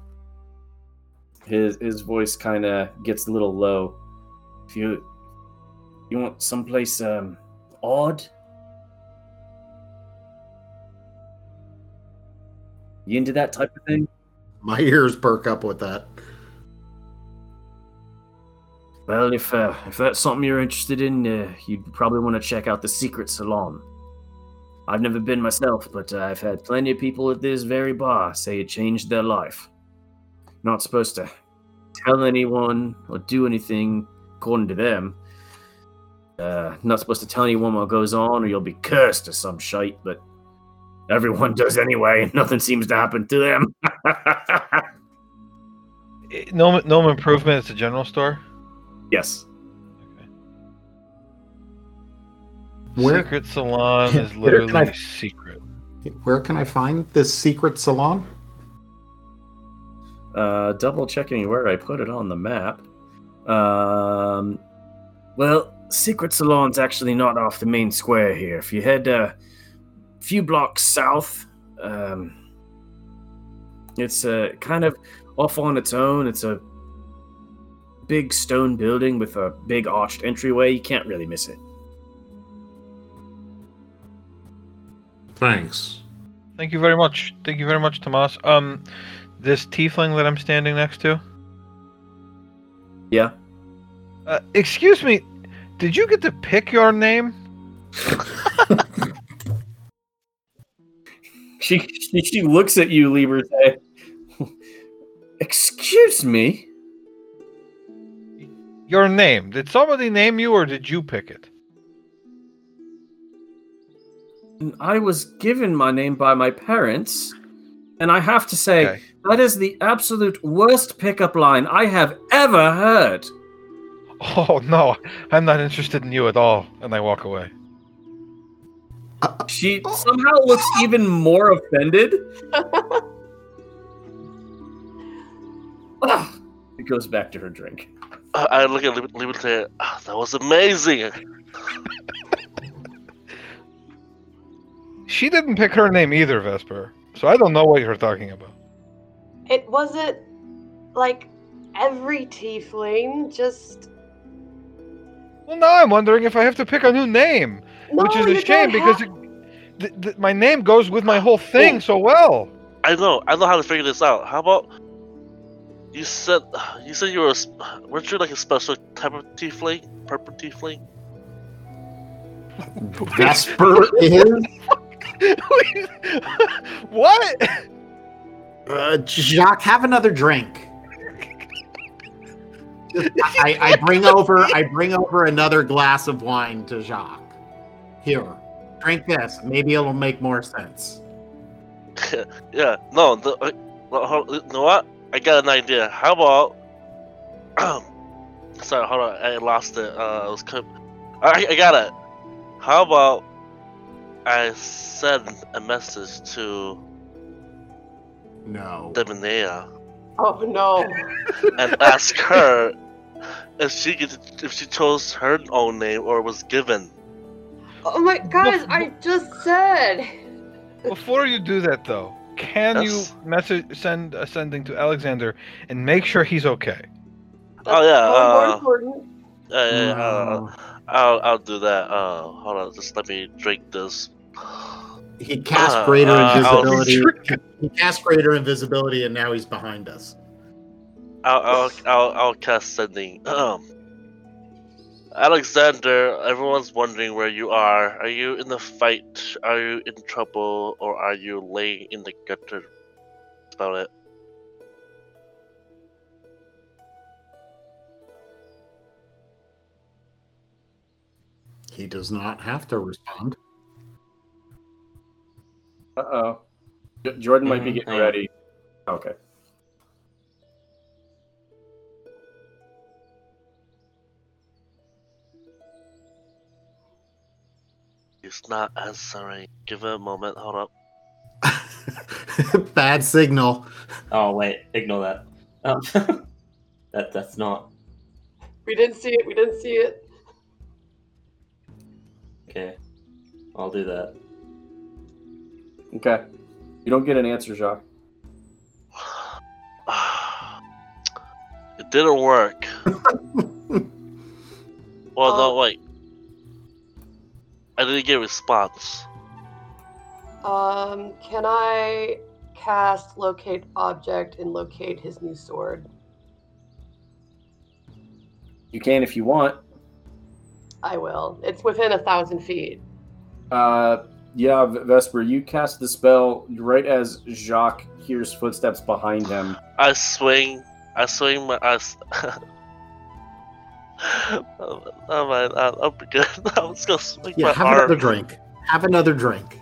his his voice kind of gets a little low. If you you want someplace um, odd, you into that type of thing? My ears perk up with that. Well, if uh, if that's something you're interested in, uh, you'd probably want to check out the Secret Salon. I've never been myself, but uh, I've had plenty of people at this very bar say it changed their life. Not supposed to tell anyone or do anything according to them. Uh, not supposed to tell anyone what goes on, or you'll be cursed or some shite. But everyone *laughs* does anyway, and nothing seems to happen to them. *laughs* Eh, No, no improvement. It's a general store. Yes. Where Secret Salon is *laughs* Where can literally I- secret. where can I find this secret salon? Uh, double checking where I put it on the map. Um, well, Secret Salon's actually not off the main square here. If you head a few blocks south, um, it's uh, kind of off on its own. It's a big stone building with a big arched entryway. You can't really miss it. Thanks. Thank you very much. Thank you very much, Tomas. Um, this tiefling that I'm standing next to. Yeah. Uh, excuse me. Did you get to pick your name? *laughs* She she, she looks at you, Liberté. Excuse me. Your name. Did somebody name you, or did you pick it? I was given my name by my parents, and I have to say, Okay. that is the absolute worst pickup line I have ever heard. Oh no, I'm not interested in you at all, and I walk away. She somehow looks even more offended. *laughs* It goes back to her drink. I I look at Lib- Liberté. Ah, that was amazing. She didn't pick her name either, Vesper. So I don't know what you're talking about. It wasn't like every tiefling, just. Well, now I'm wondering if I have to pick a new name, No, which is a shame because have- it, th- th- my name goes with my whole thing Oh. so well. I know. I know how to figure this out. How about you said *sighs* you said you were a, s- weren't you like a special type of tiefling, purple tiefling? *laughs* Vesper is *laughs* what? uh, Jacques. Have another drink. I, I bring over I bring over another glass of wine to Jacques. Here, drink this. Maybe it'll make more sense. *laughs* yeah. No. The, uh, well, you know what? I got an idea. How about? *clears throat* sorry. Hold on. I lost it. Uh, I was. co- I, I got it. How about I send a message to no. Demonea Oh no. and ask her if she could, if she chose her own name or was given. Oh my guys, I just said. Before you do that, though, can Yes. you message send a sending to Alexander and make sure he's okay? Oh, yeah, probably more uh, important. Yeah, yeah, yeah, uh, I'll I'll do that. Uh, hold on, just let me drink this. He cast Uh, greater uh, invisibility. he cast greater invisibility, and now he's behind us. I'll I'll I'll, I'll cast sending. Um, Alexander, everyone's wondering where you are. Are you in the fight? Are you in trouble, or are you laying in the gutter? That's about it. He does not have to respond. Uh oh. Jordan might be Mhm, getting ready. Okay. He's not answering. Give it a moment. Hold up. *laughs* Bad signal. Oh wait, ignore that. Um, *laughs* that that's not We didn't see it. We didn't see it. okay. I'll do that. Okay. You don't get an answer, Jacques. *sighs* It didn't work. *laughs* well, no, Um, wait. I didn't get a response. Um, can I cast locate object and locate his new sword? You can if you want. I will. It's within a thousand feet. Uh, yeah, V- Vesper, you cast the spell right as Jacques hears footsteps behind him. I swing. I swing my. I s- *laughs* oh, oh my! I'll, I'll be good. *laughs* I was gonna swing Yeah, my have arm. another drink. Have another drink.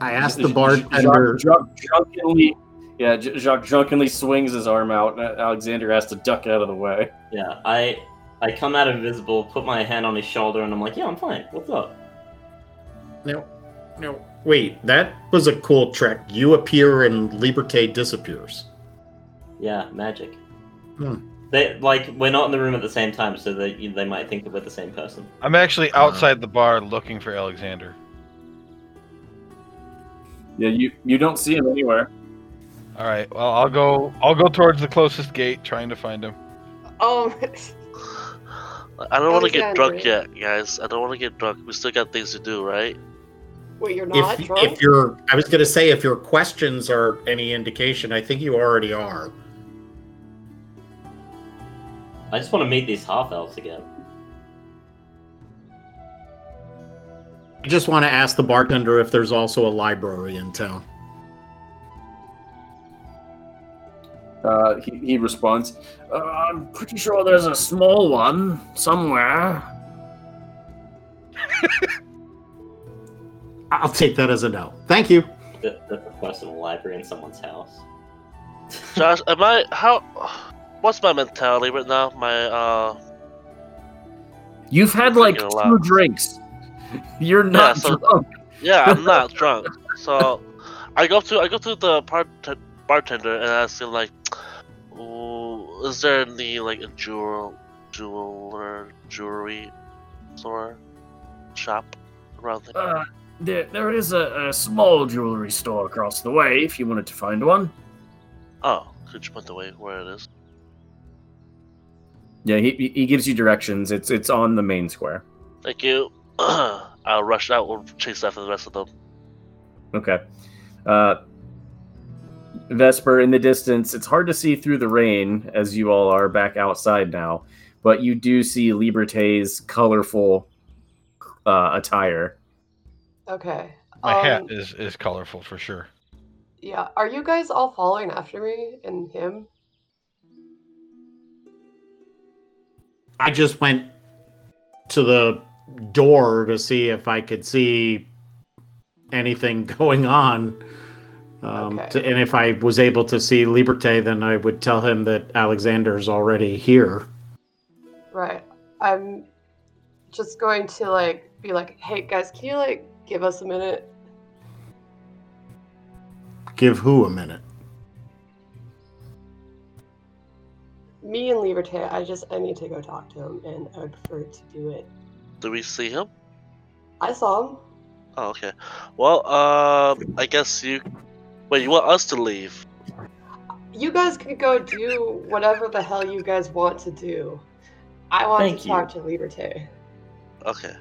I asked the J- bartender. Jacques, Jacques drunkenly, yeah, J- Jacques drunkenly swings his arm out, and Alexander has to duck out of the way. Yeah, I I come out invisible, put my hand on his shoulder, and I'm like, yeah, I'm fine. What's up? No, no. Wait, that was a cool trick. You appear and Liberté disappears. Yeah, magic. Hmm. They like we're not in the room at the same time, so they they might think that we're the same person. I'm actually Uh-huh. outside the bar looking for Alexander. Yeah, you you don't see him anywhere. All right. Well, I'll go. I'll go towards the closest gate, trying to find him. Um, I don't want to get drunk yet, guys. I don't want to get drunk. We still got things to do, right? wait, you're not If, drunk? if your, I was going to say, if your questions are any indication, I think you already are. I just want to meet these half elves again. I just want to ask the bartender if there's also a library in town. Uh, he, he responds, uh, I'm pretty sure there's a small one somewhere. *laughs* I'll take that as a no. Thank you. That, that's a library in someone's house. Josh, am I how? What's my mentality right now? My uh, You've had like two drinks. *laughs* You're not so- drunk. yeah, I'm not *laughs* drunk. So I go to I go to the part- bartender and ask him like, "Ooh, is there any like a jewel, jeweler, jewelry store, shop around there? Uh, there, there is a, a small jewelry store across the way if you wanted to find one. Oh, could you point the way where it is? Yeah, he, he- he gives you directions. It's it's on the main square. Thank you. *clears throat* I'll rush out. We'll chase after the rest of them. Okay. Uh, Vesper in the distance. It's hard to see through the rain as you all are back outside now, but you do see Liberté's colorful uh, attire. okay. My um, hat is is colorful for sure. Yeah. Are you guys all following after me and him? I just went to the door to see if I could see anything *laughs* going on. Um, Okay. to, and if I was able to see Liberté, then I would tell him that Alexander's already here. Right. I'm just going to like be like, hey guys, can you like give us a minute? Give who a minute? Me and Liberté, I just I need to go talk to him, and I would prefer to do it. Do we see him? I saw him. Oh, okay. Well, um, I guess you. Wait, you want us to leave? You guys can go do whatever the hell you guys want to do. I want Thank to you. talk to Liberté. Okay.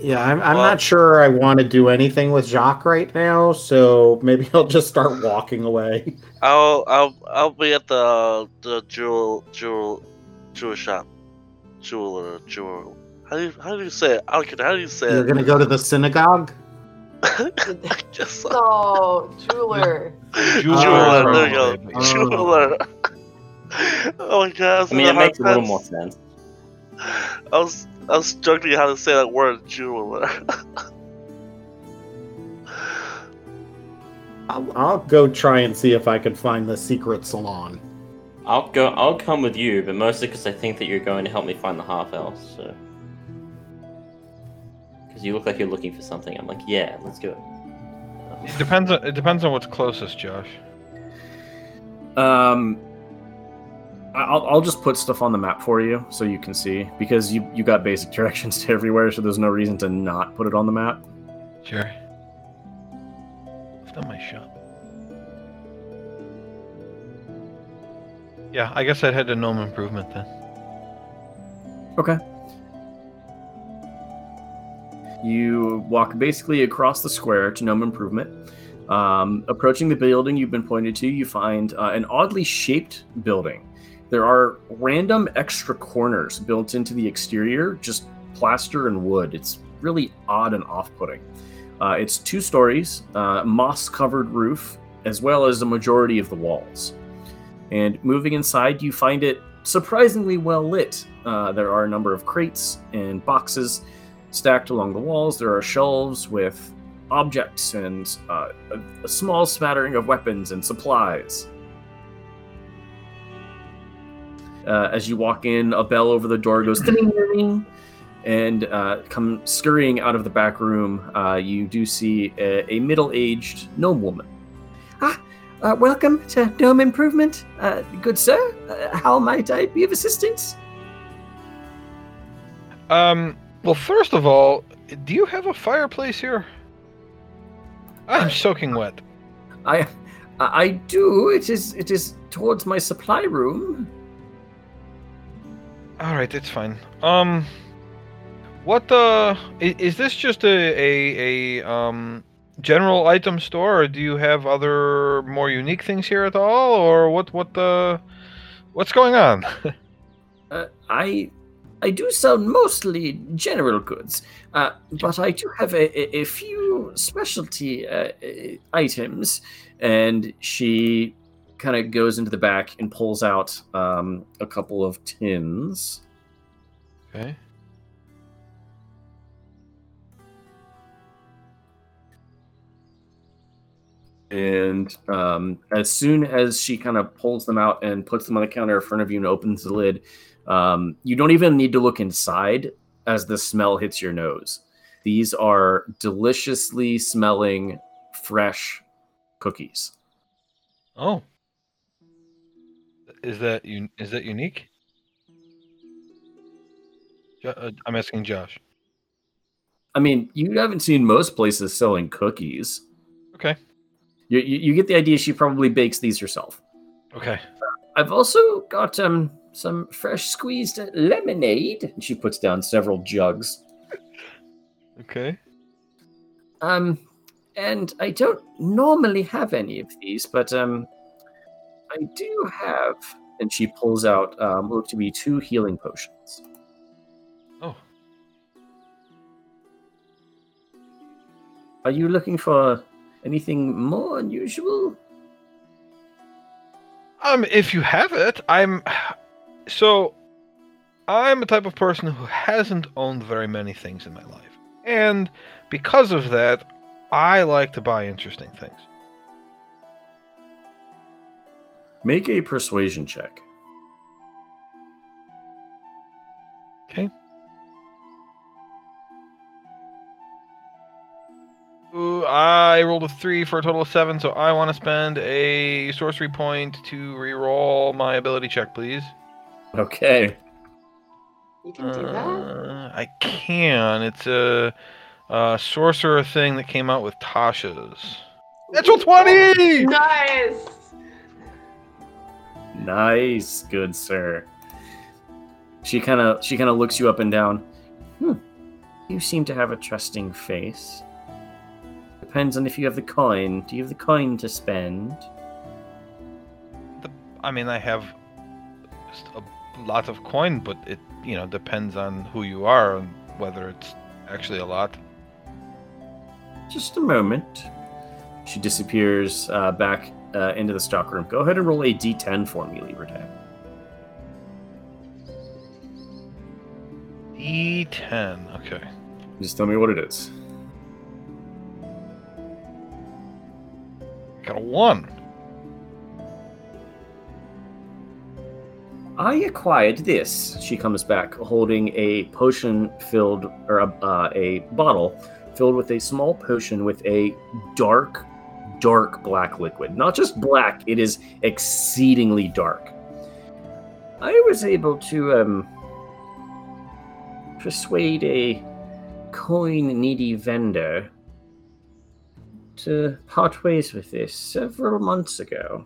Yeah, I'm, I'm Well- not sure I want to do anything with Jacques right now, so maybe *laughs* I'll just start walking away. I'll I'll I'll be at the the jewel jewel jewel shop, jeweler jewel. How do you how do you say it? I don't. How do you say You're it? gonna go to the synagogue? *laughs* just guess *laughs* so. No, jeweler. Jeweler. Oh. there you go. Oh. Jeweler. oh, oh my god. I mean, it makes a little more sense. I was I was struggling how to say that word jeweler. *laughs* I'll, I'll go try and see if I can find the secret salon. I'll go. I'll come with you, but mostly because I think that you're going to help me find the half elf. So, because you look like you're looking for something, I'm like, yeah, let's go. Um, It depends. On, it depends on what's closest, Josh. Um, I- I'll, I'll just put stuff on the map for you so you can see because you you got basic *laughs* directions to everywhere, so there's no reason to not put it on the map. Sure. On my shop. Yeah, I guess I'd head to Gnome Improvement then. Okay. You walk basically across the square to Gnome Improvement. Um, approaching the building you've been pointed to, you find uh, an oddly shaped building. There are random extra corners built into the exterior, just plaster and wood. It's really odd and off putting. Uh, it's two stories, uh, moss covered roof, as well as a majority of the walls. And moving inside, you find it surprisingly well lit. Uh, there are a number of crates and boxes stacked along the walls. There are shelves with objects and uh, a, a small smattering of weapons and supplies. Uh, as you walk in, a bell over the door goes ding ding ding, and uh, come scurrying out of the back room. Uh, you do see a, a middle-aged gnome woman. Ah, uh, welcome to Gnome Improvement, uh, good sir. Uh, how might I be of assistance? Um. Well, first of all, do you have a fireplace here? I'm soaking wet. I, I I do. It is it is towards my supply room. All right, it's fine. Um, what uh, i- is this just a a, a um general item store, or do you have other more unique things here at all, or what what the what's going on? *laughs* Uh, I I do sell mostly general goods, uh, but I do have a, a, a few specialty uh, uh, items. And she kind of goes into the back and pulls out um, a couple of tins. okay. And um, as soon as she kind of pulls them out and puts them on the counter in front of you and opens the lid, um, you don't even need to look inside as the smell hits your nose. These are deliciously smelling fresh cookies. Oh, is that un- is that unique? Uh, I'm asking Josh. I mean, you haven't seen most places selling cookies. Okay. You, you, you get the idea she probably bakes these herself. Okay. I've also got um, some fresh squeezed lemonade. And she puts down several jugs. *laughs* Okay. Um, and I don't normally have any of these, but um, I do have. And she pulls out um, what look to be two healing potions. Oh. Are you looking for anything more unusual? Um, if you have it, I'm. So, I'm a type of person who hasn't owned very many things in my life, and because of that, I like to buy interesting things. Make a persuasion check. Okay. Ooh, I rolled a three for a total of seven, so I want to spend a sorcery point to re-roll my ability check, please. Okay. You can do that. Uh, I can. It's a, a sorcerer thing that came out with Tasha's. Natural twenty. Nice. Nice, good sir. She kind of she kind of looks you up and down. Hmm. You seem to have a trusting face. Depends on if you have the coin. Do you have the coin to spend? I mean, I have a lot of coin, but it you know depends on who you are and whether it's actually a lot. Just a moment. She disappears uh, back uh, into the stockroom. Go ahead and roll a d10 for me, Liberté. D10. Okay. Just tell me what it is. Got a one. I acquired this. She comes back holding a potion filled, or a, uh, a bottle filled with a small potion with a dark, dark black liquid. Not just black, it is exceedingly dark. I was able to um, persuade a coin needy vendor to part ways with this several months ago.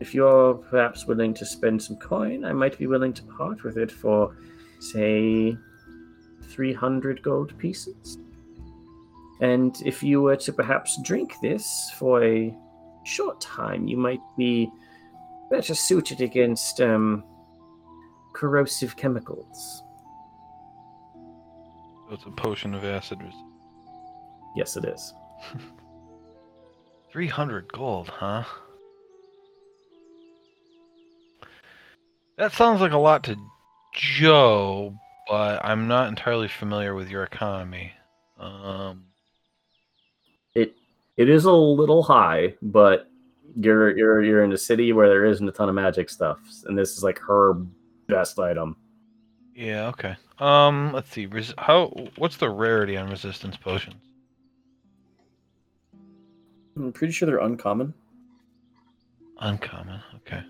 If you're perhaps willing to spend some coin, I might be willing to part with it for, say, 300 gold pieces. And if you were to perhaps drink this for a short time, you might be better suited against um, corrosive chemicals. So it's a potion of acid. Yes, it is. *laughs* 300 gold, huh? That sounds like a lot to Joe, but I'm not entirely familiar with your economy. Um, It it is a little high, but you're you're you're in a city where there isn't a ton of magic stuff, and this is like her best item. yeah, okay. Um, let's see. Res- how? What's the rarity on resistance potions? I'm pretty sure they're uncommon. Uncommon. Okay.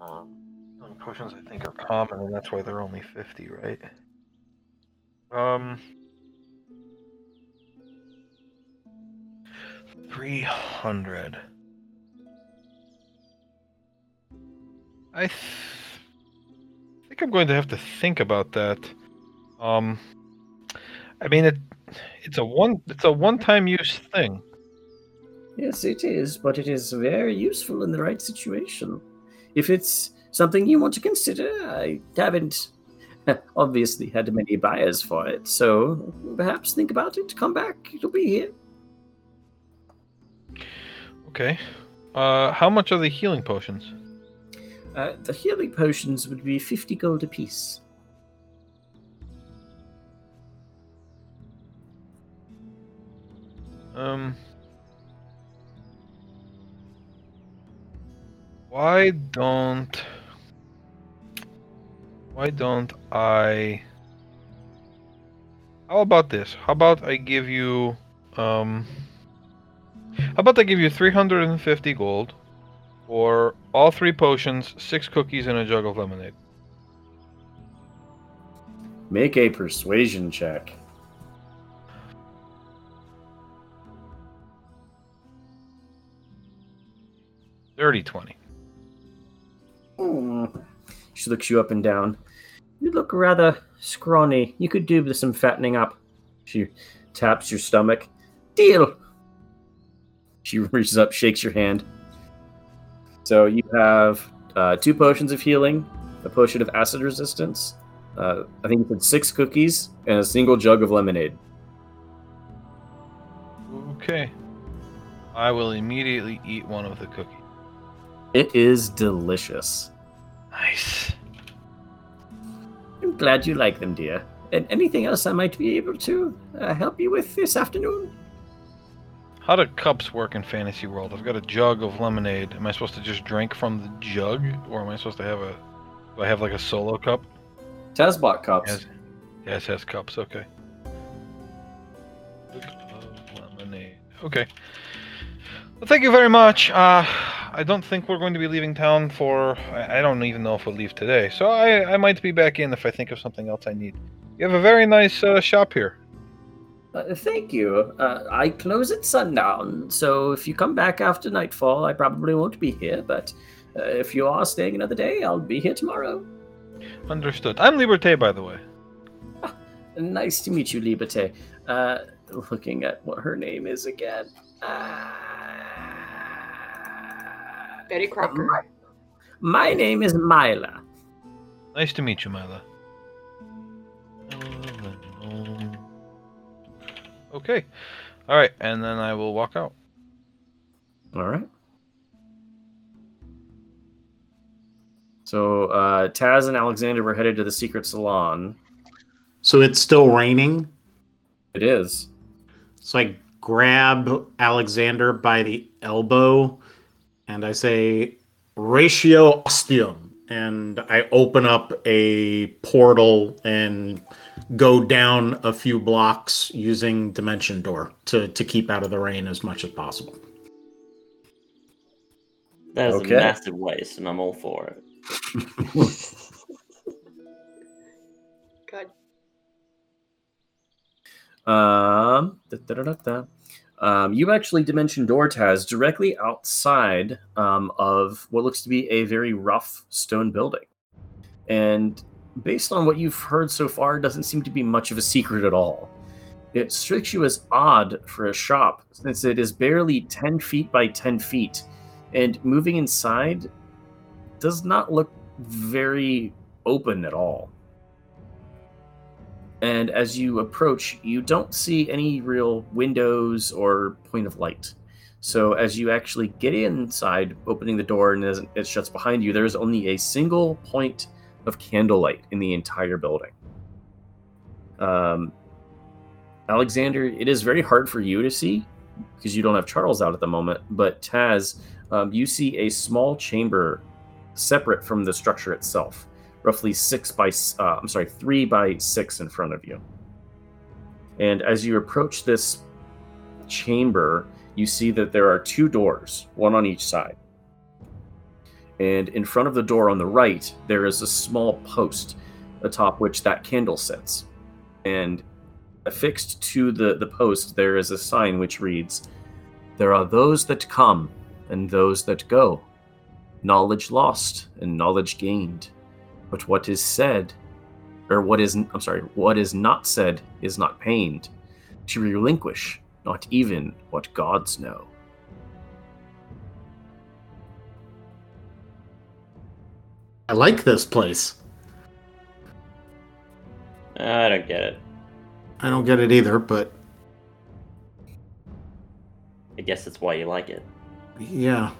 Um, potions I think are common, and that's why they're only fifty, right? Um, three hundred. I th- think I'm going to have to think about that. Um, I mean it. It's a one. It's a one-time use thing. Yes, it is, but it is very useful in the right situation. If it's something you want to consider, I haven't *laughs* obviously had many buyers for it, so perhaps think about it. Come back, it'll be here. Okay. Uh, how much are the healing potions? Uh, the healing potions would be 50 gold apiece. Um. Why don't. Why don't I. How about this? How about I give you. Um. How about I give you 350 gold for all three potions, six cookies, and a jug of lemonade? Make a persuasion check. Dirty 20. Hmm. She looks you up and down. You look rather scrawny. You could do with some fattening up. She taps your stomach. Deal. She *laughs* reaches up, shakes your hand. So you have uh, two potions of healing, a potion of acid resistance. Uh, I think you said six cookies and a single jug of lemonade. Okay. I will immediately eat one of the cookies. It is delicious. Nice. I'm glad you like them, dear. And anything else I might be able to uh, help you with this afternoon? How do cups work in Fantasy World? I've got a jug of lemonade. Am I supposed to just drink from the jug, or am I supposed to have a? Do I have like a solo cup? Tazbot cups. Yes. Yes, has cups. Okay. lemonade. Okay. Well, thank you very much. Uh, I don't think we're going to be leaving town for. I, I don't even know if we'll leave today. So I, I might be back in if I think of something else I need. You have a very nice uh, shop here. Uh, thank you. Uh, I close at sundown, so if you come back after nightfall, I probably won't be here. But uh, if you are staying another day, I'll be here tomorrow. Understood. I'm Liberté, by the way. Nice to meet you, Liberté. Uh, looking at what her name is again. Uh, Betty Crocker. my name is Mila. Nice to meet you, Mila. Okay. All right, and then I will walk out. All right. So uh, Taz and Alexander were headed to the secret salon. So it's still raining. It is. So I grab Alexander by the elbow and I say, Ratio Ostium. And I open up a portal and go down a few blocks using Dimension Door to, to keep out of the rain as much as possible. That is Okay. a massive waste, and I'm all for it. *laughs* Good. Um, da, da, da, da, da. Um, you actually dimension door Taz directly outside um, of what looks to be a very rough stone building. And based on what you've heard so far, doesn't seem to be much of a secret at all. It strikes you as odd for a shop, since it is barely 10 feet by 10 feet, and moving inside does not look very open at all. And as you approach, you don't see any real windows or point of light. So as you actually get inside, opening the door and it shuts behind you, there is only a single point of candlelight in the entire building. Um, Alexander, it is very hard for you to see because you don't have Charles out at the moment. But Taz, um, you see a small chamber separate from the structure itself roughly six by, uh, I'm sorry, three by six in front of you. And as you approach this chamber, you see that there are two doors, one on each side. And in front of the door on the right, there is a small post atop which that candle sits. And affixed to the, the post, there is a sign which reads, There are those that come and those that go, knowledge lost and knowledge gained. But what is said, or what is, I'm sorry, what is not said is not pained. To relinquish, not even what gods know. I like this place. I don't get it. I don't get it either, but I guess that's why you like it. yeah.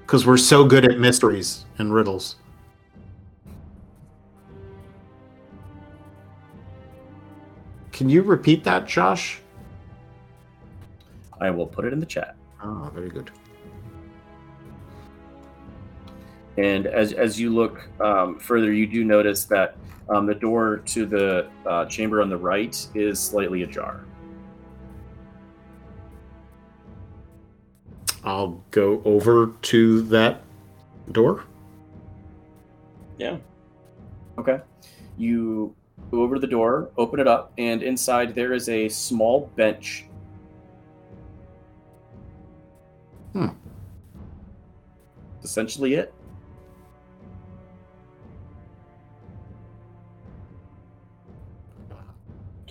Because we're so good at mysteries and riddles. Can you repeat that, Josh? I will put it in the chat. Oh, very good. And as as you look um, further, you do notice that um, the door to the uh, chamber on the right is slightly ajar. I'll go over to that door. Yeah. Okay. You go over to the door, open it up, and inside there is a small bench. Hmm. Essentially it.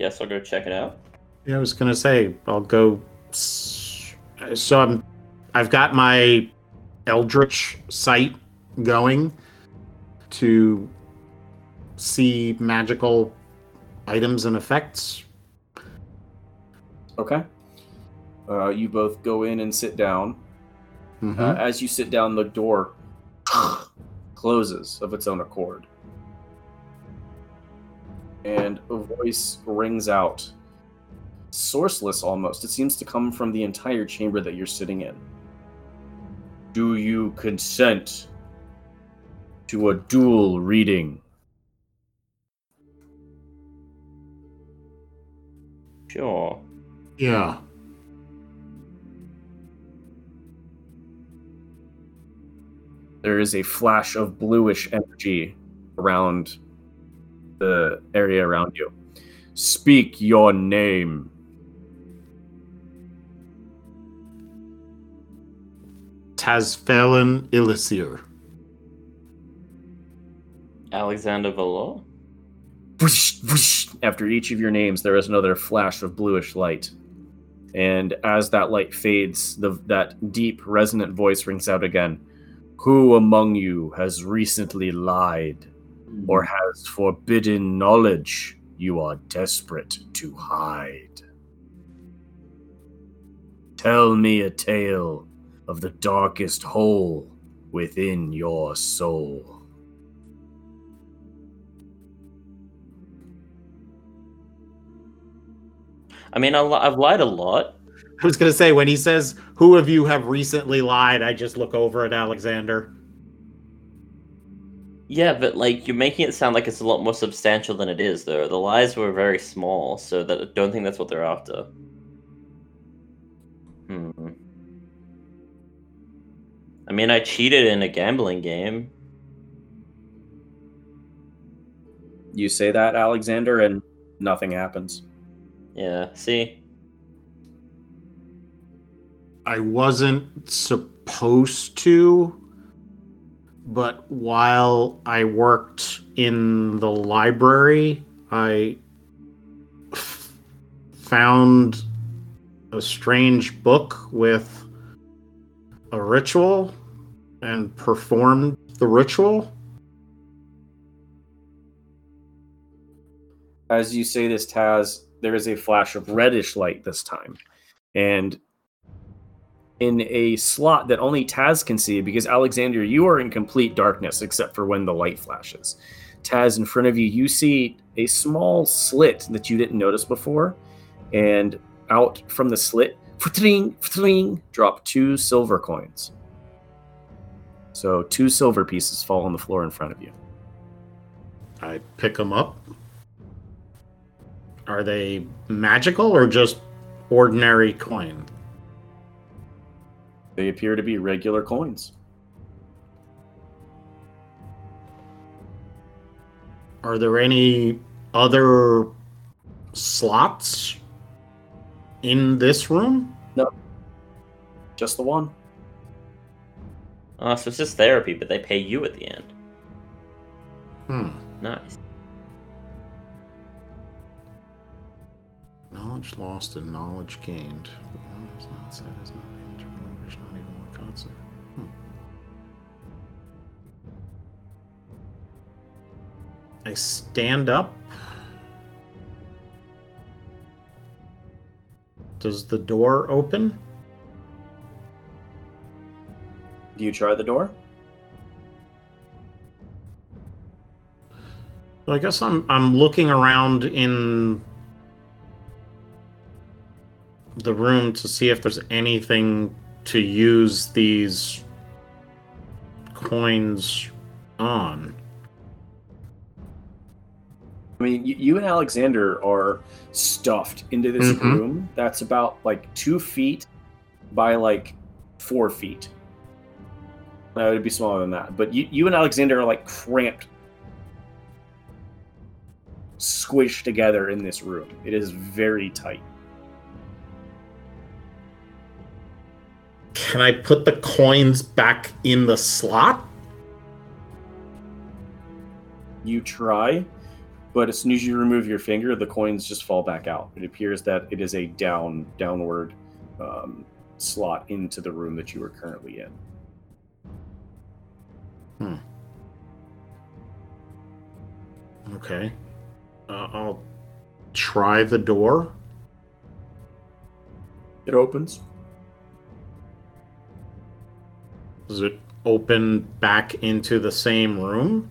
Guess I'll go check it out. Yeah, I was gonna say I'll go. So I'm, I've got my Eldritch sight going to see magical items and effects. Okay. Uh, you both go in and sit down. Mhm. Uh, as you sit down, the door *sighs* closes of its own accord. And a voice rings out, sourceless almost. It seems to come from the entire chamber that you're sitting in. Do you consent to a dual reading? Sure. Yeah. There is a flash of bluish energy around the area around you. Speak your name. Tazfelin Ilisir. Alexander Valor? Whoosh, whoosh. After each of your names, there is another flash of bluish light. And as that light fades, the, that deep, resonant voice rings out again. Who among you has recently lied or mm. has forbidden knowledge you are desperate to hide? Tell me a tale of the darkest hole within your soul. I mean, I li- I've lied a lot. I was gonna say when he says, "Who of you have recently lied?" I just look over at Alexander. Yeah, but like you're making it sound like it's a lot more substantial than it is, though. The lies were very small, so that I don't think that's what they're after. Hmm. I mean, I cheated in a gambling game. You say that, Alexander, and nothing happens. Yeah. See. I wasn't supposed to, but while I worked in the library, I f- found a strange book with a ritual and performed the ritual. As you say this, Taz, there is a flash of reddish light this time. And in a slot that only Taz can see, because Alexander, you are in complete darkness except for when the light flashes. Taz, in front of you, you see a small slit that you didn't notice before. And out from the slit, drop two silver coins. So two silver pieces fall on the floor in front of you. I pick them up. Are they magical or just ordinary coin? They appear to be regular coins. Are there any other slots in this room? No. Just the one. Oh, so it's just therapy, but they pay you at the end. Hmm. Nice. Knowledge lost and knowledge gained. Well, it's not said, I stand up. Does the door open? Do you try the door? I guess I'm I'm looking around in the room to see if there's anything to use these coins on. I mean, you, you and Alexander are stuffed into this Mhm. room that's about like two feet by like four feet. No, it'd be smaller than that. But you, you and Alexander are like cramped, squished together in this room. It is very tight. Can I put the coins back in the slot? You try, but as soon as you remove your finger, the coins just fall back out. It appears that it is a down, downward um, slot into the room that you are currently in. Hmm. Okay. Uh, I'll try the door. It opens. Does it open back into the same room?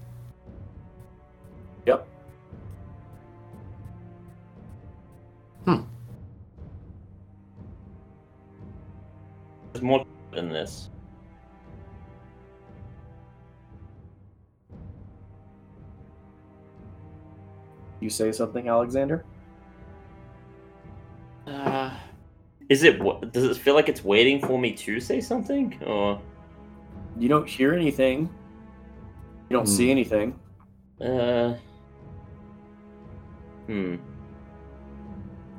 There's more than this. You say something, Alexander? Uh, is it? Does it feel like it's waiting for me to say something, or You don't hear anything. You don't see Hmm. anything. uh? Hmm.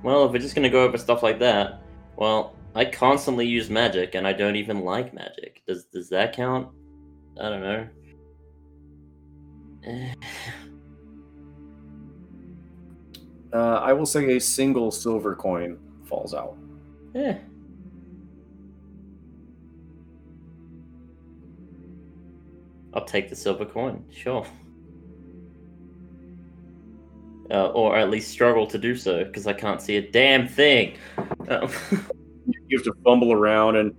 Well, if we're just gonna go over stuff like that, well, I constantly use magic, and I don't even like magic. Does does that count? I don't know. *sighs* Uh, I will say a single silver coin falls out. Eh. I'll take the silver coin, sure. Uh, or at least struggle to do so, because I can't see a damn thing. Um, *laughs* You have to fumble around and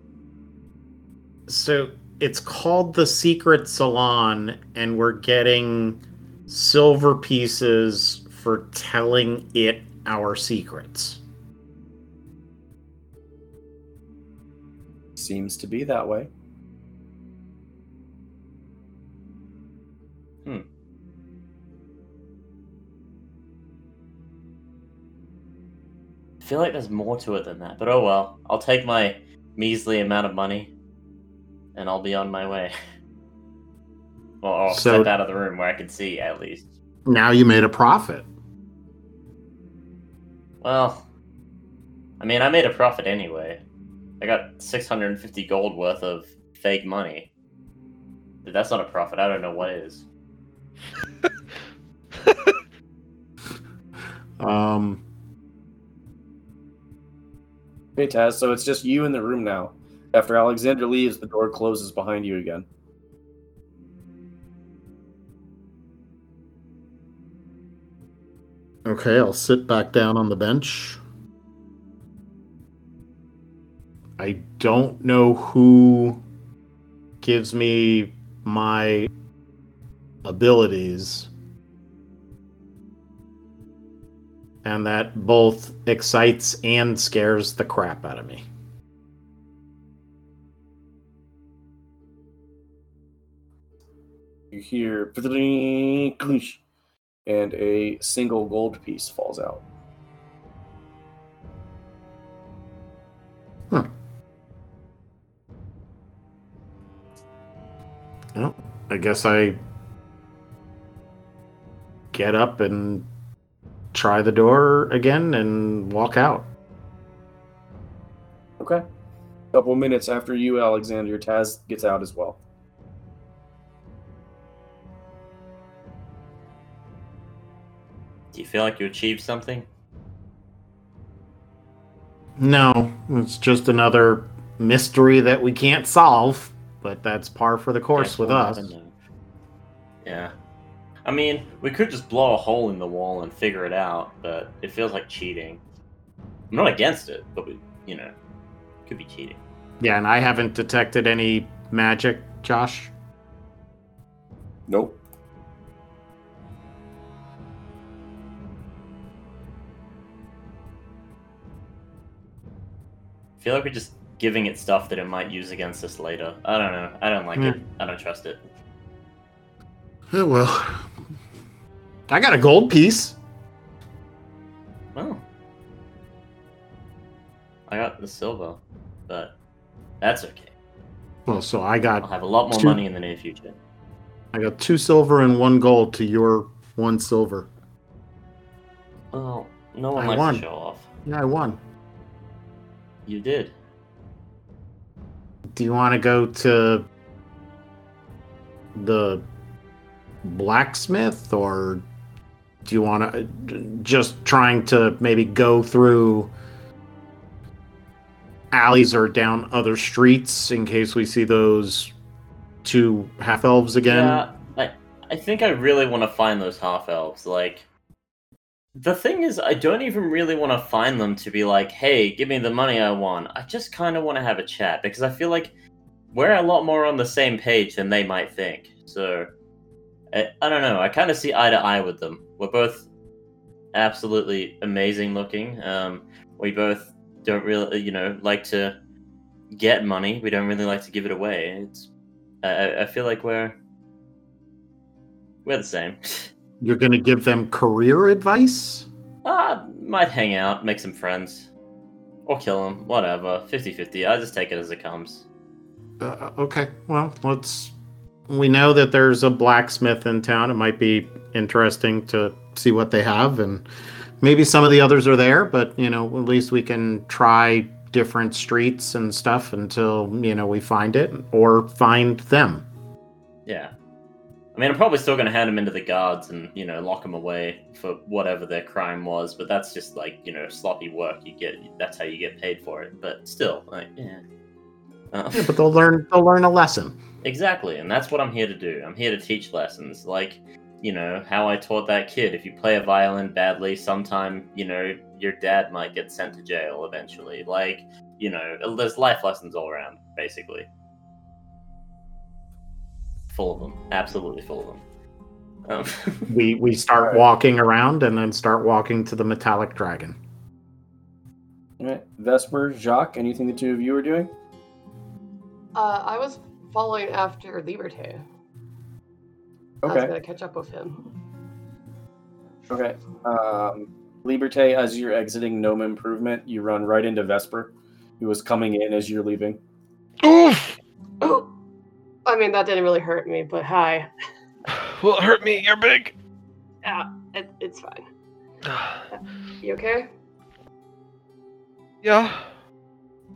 So it's called the Secret Salon, and we're getting silver pieces for telling it our secrets. seems to be that way. Feel like there's more to it than that, but oh well. I'll take my measly amount of money, and I'll be on my way. *laughs* Well, I'll So- step out of the room where I can see at least. Now you made a profit. Well, I mean, I made a profit anyway. I got 650 gold worth of fake money. But that's not a profit. I don't know what is. *laughs* Um, Okay, Taz, so it's just you in the room now. After Alexander leaves, the door closes behind you again. okay, I'll sit back down on the bench. I don't know who gives me my abilities. And that both excites and scares the crap out of me. You hear and a single gold piece falls out. Well, I guess I get up and try the door again and walk out. Okay. A couple minutes after you, Alexander, Taz gets out as well. Do you feel like you achieved something? No, it's just another mystery that we can't solve, but that's par for the course Guess with us. Yeah. I mean, we could just blow a hole in the wall and figure it out, but it feels like cheating. I'm not against it, but we, you know, could be cheating. Yeah, and I haven't detected any magic, Josh. Nope. I feel like we're just giving it stuff that it might use against us later. I don't know. I don't like Hmm. it. I don't trust it. Oh, well. I got a gold piece. Well, I got the silver, but that's okay. Well, so I got. I'll have a lot more Two- money in the near future. I got two silver and one gold to your one silver. Well, no one I likes won. to show off. Yeah, I won. You did. Do you want to go to the blacksmith or do you want to just trying to maybe go through alleys or down other streets in case we see those two half elves again? Yeah, I, I think I really want to find those half elves. Like, the thing is, I don't even really want to find them to be like, hey, give me the money I want. I just kind of want to have a chat because I feel like we're a lot more on the same page than they might think. So, I, I don't know. I kind of see eye to eye with them. We're both absolutely amazing looking. Um, we both don't really, you know, like to get money. We don't really like to give it away. It's I- I, feel like we're we're the same. *laughs* You're going to give them career advice? Ah, might hang out, make some friends. Or kill him, whatever. 50 50. I just take it as it comes. Uh, okay, well, let's. We know that there's a blacksmith in town. It might be interesting to see what they have, and maybe some of the others are there. But you know, at least we can try different streets and stuff until you know we find it or find them. Yeah. I mean, I'm probably still going to hand them into the guards and, you know, lock them away for whatever their crime was, but that's just like, you know, sloppy work. You get, that's how you get paid for it. But still, like, yeah. Uh, Yeah, but they'll learn. They'll learn a lesson. Exactly, and that's what I'm here to do. I'm here to teach lessons, like you know how I taught that kid. If you play a violin badly, sometime you know your dad might get sent to jail eventually. Like you know, there's life lessons all around, basically. Full of them, absolutely full of them. Um, *laughs* We we start walking around and then start walking to the metallic dragon. All right, Vesper, Jacques, anything the two of you are doing? Uh, I was following after Liberté. I was Okay. gonna catch up with him. Okay. Um, Liberté, as you're exiting Gnome Improvement, you run right into Vesper, who was coming in as you're leaving. Oof! Oh, I mean that didn't really hurt me, but hi. *sighs* Will it hurt me? You're big. Yeah, it, it's fine. *sighs* You okay? yeah.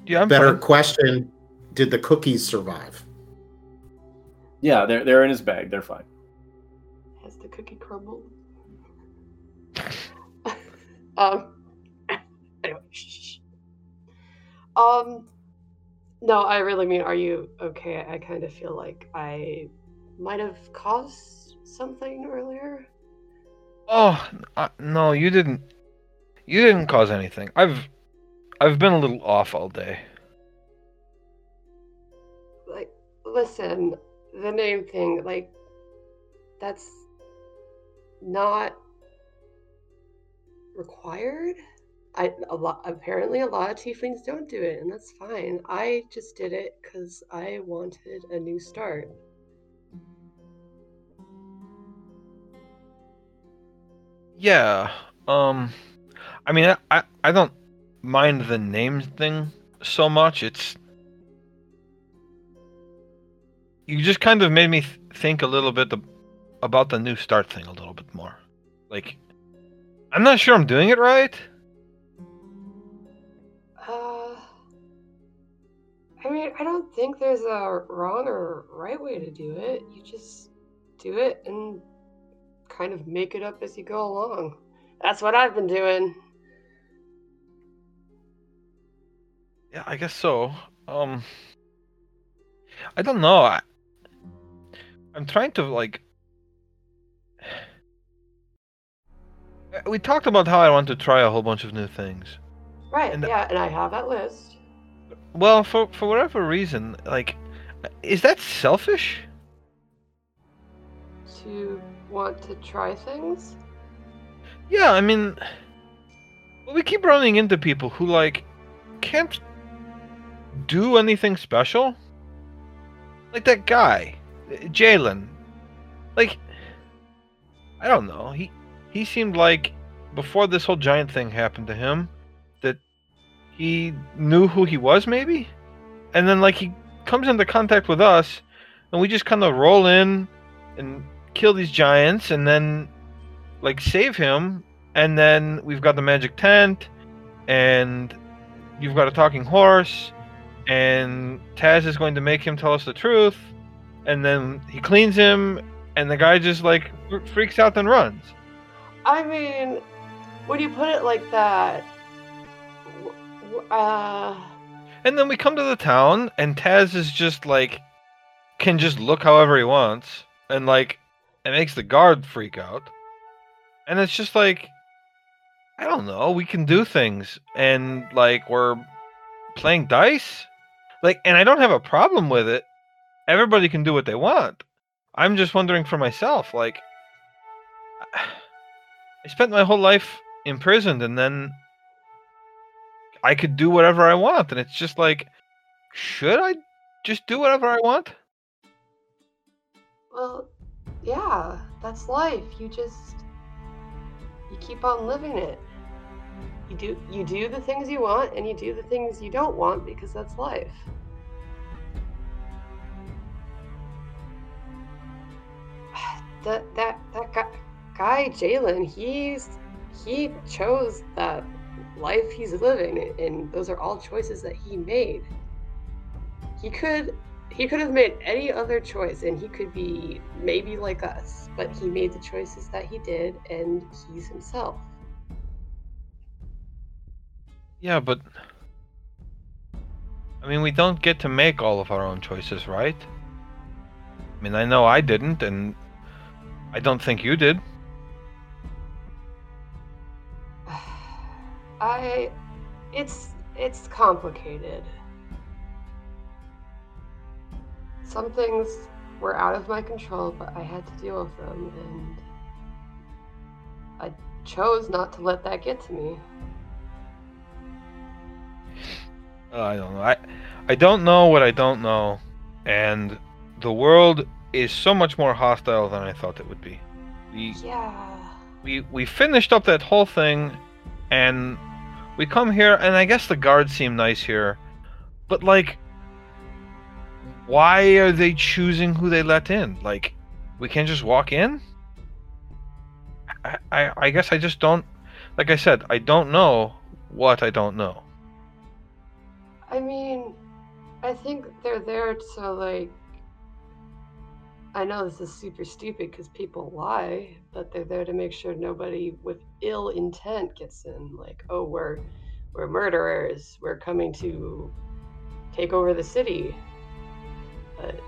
Yeah, I'm Better fine. question: Did the cookies survive? Yeah, they're they're in his bag. They're fine. Has the cookie crumbled? *laughs* um. *laughs* Anyway. Um. No, I really mean, are you okay? I kind of feel like I might have caused something earlier. Oh uh, no, you didn't. You didn't cause anything. I've, I've been a little off all day. Like, listen, the name thing, like, that's not required. I a lot apparently a lot of tieflings don't do it, and that's fine. I just did it because I wanted a new start. Yeah. Um, I mean, I, I, I don't mind the name thing so much. It's you just kind of made me th- think a little bit ab- about the new start thing a little bit more. Like, I'm not sure I'm doing it right. Uh, I mean, I don't think there's a wrong or right way to do it. You just do it and kind of make it up as you go along. That's what I've been doing. Yeah, I guess so. Um, I don't know. I, I'm trying to like. *sighs* We talked about how I want to try a whole bunch of new things. Right, And- yeah, and I have that list. Well, for for whatever reason, like, is that selfish? To want to try things? Yeah, I mean, we keep running into people who like can't do anything special. Like that guy, Jalen. Like, I don't know. He he seemed like before this whole giant thing happened to him that he knew who he was, maybe. And then like he comes into contact with us, and we just kind of roll in and kill these giants, and then like save him and then we've got the magic tent and you've got a talking horse and Taz is going to make him tell us the truth and then he cleans him and the guy just like freaks out and runs I mean, when you put it like that, uh, and then we come to the town and Taz is just like can just look however he wants and like it makes the guard freak out and it's just like I don't know, we can do things and like we're playing dice. Like and I don't have a problem with it. Everybody can do what they want. I'm just wondering for myself like *sighs* I spent my whole life imprisoned and then I could do whatever I want and it's just like should I just do whatever I want? well, yeah, that's life. You just you keep on living it. You do you do the things you want and you do the things you don't want because that's life. That that that guy, guy Jalen, he's he chose that life he's living, and those are all choices that he made. He could he could have made any other choice, and he could be maybe like us, but he made the choices that he did, and he's himself. Yeah, but I mean, we don't get to make all of our own choices, right? I mean, I know I didn't, and I don't think you did. *sighs* I it's it's complicated. Some things were out of my control, but I had to deal with them and I chose not to let that get to me. Uh, I don't know. I I don't know what I don't know, and the world is so much more hostile than I thought it would be. We Yeah. we we finished up that whole thing, and we come here, and I guess the guards seem nice here, but like, why are they choosing who they let in? Like, we can't just walk in. I I, I guess I just don't. Like I said, I don't know what I don't know. I mean, I think they're there to like. I know this is super stupid because people lie, but they're there to make sure nobody with ill intent gets in. Like, oh, we're we're murderers. We're coming to take over the city. But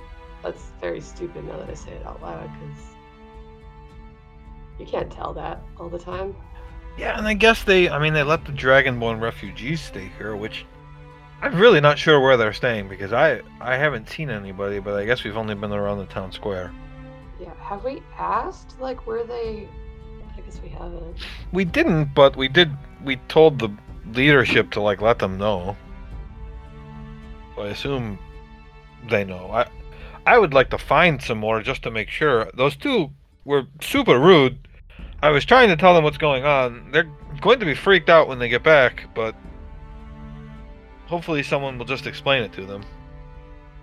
that's very stupid now that I say it out loud because you can't tell that all the time. Yeah, and I guess they, I mean, they let the Dragonborn refugees stay here, which I'm really not sure where they're staying because I, I haven't seen anybody, but I guess we've only been around the town square. Yeah, have we asked like where they? I guess we haven't. We didn't, but we did. We told the leadership to like let them know. So I assume they know. I, I would like to find some more just to make sure. Those two were super rude. I was trying to tell them what's going on. They're going to be freaked out when they get back, but hopefully someone will just explain it to them.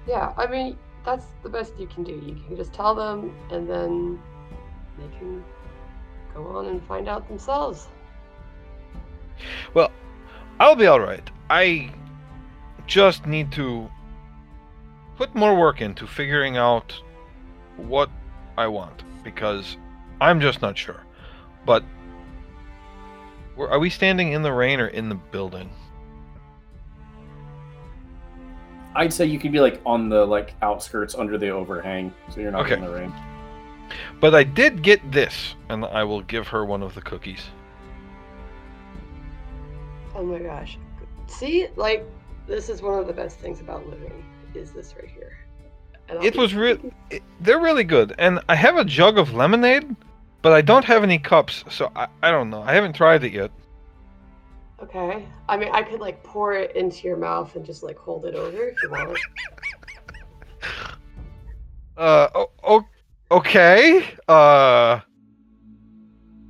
Yeah, I mean that's the best you can do. You can just tell them, and then they can go on and find out themselves. Well, I'll be all right. I just need to put more work into figuring out what I want because I'm just not sure. But are we standing in the rain or in the building? I'd say you could be like on the like outskirts under the overhang, so you're not Okay. in the rain. But I did get this, and I will give her one of the cookies. Oh my gosh. See, like this is one of the best things about living is this right here. It was real. They're really good, and I have a jug of lemonade, but I don't have any cups, so I, I don't know. I haven't tried it yet. Okay. I mean, I could like pour it into your mouth and just like hold it over if you want. *laughs* Uh, o- o- okay. Uh,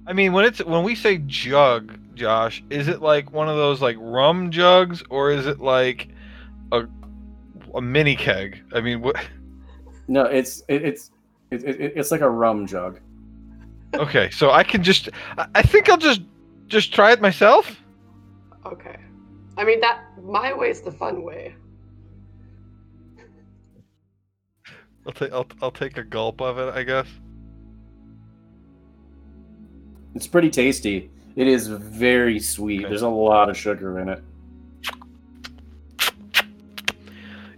I mean, when it's when we say jug, Josh, is it like one of those like rum jugs, or is it like a a mini keg? I mean, what? *laughs* No, it's it, it's it, it, it's like a rum jug. Okay, so I can just. I, I think I'll just just try it myself. Okay. I mean that my way's the fun way. I'll take I'll, I'll take a gulp of it, I guess. It's pretty tasty. It is very sweet. Okay. There's a lot of sugar in it.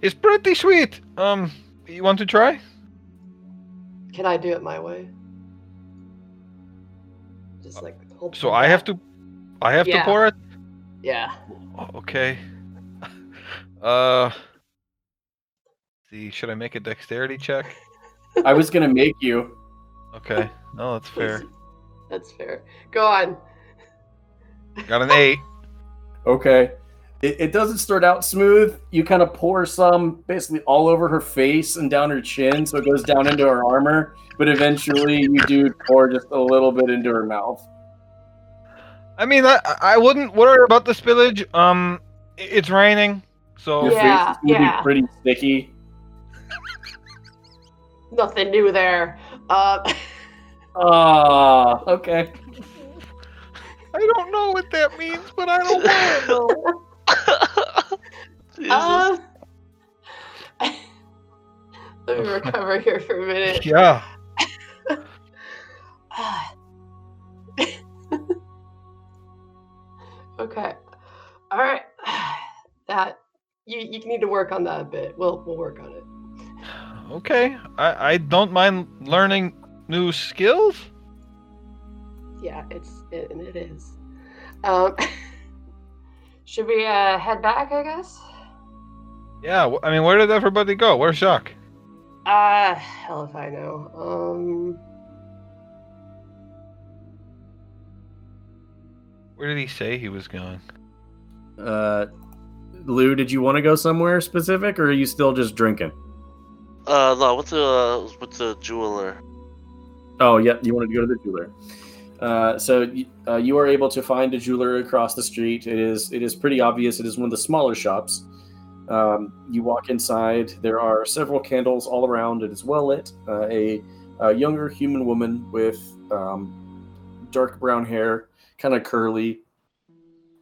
It's pretty sweet. Um, you want to try? Can I do it my way? Just like hold So it I have to, I have to pour it. Yeah. Okay. *laughs* Uh. See, should I make a dexterity check? I was gonna make you. Okay. No, that's fair. That's fair. Go on. Got an eight. *laughs* Okay. It, it doesn't start out smooth. You kind of pour some basically all over her face and down her chin, so it goes down into her armor. But eventually, you do pour just a little bit into her mouth. I mean, I, I wouldn't worry about the spillage. Um, it's raining, so Your Yeah, face is gonna yeah. be pretty sticky. Nothing new there. Uh, Ah, okay. I don't know what that means, but I don't want to know. *laughs* Jesus. uh, *laughs* let me recover here for a minute. Yeah. Okay. All right. *sighs* That you you need to work on that a bit. We'll we'll work on it. Okay. I, I don't mind learning new skills. Yeah, it's it, and it is. Um, *laughs* should we uh head back? I guess. Yeah. I mean, where did everybody go? Where's Jacques? Uh, hell if I know. Um, Where did he say he was going? Uh, Lou, did you want to go somewhere specific, or are you still just drinking? uh, no, What's the uh, with the jeweler. Oh, yeah, you wanted to go to the jeweler. Uh, so uh, you are able to find a jeweler across the street. It is it is pretty obvious. It is one of the smaller shops. Um, you walk inside. There are several candles all around. It is well lit. Uh, a, a younger human woman with um, dark brown hair, kind of curly,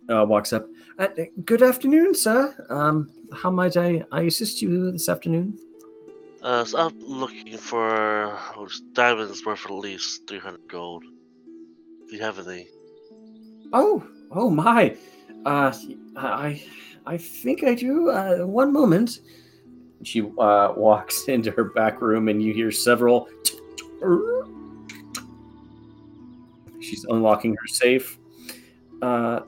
uh, walks up. Uh, good afternoon, sir. Um, how might I, I assist you this afternoon? Uh, so I'm looking for oh, diamonds worth at least 300 gold. Do you have any? Oh, oh my. Uh, I, I think I do. Uh, one moment. She uh, walks *laughs* into her back room, and you hear several. She's unlocking her safe. Uh,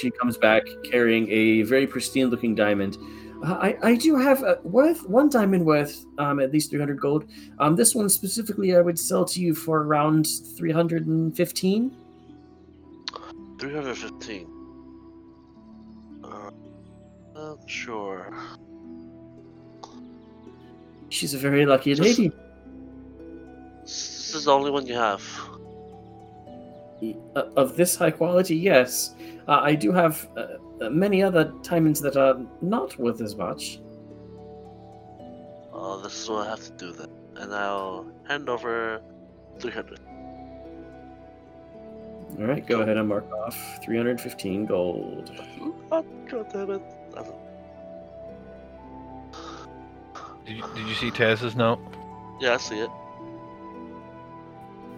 she comes back carrying a very pristine-looking diamond. Uh, I, I do have uh, worth one diamond worth um, at least 300 gold. Um, this one specifically, I would sell to you for around 315. 315. Uh, not sure. She's a very lucky Just- lady. This is the only one you have. Uh, Of this high quality, yes. Uh, I do have uh, uh, many other diamonds that are not worth as much. Uh, this is what I have to do then. And I'll hand over 300. All right, go ahead and mark off 315 gold. Oh, God damn it. Did you, did you see Taz's note? Yeah, I see it.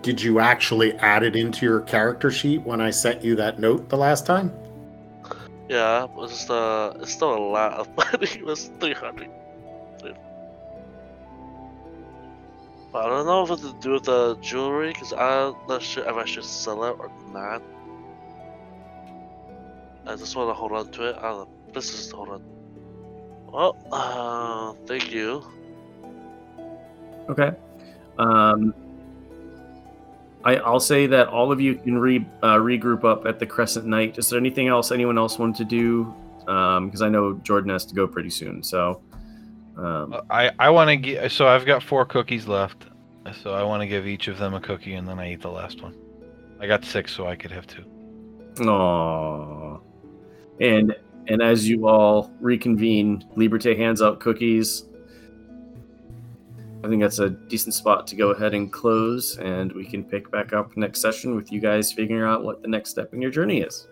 Did you actually add it into your character sheet when I sent you that note the last time? Yeah, but it's, uh, it's still a lot of *laughs* money. It was 300. But I don't know what to do with the jewelry, because I'm not sure if I should sell it or not. I just want to hold on to it. I don't know. Let's just hold on. Well, uh, thank you. Okay. Um, I, I'll say that all of you can re, uh, regroup up at the Crescent Night. Is there anything else anyone else wanted to do? Because I know Jordan has to go pretty soon. So, um, Uh, I I want to get. So I've got four cookies left. So I want to give each of them a cookie, and then I eat the last one. I got six, so I could have two. Aww. And and as you all reconvene, Liberté hands out cookies. I think that's a decent spot to go ahead and close, and we can pick back up next session with you guys figuring out what the next step in your journey is.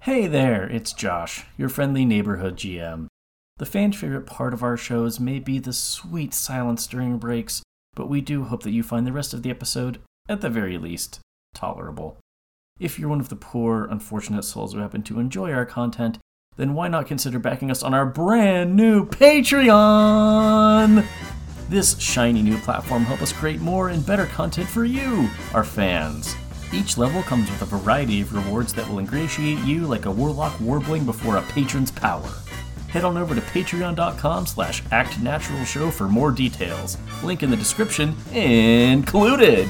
Hey there, it's Josh, your friendly neighborhood GM. The fan favorite part of our shows may be the sweet silence during breaks, but we do hope that you find the rest of the episode, at the very least, tolerable. If you're one of the poor, unfortunate souls who happen to enjoy our content, then why not consider backing us on our brand new Patreon? This shiny new platform helps us create more and better content for you, our fans. Each level comes with a variety of rewards that will ingratiate you like a warlock warbling before a patron's power. Head on over to patreon.com slash actnaturalshow for more details. Link in the description included.